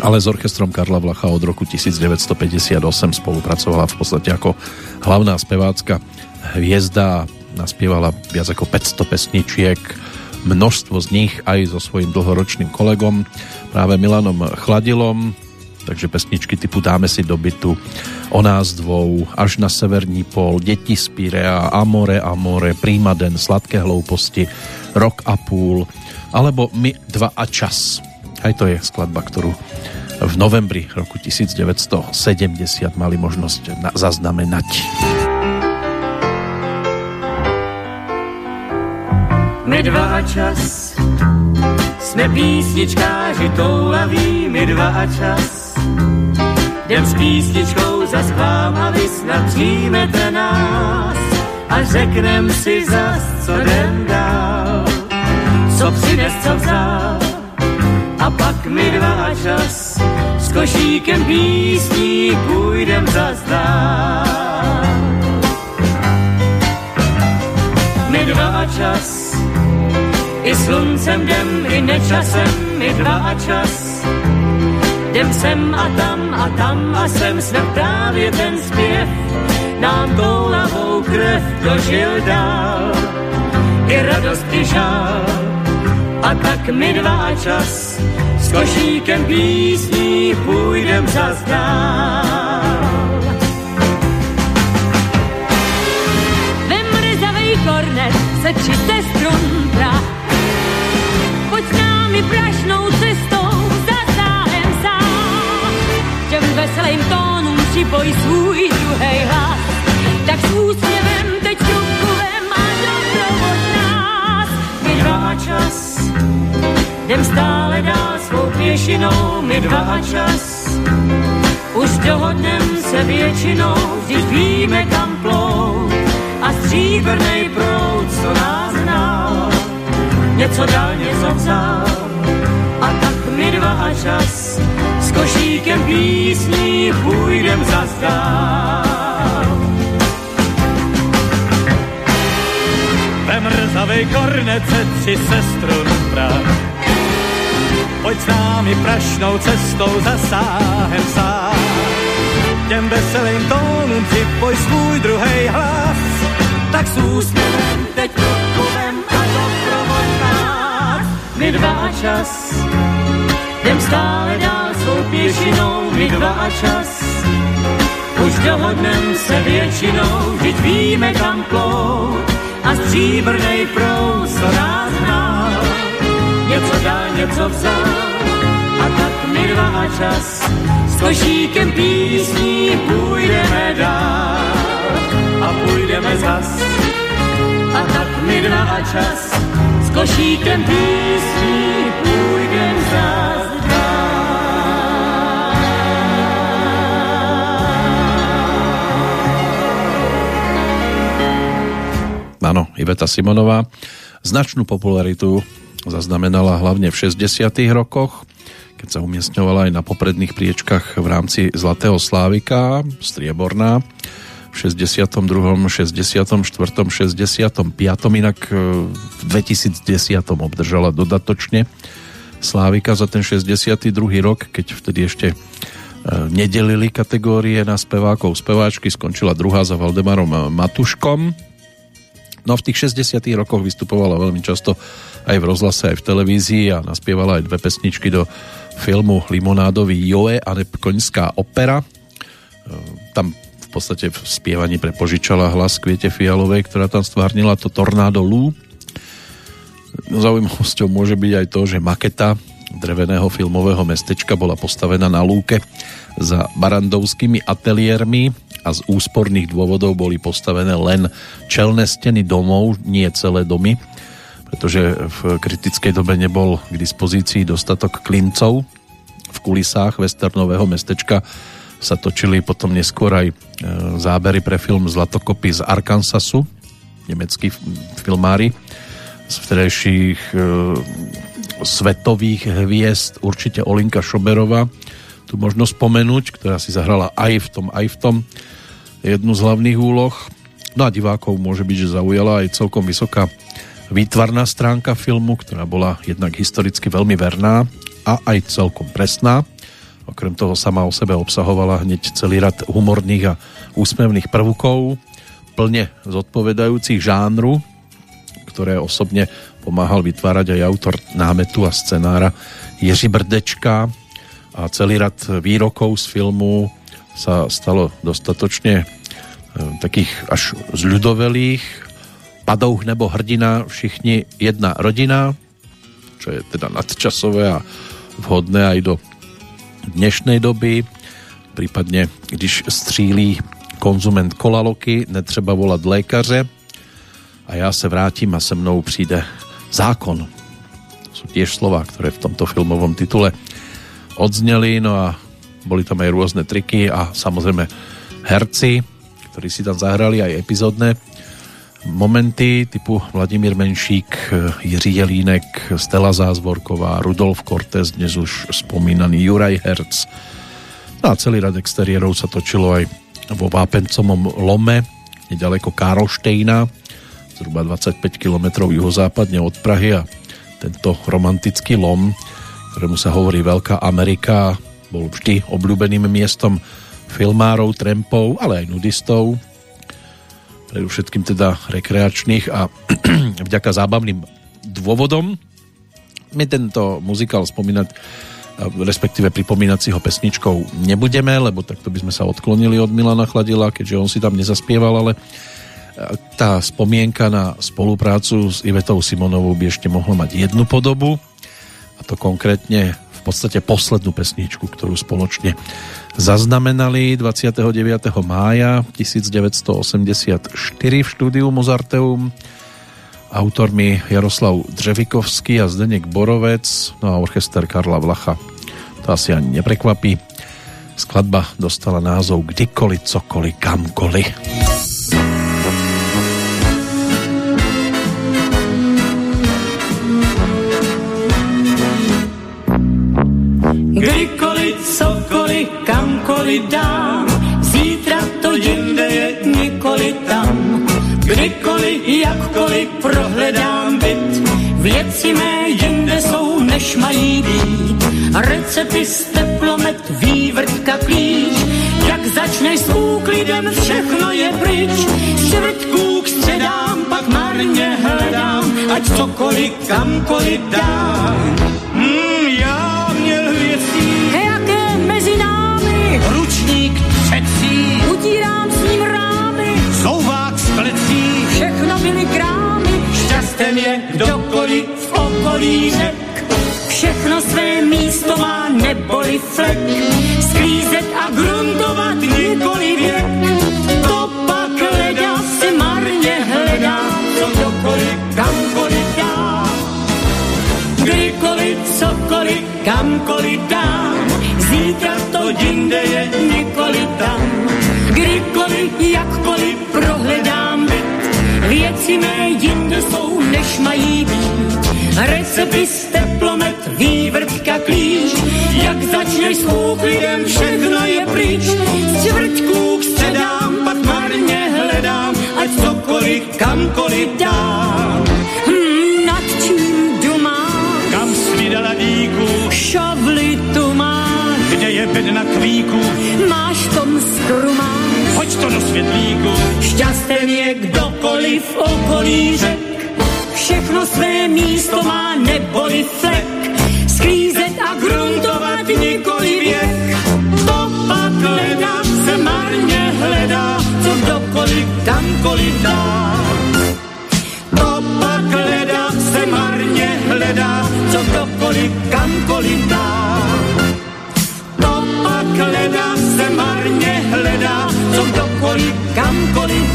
ale s orchestrom Karla Vlacha od roku 1958 spolupracovala v podstate ako hlavná spevácka hviezda naspievala viac ako 500 pesničiek množstvo z nich aj so svojím dlhoročným kolegom práve Milanom Chladilom takže pesničky typu Dáme si do bytu O nás dvou, Až na severní pol, Deti z Pirea, Amore, Amore, Prímaden, Sladké hlouposti, Rok a půl, alebo My dva a čas. Aj to je skladba, ktorú v novembri roku 1970 mali možnosť na, zaznamenať. My dva a čas, jsme písničkáři toulaví, my dva a čas. Jdem s písničkou za vám a vy snad přijmete nás a řeknem si zas, co jdem dál. Co přines, co vzal, a pak mi dva čas s košíkem písní půjdem zazdát. My dva čas i sluncem jdem, i nečasem, my dva čas. Jdem sem a tam a tam a sem jsme právě ten zpěv, nám toulavou krev dožil dál. I radost, i žál, a tak mi dva čas s košíkem písní půjdem za zdál. Vem mrzavej kornet se čiste strun prach. Pojď s námi prašnou veselým tónům připoj svůj druhý hlas. Tak s úsměvem teď trubku vem a doprovod nás. My dva čas jdem stále dál svou pěšinou, my dva a čas. Už dohodnem se většinou, vždyť víme kam plout a stříbrnej proud, co nás hnal, něco dal, něco vzal. A tak my dva a čas s košíkem písní půjdem za zdál. Ve mrzavej kornece tři sestrun prach Pojď s námi prašnou cestou za sáhem sám. Těm veselým tónům připoj svůj druhý hlas. Tak s úsměvem teď odpovem a doprovod nás. My dva čas, jdem stále dál svou pěšinou, my dva a čas. Už dohodnem se většinou, vždyť víme kam plout a stříbrnej proud, co nás něco dal, něco vzal. A tak my dva a čas s košíkem písní půjdeme dál. A půjdeme zas, a tak mi dva a čas s košíkem písní půjdem zás Áno, Iveta Simonová. Značnú popularitu zaznamenala hlavne v 60. rokoch, keď sa umiestňovala aj na popredných priečkach v rámci Zlatého Slávika, Strieborná, v 62., 64., 65. Inak e, v 2010. obdržala dodatočne Slávika za ten 62. rok, keď vtedy ešte e, nedelili kategórie na spevákov speváčky, skončila druhá za Valdemarom Matuškom No v tých 60 rokoch vystupovala veľmi často aj v rozhlase, aj v televízii a naspievala aj dve pesničky do filmu Limonádový Joe a Koňská opera. E, tam v podstate v spievaní prepožičala hlas Kviete Fialovej, ktorá tam stvárnila to Tornádo Lú. No, zaujímavosťou môže byť aj to, že maketa dreveného filmového mestečka bola postavená na lúke za barandovskými ateliérmi a z úsporných dôvodov boli postavené len čelné steny domov, nie celé domy, pretože v kritickej dobe nebol k dispozícii dostatok klincov. V kulisách westernového mestečka sa točili potom neskôr aj e, zábery pre film Zlatokopy z Arkansasu, nemeckí filmári z vtedajších e, svetových hviezd, určite Olinka Šoberová, tu možno spomenúť, ktorá si zahrala aj v tom, aj v tom jednu z hlavných úloh. No a divákov môže byť, že zaujala aj celkom vysoká výtvarná stránka filmu, ktorá bola jednak historicky veľmi verná a aj celkom presná. Okrem toho sama o sebe obsahovala hneď celý rad humorných a úsmevných prvkov, plne zodpovedajúcich žánru, ktoré osobne pomáhal vytvárať aj autor námetu a scenára Ježi Brdečka a celý rad výrokov z filmu sa stalo dostatočne e, takých až zľudovelých. Padouch nebo hrdina, všichni jedna rodina, čo je teda nadčasové a vhodné aj do dnešnej doby. Prípadne, když střílí konzument kolaloky, netřeba volať lékaře a já se vrátím a se mnou přijde zákon. Sú tiež slova, ktoré v tomto filmovom titule odzneli, no a boli tam aj rôzne triky a samozrejme herci, ktorí si tam zahrali aj epizodné momenty typu Vladimír Menšík, Jiří Jelínek, Stella Zázvorková, Rudolf Cortez, dnes už spomínaný Juraj Herc. No a celý rad exteriérov sa točilo aj vo Vápencomom lome, nedaleko Karlštejna, zhruba 25 km juhozápadne od Prahy a tento romantický lom, ktorému sa hovorí Veľká Amerika, bol vždy obľúbeným miestom filmárov, trempov, ale aj nudistov, predovšetkým teda rekreačných a vďaka zábavným dôvodom. My tento muzikál spomínať respektíve pripomínať si ho pesničkou nebudeme, lebo takto by sme sa odklonili od Milana Chladila, keďže on si tam nezaspieval, ale tá spomienka na spoluprácu s Ivetou Simonovou by ešte mohla mať jednu podobu a to konkrétne v podstate poslednú pesničku, ktorú spoločne zaznamenali 29. mája 1984 v štúdiu Mozarteum. Autormi Jaroslav Dřevikovský a Zdeněk Borovec no a orchester Karla Vlacha. To asi ani neprekvapí. Skladba dostala názov Kdykoliv, cokoliv, kamkoliv Kdykoliv, cokoliv, kamkoliv dám, zítra to jinde je nikoli tam. Kdykoliv, jakkoliv prohledám byt, věci mé jinde jsou, než mají být. Recepty teplomet, vývrtka, klíč, jak začneš s úklidem, všechno je pryč. Čtvrtků k středám, pak marně hledám, ať cokoliv, kamkoliv dám. faktem je, kdokoliv v okolí řek, všechno své místo má neboli flek, sklízet a gruntovat nikoli věk, to pak hledá se marně hledá, co kdokoliv, kamkoliv dá. Kdykoliv, cokoliv, kamkoliv dám, zítra to jinde je nikoli tam. Kdykoliv, jakkoliv prohledám byt, věci mé jinde Recepty, teplomet, vývrtka, klíč, jak začneš s úklidem, všechno je pryč. Čtvrtků středám, pak marně hledám, ať cokoliv, kamkoliv dám. Hmm, nad čím doma? Kam svídala díku, Šavli tu máš, kde je bedna kvíku, máš tom skrumáš. hoď to do světlíku. Šťasten je kdokoliv v okolí řek, všechno své místo má neboli flek. Sklízet a gruntovat nikoli věk, to pak hledá, se marně hledá, co kdokoliv kamkoliv dá. To pak hledá, se marně hledá, co kdokoliv kamkoliv dá. To pak hledá, se marně hledá, co kdokoliv kamkoliv.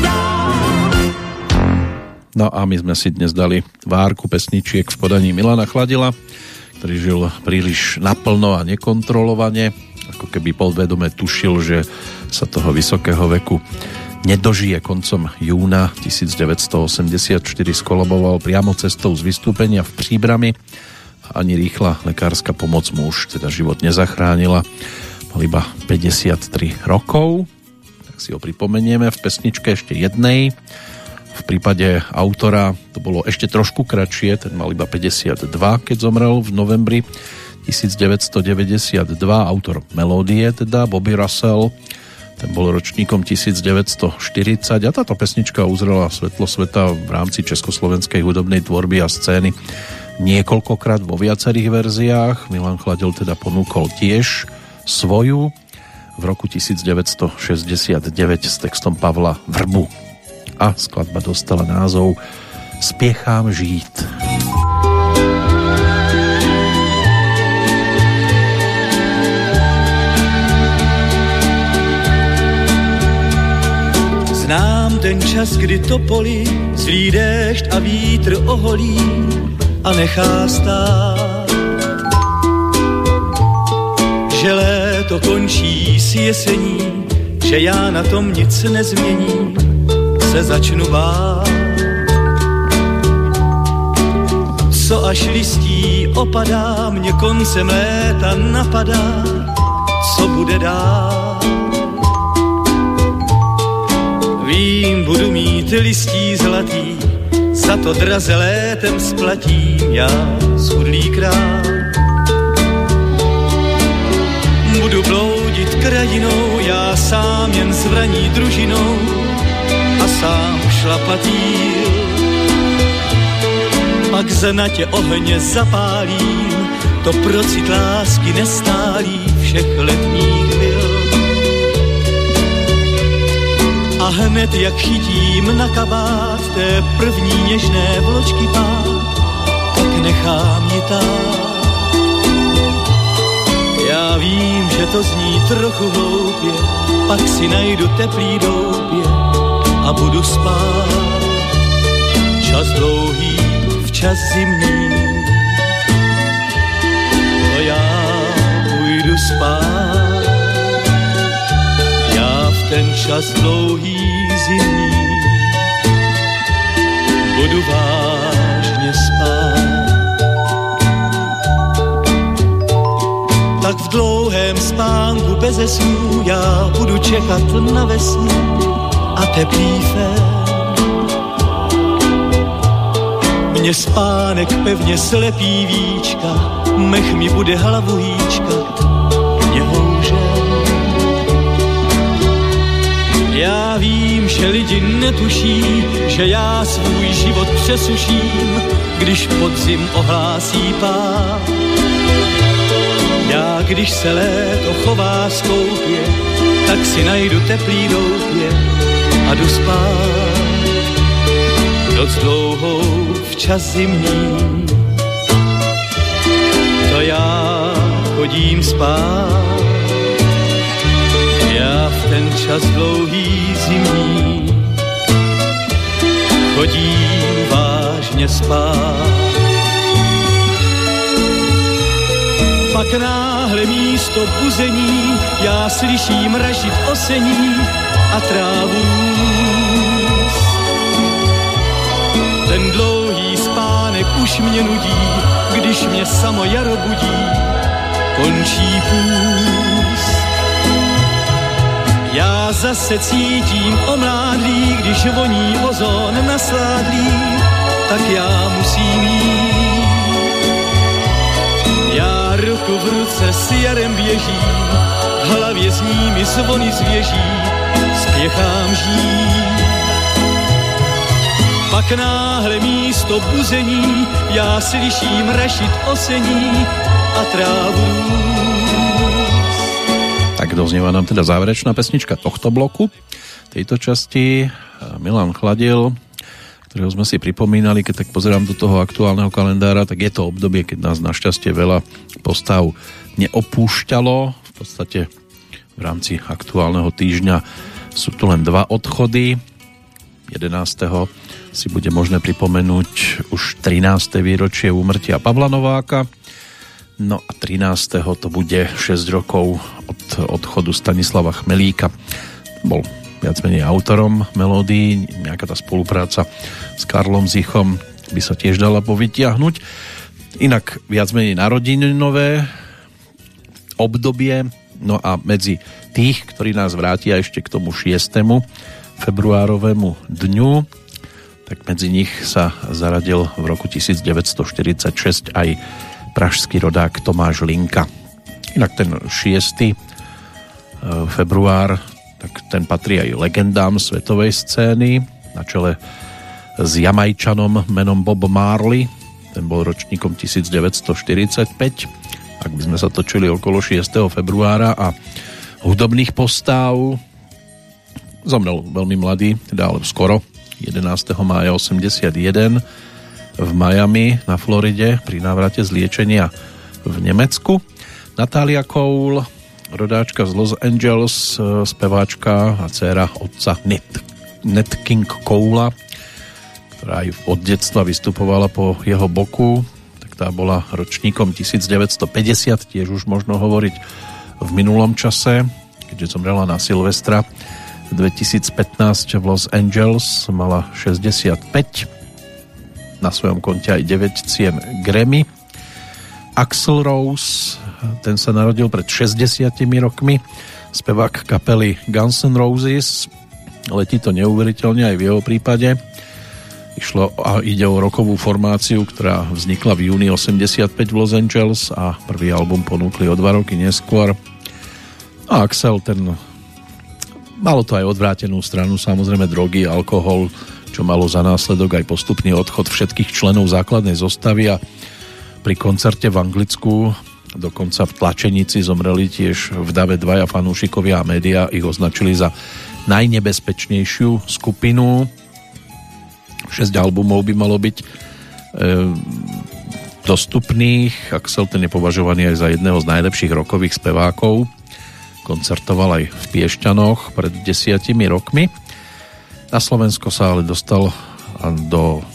No a my sme si dnes dali várku pesničiek v podaní Milana Chladila, ktorý žil príliš naplno a nekontrolovane, ako keby podvedome tušil, že sa toho vysokého veku nedožije koncom júna 1984 skolaboval priamo cestou z vystúpenia v Příbrami ani rýchla lekárska pomoc mu už teda život nezachránila. Mal iba 53 rokov, tak si ho pripomenieme v pesničke ešte jednej. V prípade autora to bolo ešte trošku kratšie, ten mal iba 52, keď zomrel v novembri 1992, autor melódie teda Bobby Russell, ten bol ročníkom 1940 a táto pesnička uzrela svetlo sveta v rámci československej hudobnej tvorby a scény niekoľkokrát vo viacerých verziách. Milan Chladil teda ponúkol tiež svoju v roku 1969 s textom Pavla Vrbu a skladba dostala názov Spiechám žít. Znám ten čas, kdy topoly zlý déšť a vítr oholí a nechá stát. Že léto končí s jesení, že já na tom nic nezměním, se začnu bát. Co až listí opadá, mě koncem léta napadá, co bude dál. Vím, budu mít listí zlatý, za to draze létem splatím já schudlý král. Budu bloudit krajinou, já sám jen zvraní družinou a sám šlapatý. Pak znatě ohně zapálím, to procit lásky nestálí všech letních byl. A hned jak chytím na kabát té první něžné vločky pát, tak nechám ji tát. Já vím, že to zní trochu hloupě, pak si najdu teplý doupě a budu spát. Čas dlouhý, včas zimní, to já půjdu spát. Já v ten čas dlouhý zimní budu vážně spát. Tak v dlouhém spánku bez snů já budu čekat na vesnu fér. Mě spánek pevně slepí víčka, mech mi bude hlavu hýčkat, mě houže. Já vím, že lidi netuší, že já svůj život přesuším, když podzim ohlásí pár. Já, když se léto chová skoupě, tak si najdu teplý doupě a jdu spát. Noc dlouhou včas zimní, to já chodím spát. Já v ten čas dlouhý zimní chodím vážně spát. Pak náhle místo buzení já slyším rašit osení a trávu. Ten dlouhý spánek už mě nudí, když mě samo jaro budí, končí půst. Já zase cítím omládlý, když voní ozon nasládlý, tak já musím jít. Já ruku v ruce s jarem běžím, v hlavě s nimi zvony zvěží, spěchám žít. Pak náhle místo buzení já slyším rašit osení a trávu Tak doznieva nám teda záverečná pesnička tohto bloku. Tejto časti Milan Chladil, ktorého sme si pripomínali, keď tak pozerám do toho aktuálneho kalendára, tak je to obdobie, keď nás našťastie veľa postav neopúšťalo. V podstate v rámci aktuálneho týždňa sú tu len dva odchody. 11. si bude možné pripomenúť už 13. výročie úmrtia Pavla Nováka. No a 13. to bude 6 rokov od odchodu Stanislava Chmelíka. Bol viac menej autorom melódií, nejaká tá spolupráca s Karlom Zichom by sa tiež dala povytiahnuť. Inak viac menej narodinové obdobie, no a medzi tých, ktorí nás vrátia ešte k tomu 6. februárovému dňu, tak medzi nich sa zaradil v roku 1946 aj pražský rodák Tomáš Linka. Inak ten 6. február tak ten patrí aj legendám svetovej scény na čele s Jamajčanom menom Bob Marley ten bol ročníkom 1945 ak by sme sa točili okolo 6. februára a hudobných postáv zomrel veľmi mladý, teda ale skoro 11. mája 81 v Miami na Floride pri návrate z liečenia v Nemecku. Natália Cole rodáčka z Los Angeles, e, speváčka a dcéra otca Ned, Ned King Cole, ktorá aj od detstva vystupovala po jeho boku, tak tá bola ročníkom 1950, tiež už možno hovoriť v minulom čase, keďže zomrela na Silvestra 2015 v Los Angeles, mala 65, na svojom konte aj 9 cien Grammy. Axel Rose ten sa narodil pred 60 rokmi, spevák kapely Guns N' Roses, letí to neuveriteľne aj v jeho prípade. Išlo a ide o rokovú formáciu, ktorá vznikla v júni 85 v Los Angeles a prvý album ponúkli o dva roky neskôr. A Axel ten malo to aj odvrátenú stranu, samozrejme drogy, alkohol, čo malo za následok aj postupný odchod všetkých členov základnej zostavy a pri koncerte v Anglicku dokonca v tlačenici zomreli tiež v dave dvaja fanúšikovia a média ich označili za najnebezpečnejšiu skupinu. 6 albumov by malo byť e, dostupných. Axel ten je považovaný aj za jedného z najlepších rokových spevákov. Koncertoval aj v Piešťanoch pred desiatimi rokmi. Na Slovensko sa ale dostal do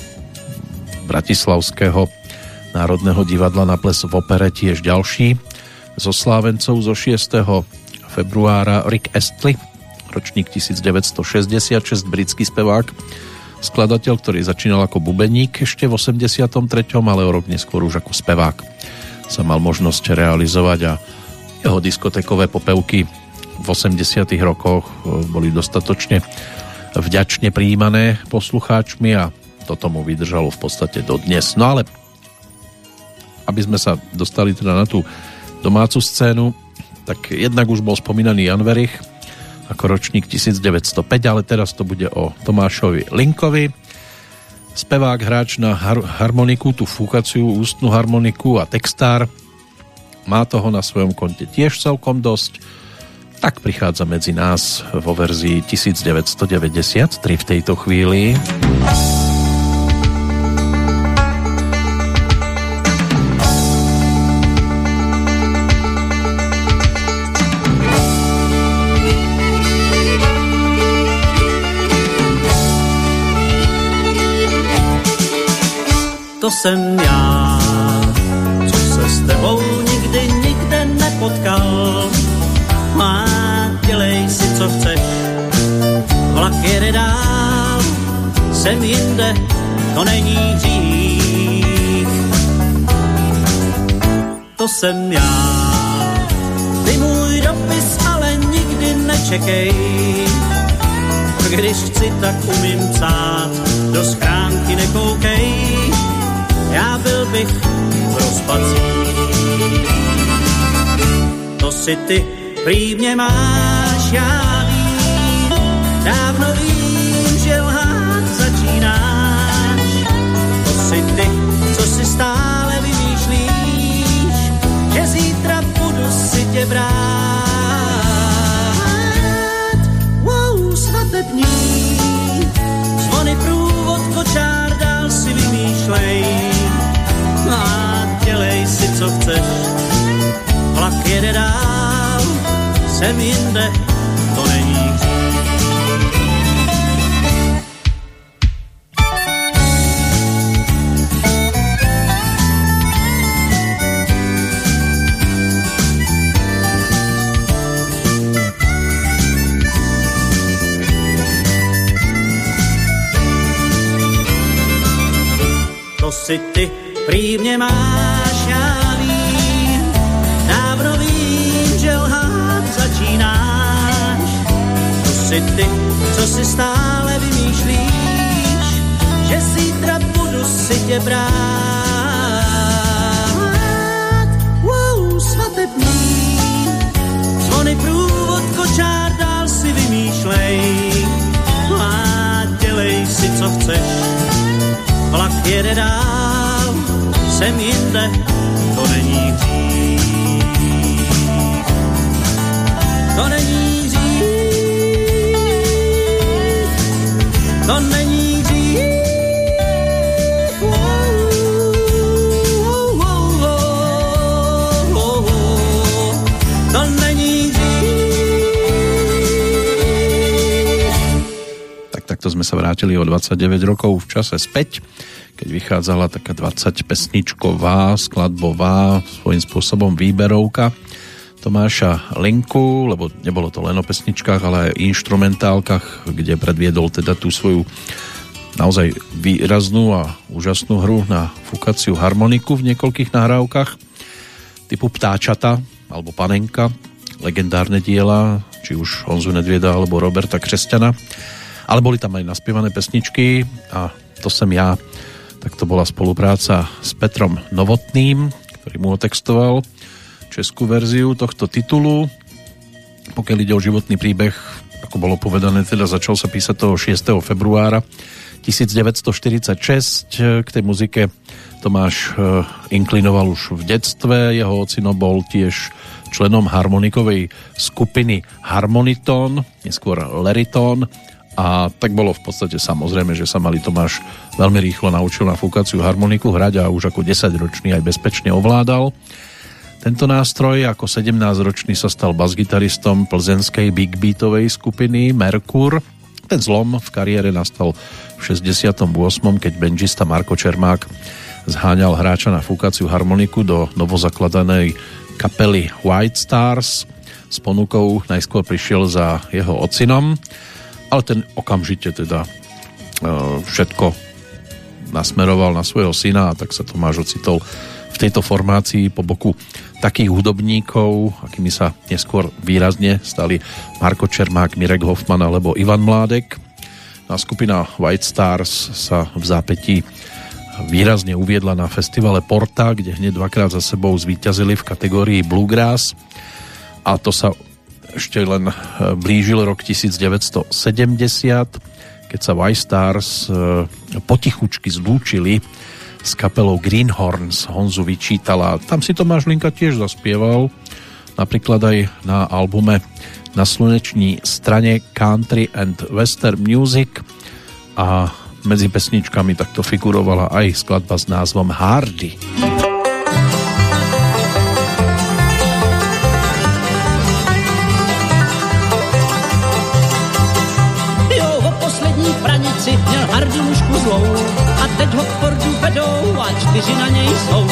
Bratislavského Národného divadla na ples v opere tiež ďalší zo Slávencov zo 6. februára Rick Astley, ročník 1966, britský spevák, skladateľ, ktorý začínal ako bubeník ešte v 83., ale o rok neskôr už ako spevák sa mal možnosť realizovať a jeho diskotekové popevky v 80 rokoch e, boli dostatočne vďačne prijímané poslucháčmi a toto mu vydržalo v podstate dodnes. No ale aby sme sa dostali teda na tú domácu scénu, tak jednak už bol spomínaný Jan Verich ako ročník 1905, ale teraz to bude o Tomášovi Linkovi. Spevák, hráč na har- harmoniku, tú fúkaciu ústnu harmoniku a textár. Má toho na svojom konte tiež celkom dosť. Tak prichádza medzi nás vo verzii 1993 v tejto chvíli. To jsem já, co se s tebou nikdy, nikdy potkal. Má, dělej si, co chceš, vlak jede dál, jsem jinde, to není hřích. To jsem já. Ty můj dopis, ale nikdy nečekej. Když chci, tak umím psát, do schránky nekoukej. Já byl bych v rozpacích. To si ty prý mě máš, já vím, dávno vím, že lhát začínáš. To si ty, co si stále vymýšlíš, že zítra budu si tě brát. Wow, svatební, zvony průvod kočár dál si vymýšlej. A dělej si, co chceš, vlak jede dál, jsem jinde, to není hřích. Si ty prý mě máš, já vím, dávno vím, že lhát začínáš. To si ty, co si stále vymýšlíš, že zítra budu si tě brát. Wow, svatební, zvony průvod kočár dál si vymýšlej. A dělej si, co chceš, vlak jede dál, jsem jinde, to není hřích. To není hřích, to není takto sme sa vrátili o 29 rokov v čase späť, keď vychádzala taká 20 pesničková, skladbová, svojím spôsobom výberovka Tomáša Linku, lebo nebolo to len o pesničkách, ale aj instrumentálkach, kde predviedol teda tú svoju naozaj výraznú a úžasnú hru na fukaciu harmoniku v niekoľkých nahrávkach typu Ptáčata alebo Panenka, legendárne diela, či už Honzu Nedvieda alebo Roberta Křesťana. Ale boli tam aj naspievané pesničky a to som ja. Tak to bola spolupráca s Petrom Novotným, ktorý mu otextoval českú verziu tohto titulu. Pokiaľ ide o životný príbeh, ako bolo povedané, teda začal sa písať toho 6. februára 1946. K tej muzike Tomáš eh, inklinoval už v detstve. Jeho ocino bol tiež členom harmonikovej skupiny Harmoniton, neskôr Leriton a tak bolo v podstate samozrejme, že sa mali Tomáš veľmi rýchlo naučil na fúkaciu harmoniku hrať a už ako 10-ročný aj bezpečne ovládal. Tento nástroj ako 17-ročný sa stal basgitaristom plzenskej big beatovej skupiny Merkur. Ten zlom v kariére nastal v 68. keď benžista Marko Čermák zháňal hráča na fúkaciu harmoniku do novozakladanej kapely White Stars. S ponukou najskôr prišiel za jeho ocinom, ale ten okamžite teda e, všetko nasmeroval na svojho syna a tak sa Tomáš ocitol v tejto formácii po boku takých hudobníkov, akými sa neskôr výrazne stali Marko Čermák, Mirek Hoffman alebo Ivan Mládek. A skupina White Stars sa v zápätí výrazne uviedla na festivale Porta, kde hneď dvakrát za sebou zvíťazili v kategórii Bluegrass a to sa ešte len e, blížil rok 1970, keď sa White Stars e, potichučky zlúčili s kapelou Greenhorns. Honzu vyčítala. Tam si Tomáš Linka tiež zaspieval, napríklad aj na albume na sluneční strane Country and Western Music a medzi pesničkami takto figurovala aj skladba s názvom Hardy. Jo, čtyři na něj jsou.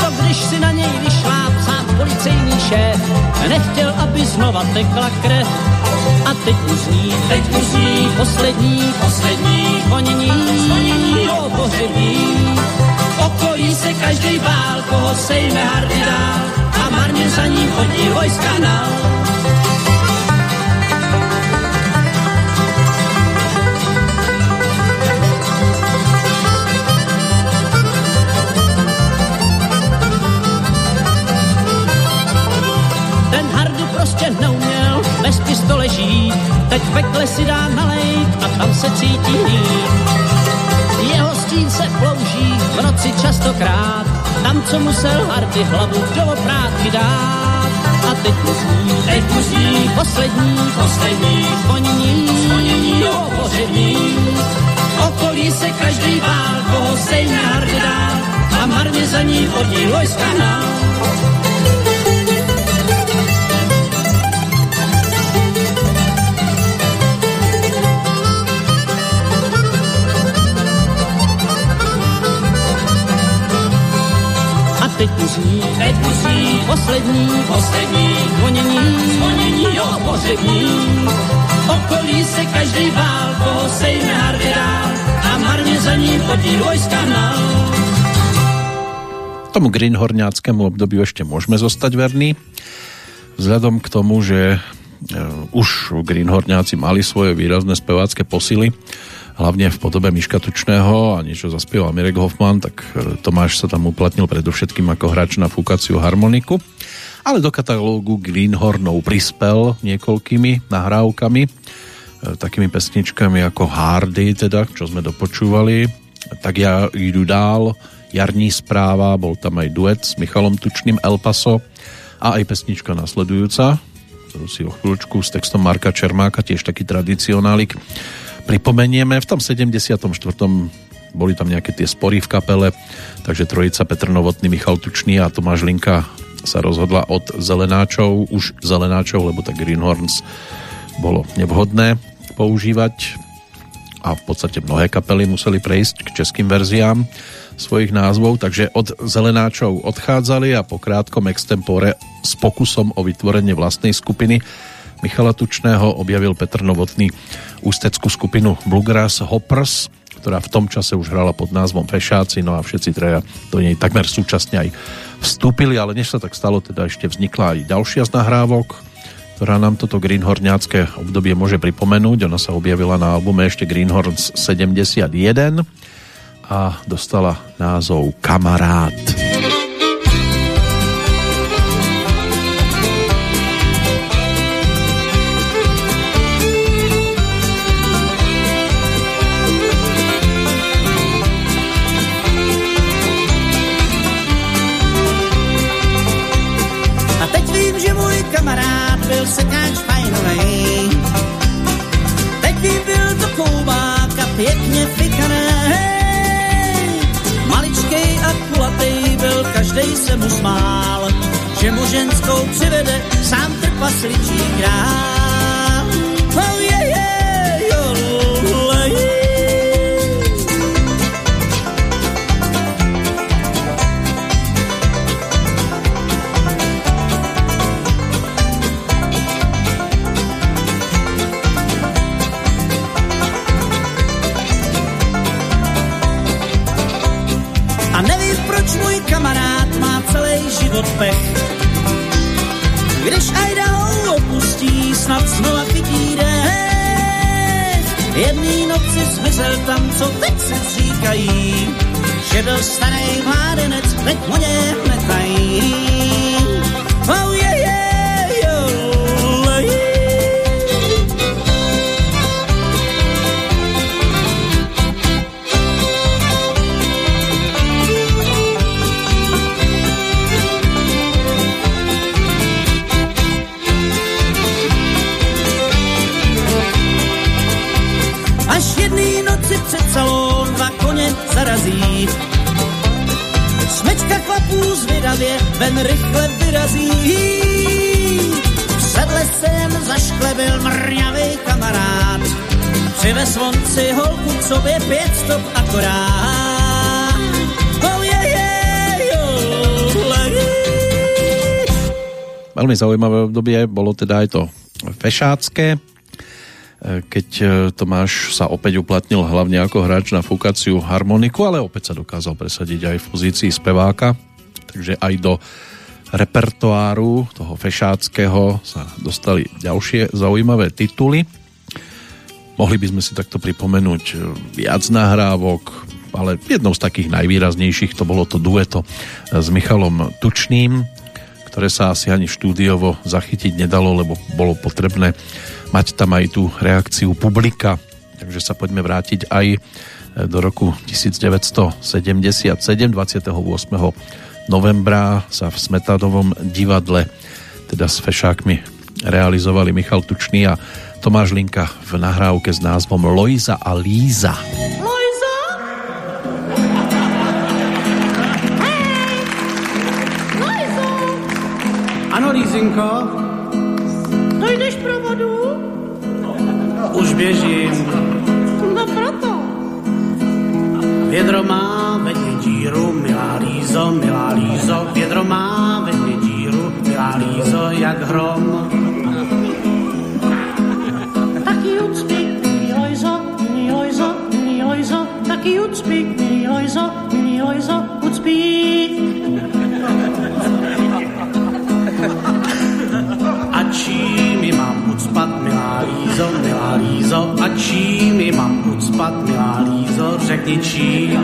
To když si na něj vyšláp sám policejní šéf nechtěl, aby znova tekla krev. A teď mu zní, teď mu zní poslední, poslední zvonění, zvonění o pohřební. Okolí se každý bál, koho sejme hardy dál a marně za ním chodí vojska nál. Prostě neuměl bez pistole žít, teď v pekle si dá nalejt a tam se cítí líp. Jeho stín se plouží v noci častokrát, tam, co musel hardy hlavu do oprátky dát. A teď mu zní, teď mu zní poslední, poslední zvonění, zvonění o pořební. Okolí se každý bál, koho sejme hardy a marně za ní chodí vojska nál. A teď mu zní, teď mu zní poslední, poslední. Zvonění, zvonění. O pohřební. Okolí se každý bál, koho sejme hardy dál a marně za ním chodí vojska nál. Tomu greenhorňáckému obdobiu ešte môžeme zostať verní. Vzhľadom k tomu, že e, už greenhorňáci mali svoje výrazné spevácké posily, hlavne v podobe Miška Tučného a niečo zaspieval Mirek Hoffman, tak e, Tomáš sa tam uplatnil predovšetkým ako hráč na fúkaciu harmoniku. Ale do katalógu Greenhornov prispel niekoľkými nahrávkami, e, takými pesničkami ako Hardy, teda, čo sme dopočúvali. Tak ja jdu dál, Jarní správa, bol tam aj duet s Michalom Tučným El Paso a aj pesnička nasledujúca, ktorú si o chvíľučku s textom Marka Čermáka, tiež taký tradicionálik, pripomenieme. V tom 74. boli tam nejaké tie spory v kapele, takže trojica Petr Novotný, Michal Tučný a Tomáš Linka sa rozhodla od zelenáčov, už zelenáčov, lebo tak Greenhorns bolo nevhodné používať a v podstate mnohé kapely museli prejsť k českým verziám svojich názvov, takže od zelenáčov odchádzali a po krátkom extempore s pokusom o vytvorenie vlastnej skupiny Michala Tučného objavil Petr Novotný ústeckú skupinu Bluegrass Hoppers, ktorá v tom čase už hrala pod názvom Fešáci, no a všetci treja do nej takmer súčasne aj vstúpili, ale než sa tak stalo, teda ešte vznikla aj ďalšia z nahrávok, ktorá nám toto greenhorňácké obdobie môže pripomenúť. Ona sa objavila na albume ešte Greenhorns 71 a dostala názov Kamarát. A každej se mu smál, že mu ženskou přivede sám trpasličí král. Celý život pech. Když Idaho opustí, snad znova chytí dech. Jedný noci zmizel tam, co teď si říkají, že byl starý mládenec, teď mu ně netají. Salón dva koně zarazí. Smečka chlapů zvědavě ven rychle vyrazí. Se jen zašklebil mrňavý kamarád. Přivez on si holku k sobě pět stop akorát. Oh, je, je, jolej. Veľmi zaujímavé obdobie bolo teda aj to fešácké, keď Tomáš sa opäť uplatnil hlavne ako hráč na fúkaciu harmoniku, ale opäť sa dokázal presadiť aj v pozícii speváka, takže aj do repertoáru toho fešáckého sa dostali ďalšie zaujímavé tituly. Mohli by sme si takto pripomenúť viac nahrávok, ale jednou z takých najvýraznejších to bolo to dueto s Michalom Tučným, ktoré sa asi ani štúdiovo zachytiť nedalo, lebo bolo potrebné mať tam aj tú reakciu publika. Takže sa poďme vrátiť aj do roku 1977, 28 novembra sa v Smetadovom divadle teda s fešákmi realizovali Michal Tučný a Tomáš Linka v nahrávke s názvom Lojza a Líza. Lojza? Hej! Lojzo! Ano, Lízinko, běžím. No proto. Vědro má ve dně díru, milá Lízo, milá Lízo. Vědro má ve dně díru, milá Lízo, jak hrom. Taky ucpi, milý Lojzo, milý Lojzo, milý Lojzo, taky Lojzo, Lojzo, ucpi. Ucpat, milá Lízo, milá Lízo. A čím mi mám ucpat, milá Lízo, řekni čím.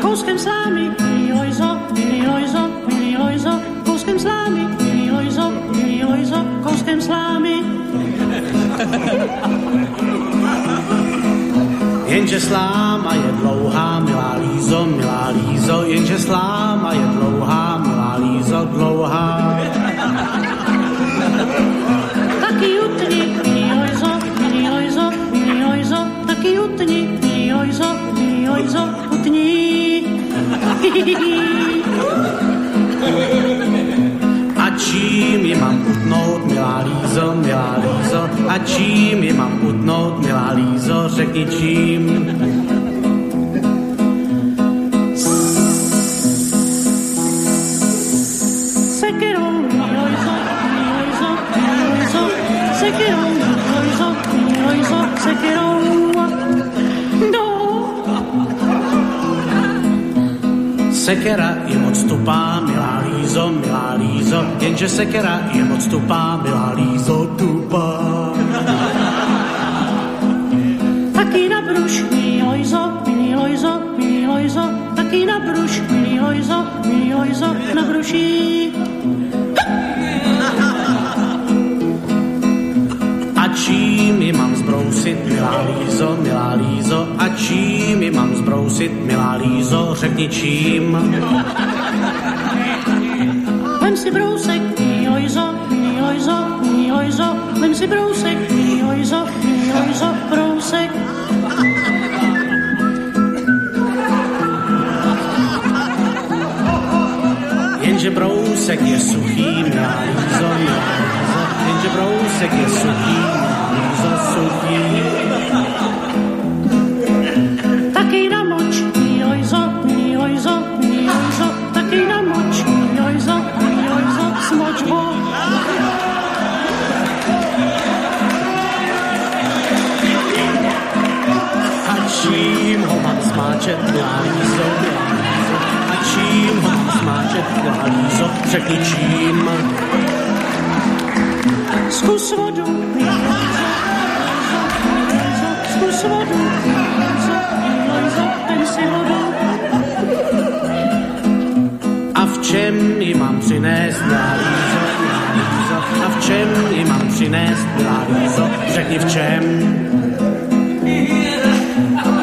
Kouskem slámy, milý Lojzo, milý Lojzo, milý Lojzo, kouskem slámy, milý Lojzo, milý Lojzo, kouskem slámy. Jenže sláma je dlouhá, milá Lízo, milá Lízo, jenže sláma je dlouhá, milá Lízo, dlouhá. Taky utni, milý Lojzo, milý Lojzo, milý Lojzo, taky utni, milý Lojzo, milý Lojzo, utni. A čím je mám utnout, milá Lízo, milá Lízo, a čím je mám utnout, milá Lízo, řekni čím. Sekera je moc tupá, milá Lízo, milá Lízo, jenže sekera je moc tupá, milá Lízo, tupá. taky na bruš, milý Lojzo, milý Lojzo, milý Lojzo, taky na bruš, milý Lojzo, milý Lojzo, na bruši. Zbrousit, milá Lízo, milá Lízo, a čím je mám zbrousit, milá Lízo, řekni čím. Vem si brousek, Lojzo, milý Lojzo, vem si brousek, milý Lojzo, brousek. Jenže brousek je suchý, milá Lízo, milá Lízo, jenže brousek je suchý, milá řekni čím. Zkus vodu, si vodu. A v čem ji mám přinést, milá Lízo, a v čem ji mám přinést, milá Lízo, řekni v čem.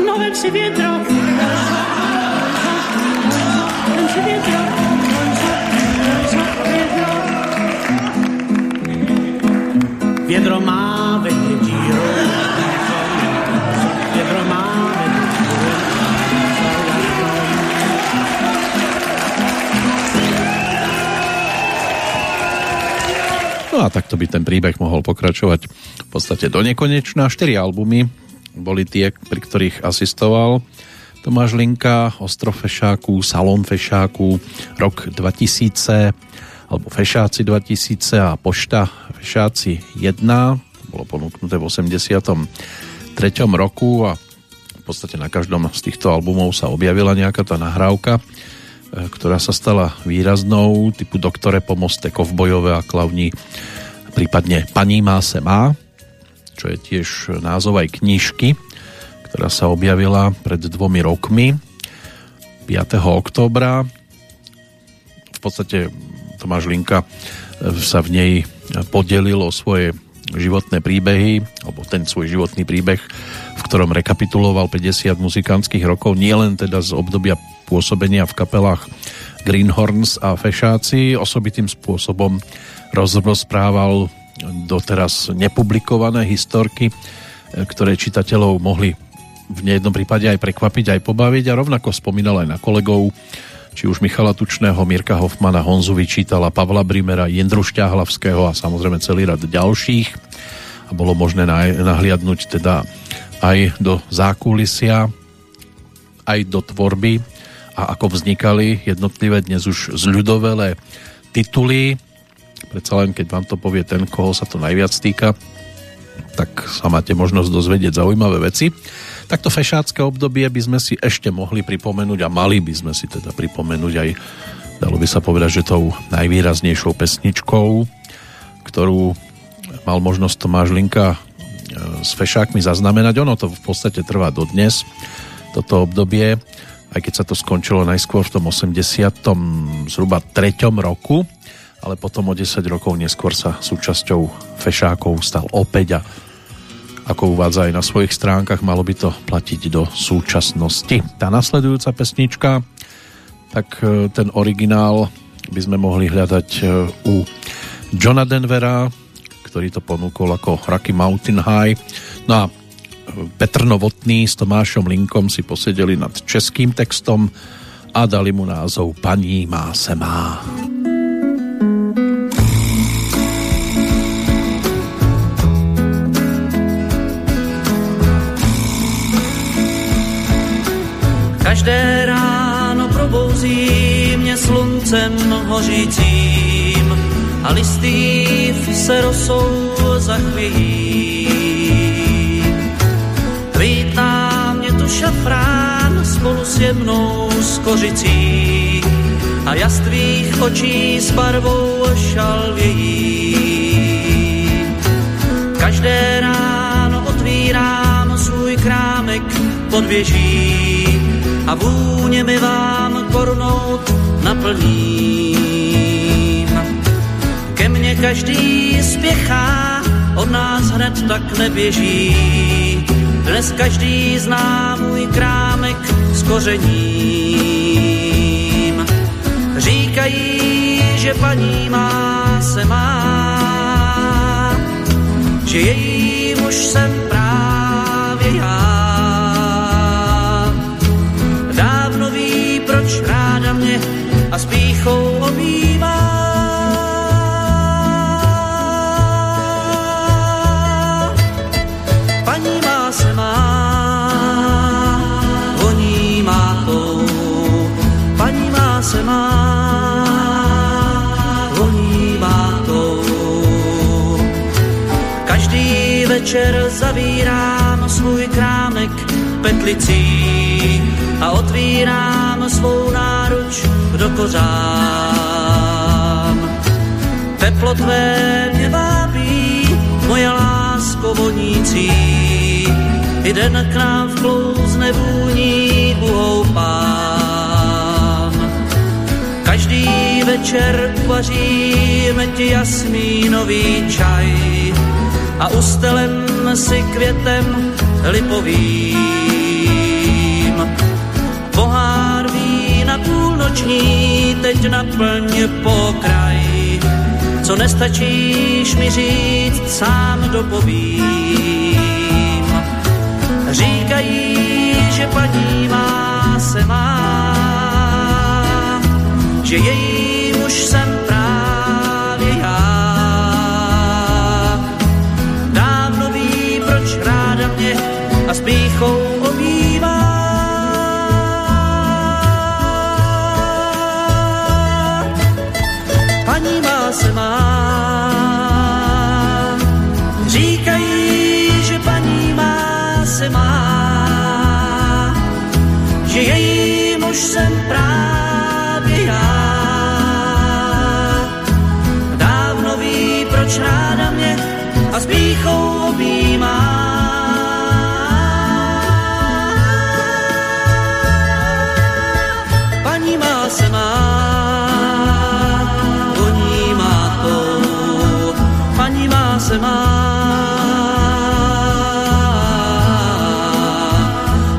No vem si větro, vem si větro. Vědro má ve díru, No a takto by ten príbeh mohol pokračovať v podstate do nekonečna. Štyri albumy boli tie, pri ktorých asistoval Tomáš Linka, Ostrov Fešáku, Salon Fešáku, rok 2000, alebo Fešáci 2000 a Pošta Fešáci 1, bolo ponúknuté v 83. roku a v podstate na každom z týchto albumov sa objavila nejaká tá nahrávka, ktorá sa stala výraznou, typu Doktore pomoste, kovbojové a klavní, prípadne Paní má se má, čo je tiež názov aj knižky, ktorá sa objavila pred dvomi rokmi 5. októbra. V podstate Tomáš Linka sa v nej podelil o svoje životné príbehy, alebo ten svoj životný príbeh, v ktorom rekapituloval 50 muzikantských rokov, nielen teda z obdobia pôsobenia v kapelách Greenhorns a Fešáci, osobitým spôsobom rozprával doteraz nepublikované historky, ktoré čitateľov mohli v nejednom prípade aj prekvapiť, aj pobaviť a rovnako spomínal aj na kolegov, či už Michala Tučného, Mirka Hofmana, Honzu Vyčítala, Pavla Brimera, Jendru Šťahlavského a samozrejme celý rad ďalších. A bolo možné nahliadnúť teda aj do zákulisia, aj do tvorby a ako vznikali jednotlivé dnes už zľudovelé tituly. Predsa len, keď vám to povie ten, koho sa to najviac týka, tak sa máte možnosť dozvedieť zaujímavé veci. Takto fešácké obdobie by sme si ešte mohli pripomenúť a mali by sme si teda pripomenúť aj, dalo by sa povedať, že tou najvýraznejšou pesničkou, ktorú mal možnosť Tomáš Linka e, s fešákmi zaznamenať. Ono to v podstate trvá dodnes, toto obdobie, aj keď sa to skončilo najskôr v tom 80. zhruba 3. roku, ale potom o 10 rokov neskôr sa súčasťou fešákov stal opäť a ako uvádza aj na svojich stránkach, malo by to platiť do súčasnosti. Tá nasledujúca pesnička, tak e, ten originál by sme mohli hľadať e, u Johna Denvera, ktorý to ponúkol ako Rocky Mountain High. No a Petr Novotný s Tomášom Linkom si posedeli nad českým textom a dali mu názov Paní má se má. Každé ráno probouzí mě sluncem hořícím a listýv se rosou zachvějí. Tu šafrán spolu s jemnou skořicí a jas tvých očí s barvou šalvějí. Každé ráno otvírám svůj krámek pod věží a vůně mi vám korunout naplním. Ke mně každý spěchá, od nás hned tak neběží. Dnes každý zná můj krámek s kořením. Říkají, že paní má se má, že její muž jsem právě já. a s píchou večer zavírám svůj krámek petlicí a otvírám svou náruč do kořán. Teplo tvé mě vábí, moje lásko vonící, i den k nám vklouzne vůní buhou pán. Každý večer uvaříme ti jasmínový čaj a ustelem si květem lipovým. Pohár vína půlnoční teď naplň pokraj, co nestačíš mi říct, sám dopovím. Říkají, že paní má se má, že její muž jsem se má. Říkají, že paní má se má, že její muž jsem právě já. Má.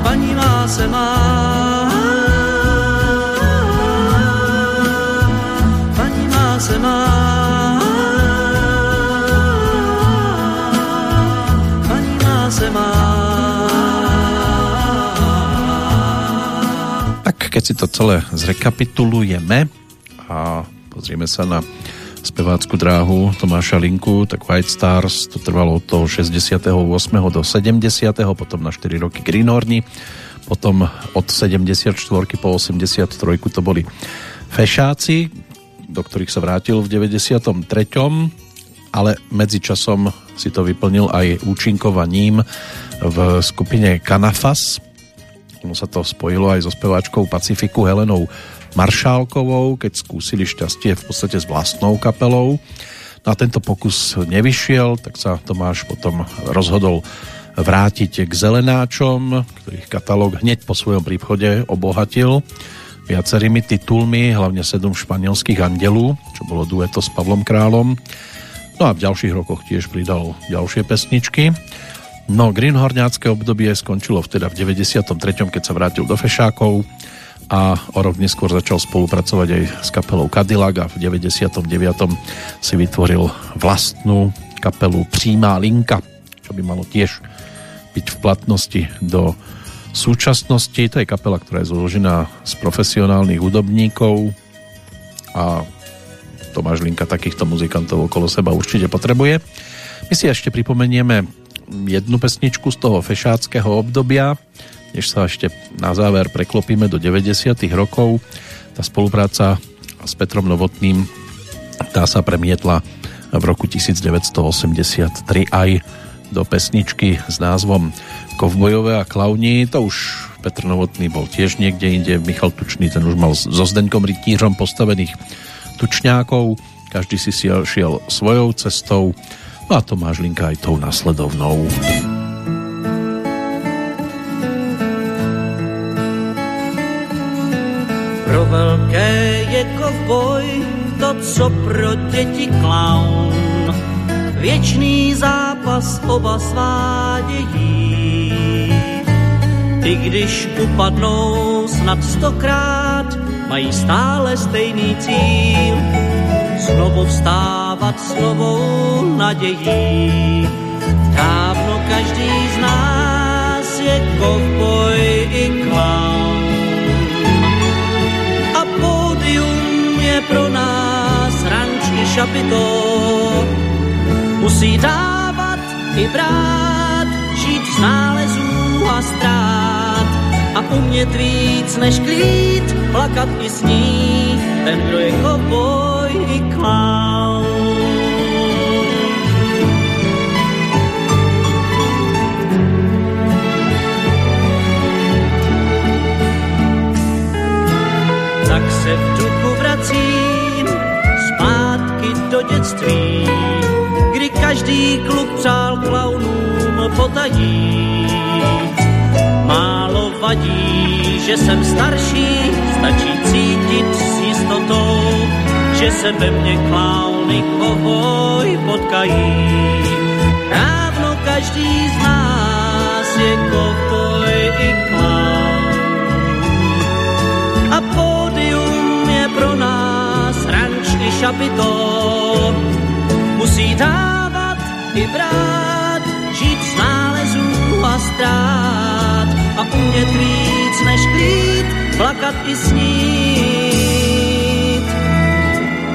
Paní má se má. Paní má se má. Paní má se má. Tak keď si to celé zrekapitulujeme a pozrieme sa na spevácku dráhu Tomáša Linku, tak White Stars to trvalo od toho 68. do 70. potom na 4 roky Greenhorni, potom od 74. po 83. to boli Fešáci, do ktorých sa vrátil v 93. ale medzičasom si to vyplnil aj účinkovaním v skupine Kanafas, ono sa to spojilo aj so speváčkou Pacifiku Helenou Maršálkovou, keď skúsili šťastie v podstate s vlastnou kapelou. No a tento pokus nevyšiel, tak sa Tomáš potom rozhodol vrátiť k Zelenáčom, ktorých katalóg hneď po svojom príchode obohatil viacerými titulmi, hlavne sedm španielských andelú, čo bolo dueto s Pavlom Králom. No a v ďalších rokoch tiež pridal ďalšie pesničky. No, Greenhorňácké obdobie skončilo vteda v 93., keď sa vrátil do Fešákov a o rok neskôr začal spolupracovať aj s kapelou Cadillac a v 99. si vytvoril vlastnú kapelu Přímá linka, čo by malo tiež byť v platnosti do súčasnosti. To je kapela, ktorá je zložená z profesionálnych hudobníkov a Tomáš Linka takýchto muzikantov okolo seba určite potrebuje. My si ešte pripomenieme jednu pesničku z toho fešáckého obdobia, než sa ešte na záver preklopíme do 90. rokov. Tá spolupráca s Petrom Novotným tá sa premietla v roku 1983 aj do pesničky s názvom Kovbojové a klauni. To už Petr Novotný bol tiež niekde inde. Michal Tučný ten už mal so Zdeňkom Rytířom postavených tučňákov. Každý si šiel svojou cestou No a Tomáš Linka aj tou nasledovnou. Pro velké je kovboj to, co pro děti klaun. Věčný zápas oba svádějí. I když upadnou snad stokrát, mají stále stejný cíl. Znovu vstávat s novou nadějí. Dávno každý z nás je kovboj i clown. Šapito. Musí dávat i brát, žít z nálezů a strát a umět víc než klít, plakat i snít, ten, kdo je kovboj i clown. Každý kluk přál klaunům potají. Málo vadí, že jsem starší, stačí cítit s jistotou, že se ve mně klauny kovoj potkají. Dávno každý z nás je kovoj i klaun. A pódium je pro nás ranč i šapito. Musí dávat i brát, žít z nálezů a strát a umět víc než klít, plakat i snít.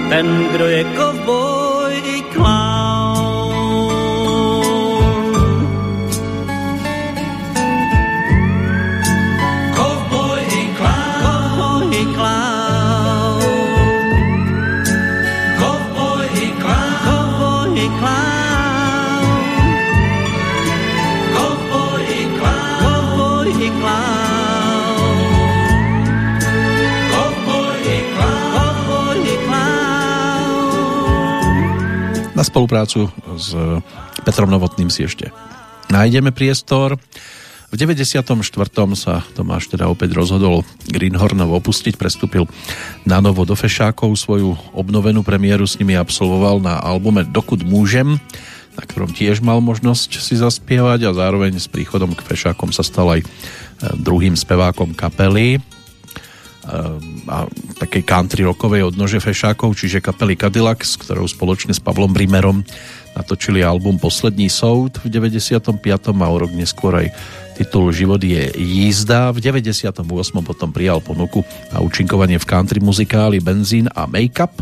Ten, kdo je kovboj Na spoluprácu s Petrom Novotným si ešte nájdeme priestor. V 94. sa Tomáš teda opäť rozhodol Greenhornov opustiť, prestúpil na novo do Fešákov, svoju obnovenú premiéru s nimi absolvoval na albume Dokud môžem, na ktorom tiež mal možnosť si zaspievať a zároveň s príchodom k Fešákom sa stal aj e, druhým spevákom kapely a takej country rockovej odnože Fešákov, čiže kapely Cadillac, s ktorou spoločne s Pavlom Brimerom natočili album Poslední soud v 95. a o rok neskôr aj Titul Život je jízda. V 98. potom prijal ponuku na účinkovanie v country muzikáli Benzín a Make-up,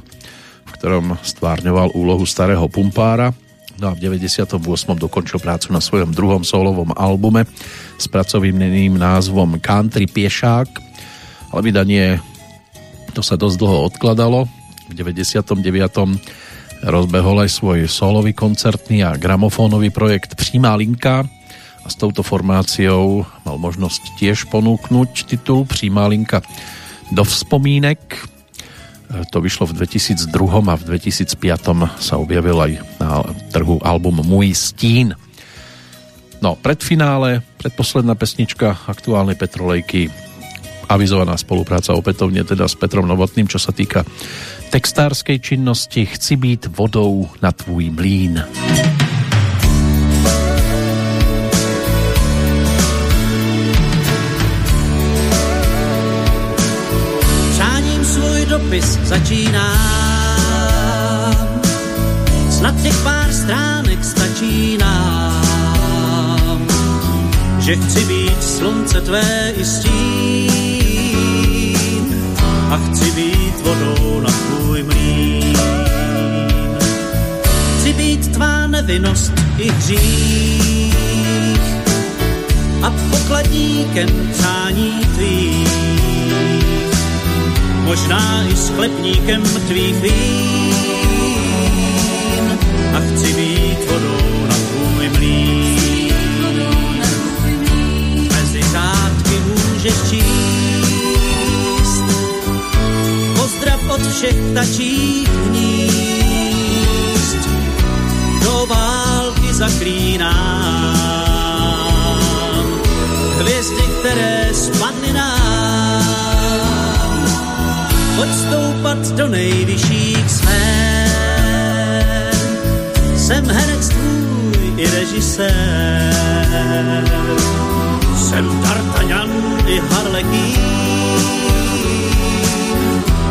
v ktorom stvárňoval úlohu starého pumpára. No a v 98. dokončil prácu na svojom druhom solovom albume s pracovným názvom Country Piešák, ale vydanie to sa dosť dlho odkladalo. V 99. rozbehol aj svoj solový koncertný a gramofónový projekt Přímá linka, a s touto formáciou mal možnosť tiež ponúknuť titul Přímá linka do vzpomínek. E, to vyšlo v 2002 a v 2005 sa objavil aj na trhu album Můj stín. No, predfinále, predposledná pesnička aktuálnej Petrolejky, avizovaná spolupráca opätovne teda s Petrom Novotným, čo sa týka textárskej činnosti Chci být vodou na tvůj mlín. dopis začíná. Snad těch pár stránek stačí nám, že chci být slunce tvé i stín a chci být vodou na tvůj mlín. Chci být tvá nevinnost i hřích a pokladníkem přání tvých možná i sklepníkem tvých vín a chci být vodou na tvůj mlín. Mezi řádky můžeš číst od všech tačích hnízd do války zaklínám hvězdy, které spadly nám pojď do nejvyšších sfér. Jsem herec tvůj i režisér. Jsem D'Artagnan i Harlekín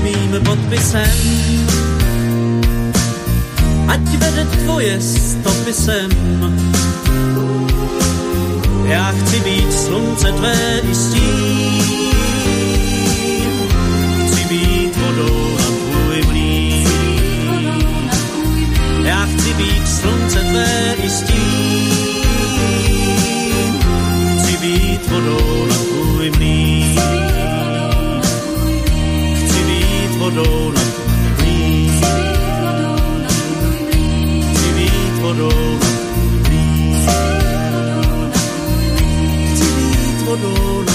mým podpisem. Ať vede tvoje stopy. Já chci být slunce tvé i stín. Chci být vodou na tvůj mlín. Já chci být slunce tvé i stín. Chci být vodou na tvůj mlín vodou na tvůj být vodou na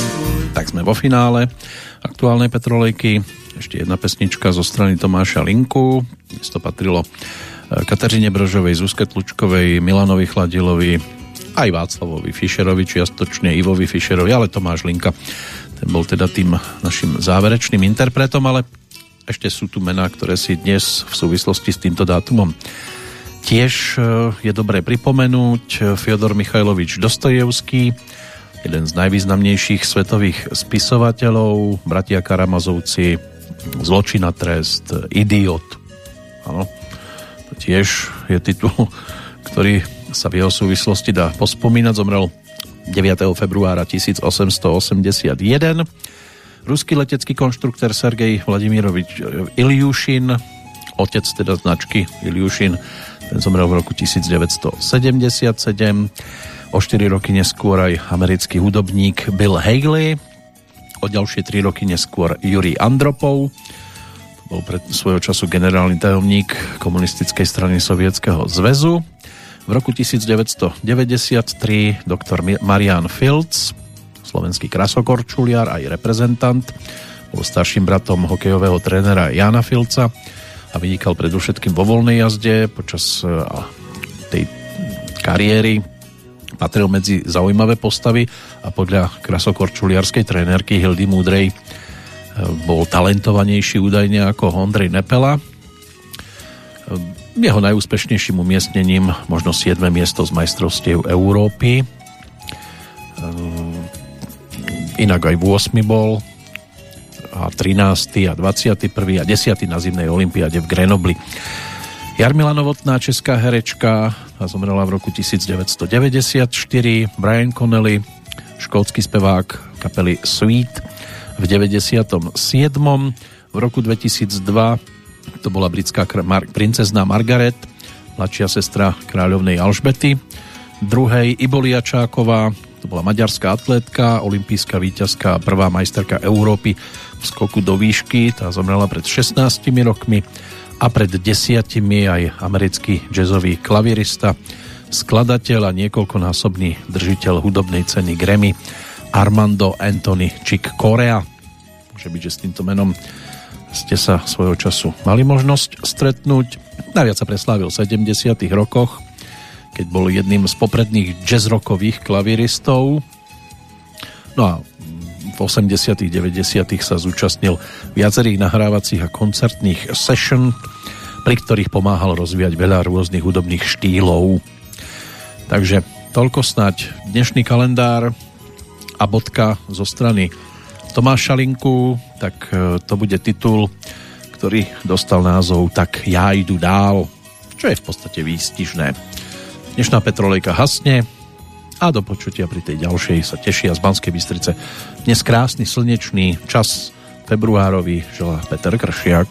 Tak sme vo finále aktuálnej Petrolejky. Ešte jedna pesnička zo strany Tomáša Linku. Dnes to patrilo eh, Kateřine Brožovej, Zuzke Tlučkovej, Milanovi Chladilovi, aj Václavovi Fischerovi, čiastočne Ivovi Fischerovi, ale Tomáš Linka ten bol teda tým našim záverečným interpretom, ale ešte sú tu mená, ktoré si dnes v súvislosti s týmto dátumom tiež e, je dobré pripomenúť. Fyodor Michajlovič Dostojevský, jeden z najvýznamnejších svetových spisovateľov, bratia Karamazovci, Zločina trest, Idiot. Ano, to tiež je titul, ktorý sa v jeho súvislosti dá pospomínať. Zomrel 9. februára 1881 Ruský letecký konštruktor Sergej Vladimirovič Iliušin otec teda značky Iliušin, ten zomrel v roku 1977. O 4 roky neskôr aj americký hudobník Bill Haley, o ďalšie 3 roky neskôr Juri Andropov, bol pred svojho času generálny tajomník komunistickej strany Sovietskeho zväzu. V roku 1993 doktor Marian Filc, slovenský krasokorčuliar, aj reprezentant, bol starším bratom hokejového trénera Jana Filca a vynikal predovšetkým vo voľnej jazde počas e, tej kariéry patril medzi zaujímavé postavy a podľa krasokorčuliarskej trénerky Hildy Múdrej e, bol talentovanejší údajne ako Ondrej Nepela. E, jeho najúspešnejším umiestnením možno 7. miesto z majstrovstiev Európy. Inak aj v 8. bol a 13. a 21. a 10. na zimnej olympiade v Grenobli. Jarmila Novotná, česká herečka, zomrela v roku 1994. Brian Connelly, škótsky spevák kapely Sweet v 97. V roku 2002 to bola britská princezná Margaret, mladšia sestra kráľovnej Alžbety. Druhej Ibolia Čáková, to bola maďarská atlétka, olimpijská víťazka a prvá majsterka Európy v skoku do výšky, tá zomrela pred 16 rokmi a pred desiatimi aj americký jazzový klavirista, skladateľ a niekoľkonásobný držiteľ hudobnej ceny Grammy Armando Anthony Chick Corea. Môže byť, že s týmto menom ste sa svojho času mali možnosť stretnúť. Najviac sa preslávil v 70 rokoch, keď bol jedným z popredných jazzrockových klaviristov. No a v 80 90 sa zúčastnil viacerých nahrávacích a koncertných session, pri ktorých pomáhal rozvíjať veľa rôznych hudobných štýlov. Takže toľko snať dnešný kalendár a bodka zo strany Tomáša Linku, tak e, to bude titul, ktorý dostal názov Tak ja jdu dál, čo je v podstate výstižné. Dnešná Petrolejka hasne, a do počutia pri tej ďalšej sa tešia z Banskej Bystrice. Dnes krásny slnečný čas februárový želá Peter Kršiak.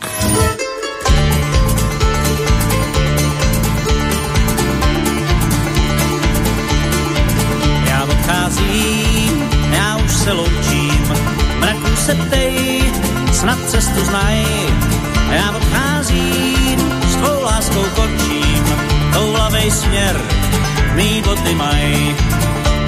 Já už se loučím, mraku se ptej, snad cestu znaj. Já odcházím, s tvou láskou končím, toulavej směr, mý boty maj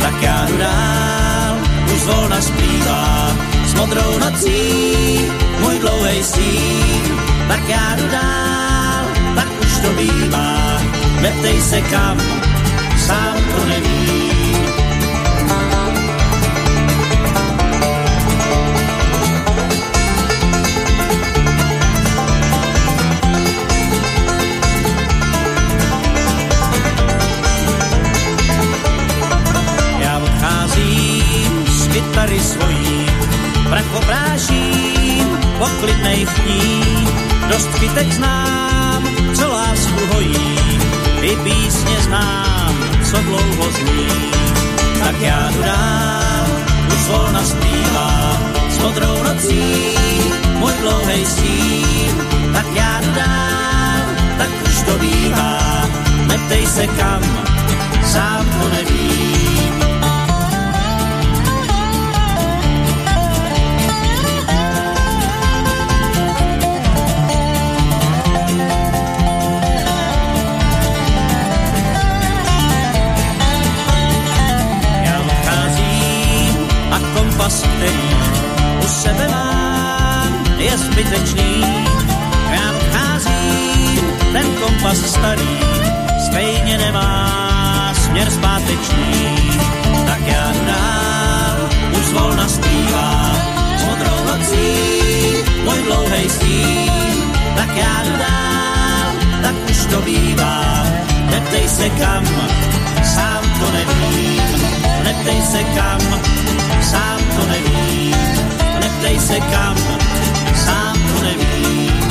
tak já jdu dál, už zvolna zpívá. S modrou nocí, můj dlouhej stín, tak já jdu dál, tak už to bývá, neptej se kam, sám to nevím. Kytary svojí, prach opráším, po klidnej chní, dost kytek znám, co lásku hojí, i písně znám, co dlouho zní. Tak já jdu dál, už volna zpívá, s modrou nocí, můj dlouhej stín. Tak já jdu dál, tak už to bývá, neptej se kam, sám to nevím. Kompas, který u sebe mám, je zbytečný. Já odcházím, ten kompas starý, stejně nemá směr zpátečný. Tak já dál, už zvolna zpívá, s modrou nocí, můj dlouhej stín. Tak já dál, tak už to bývá, neptej se kam, sám to nevím, neptej se kam, sám to nevím, neptej se kam, sám to nevím.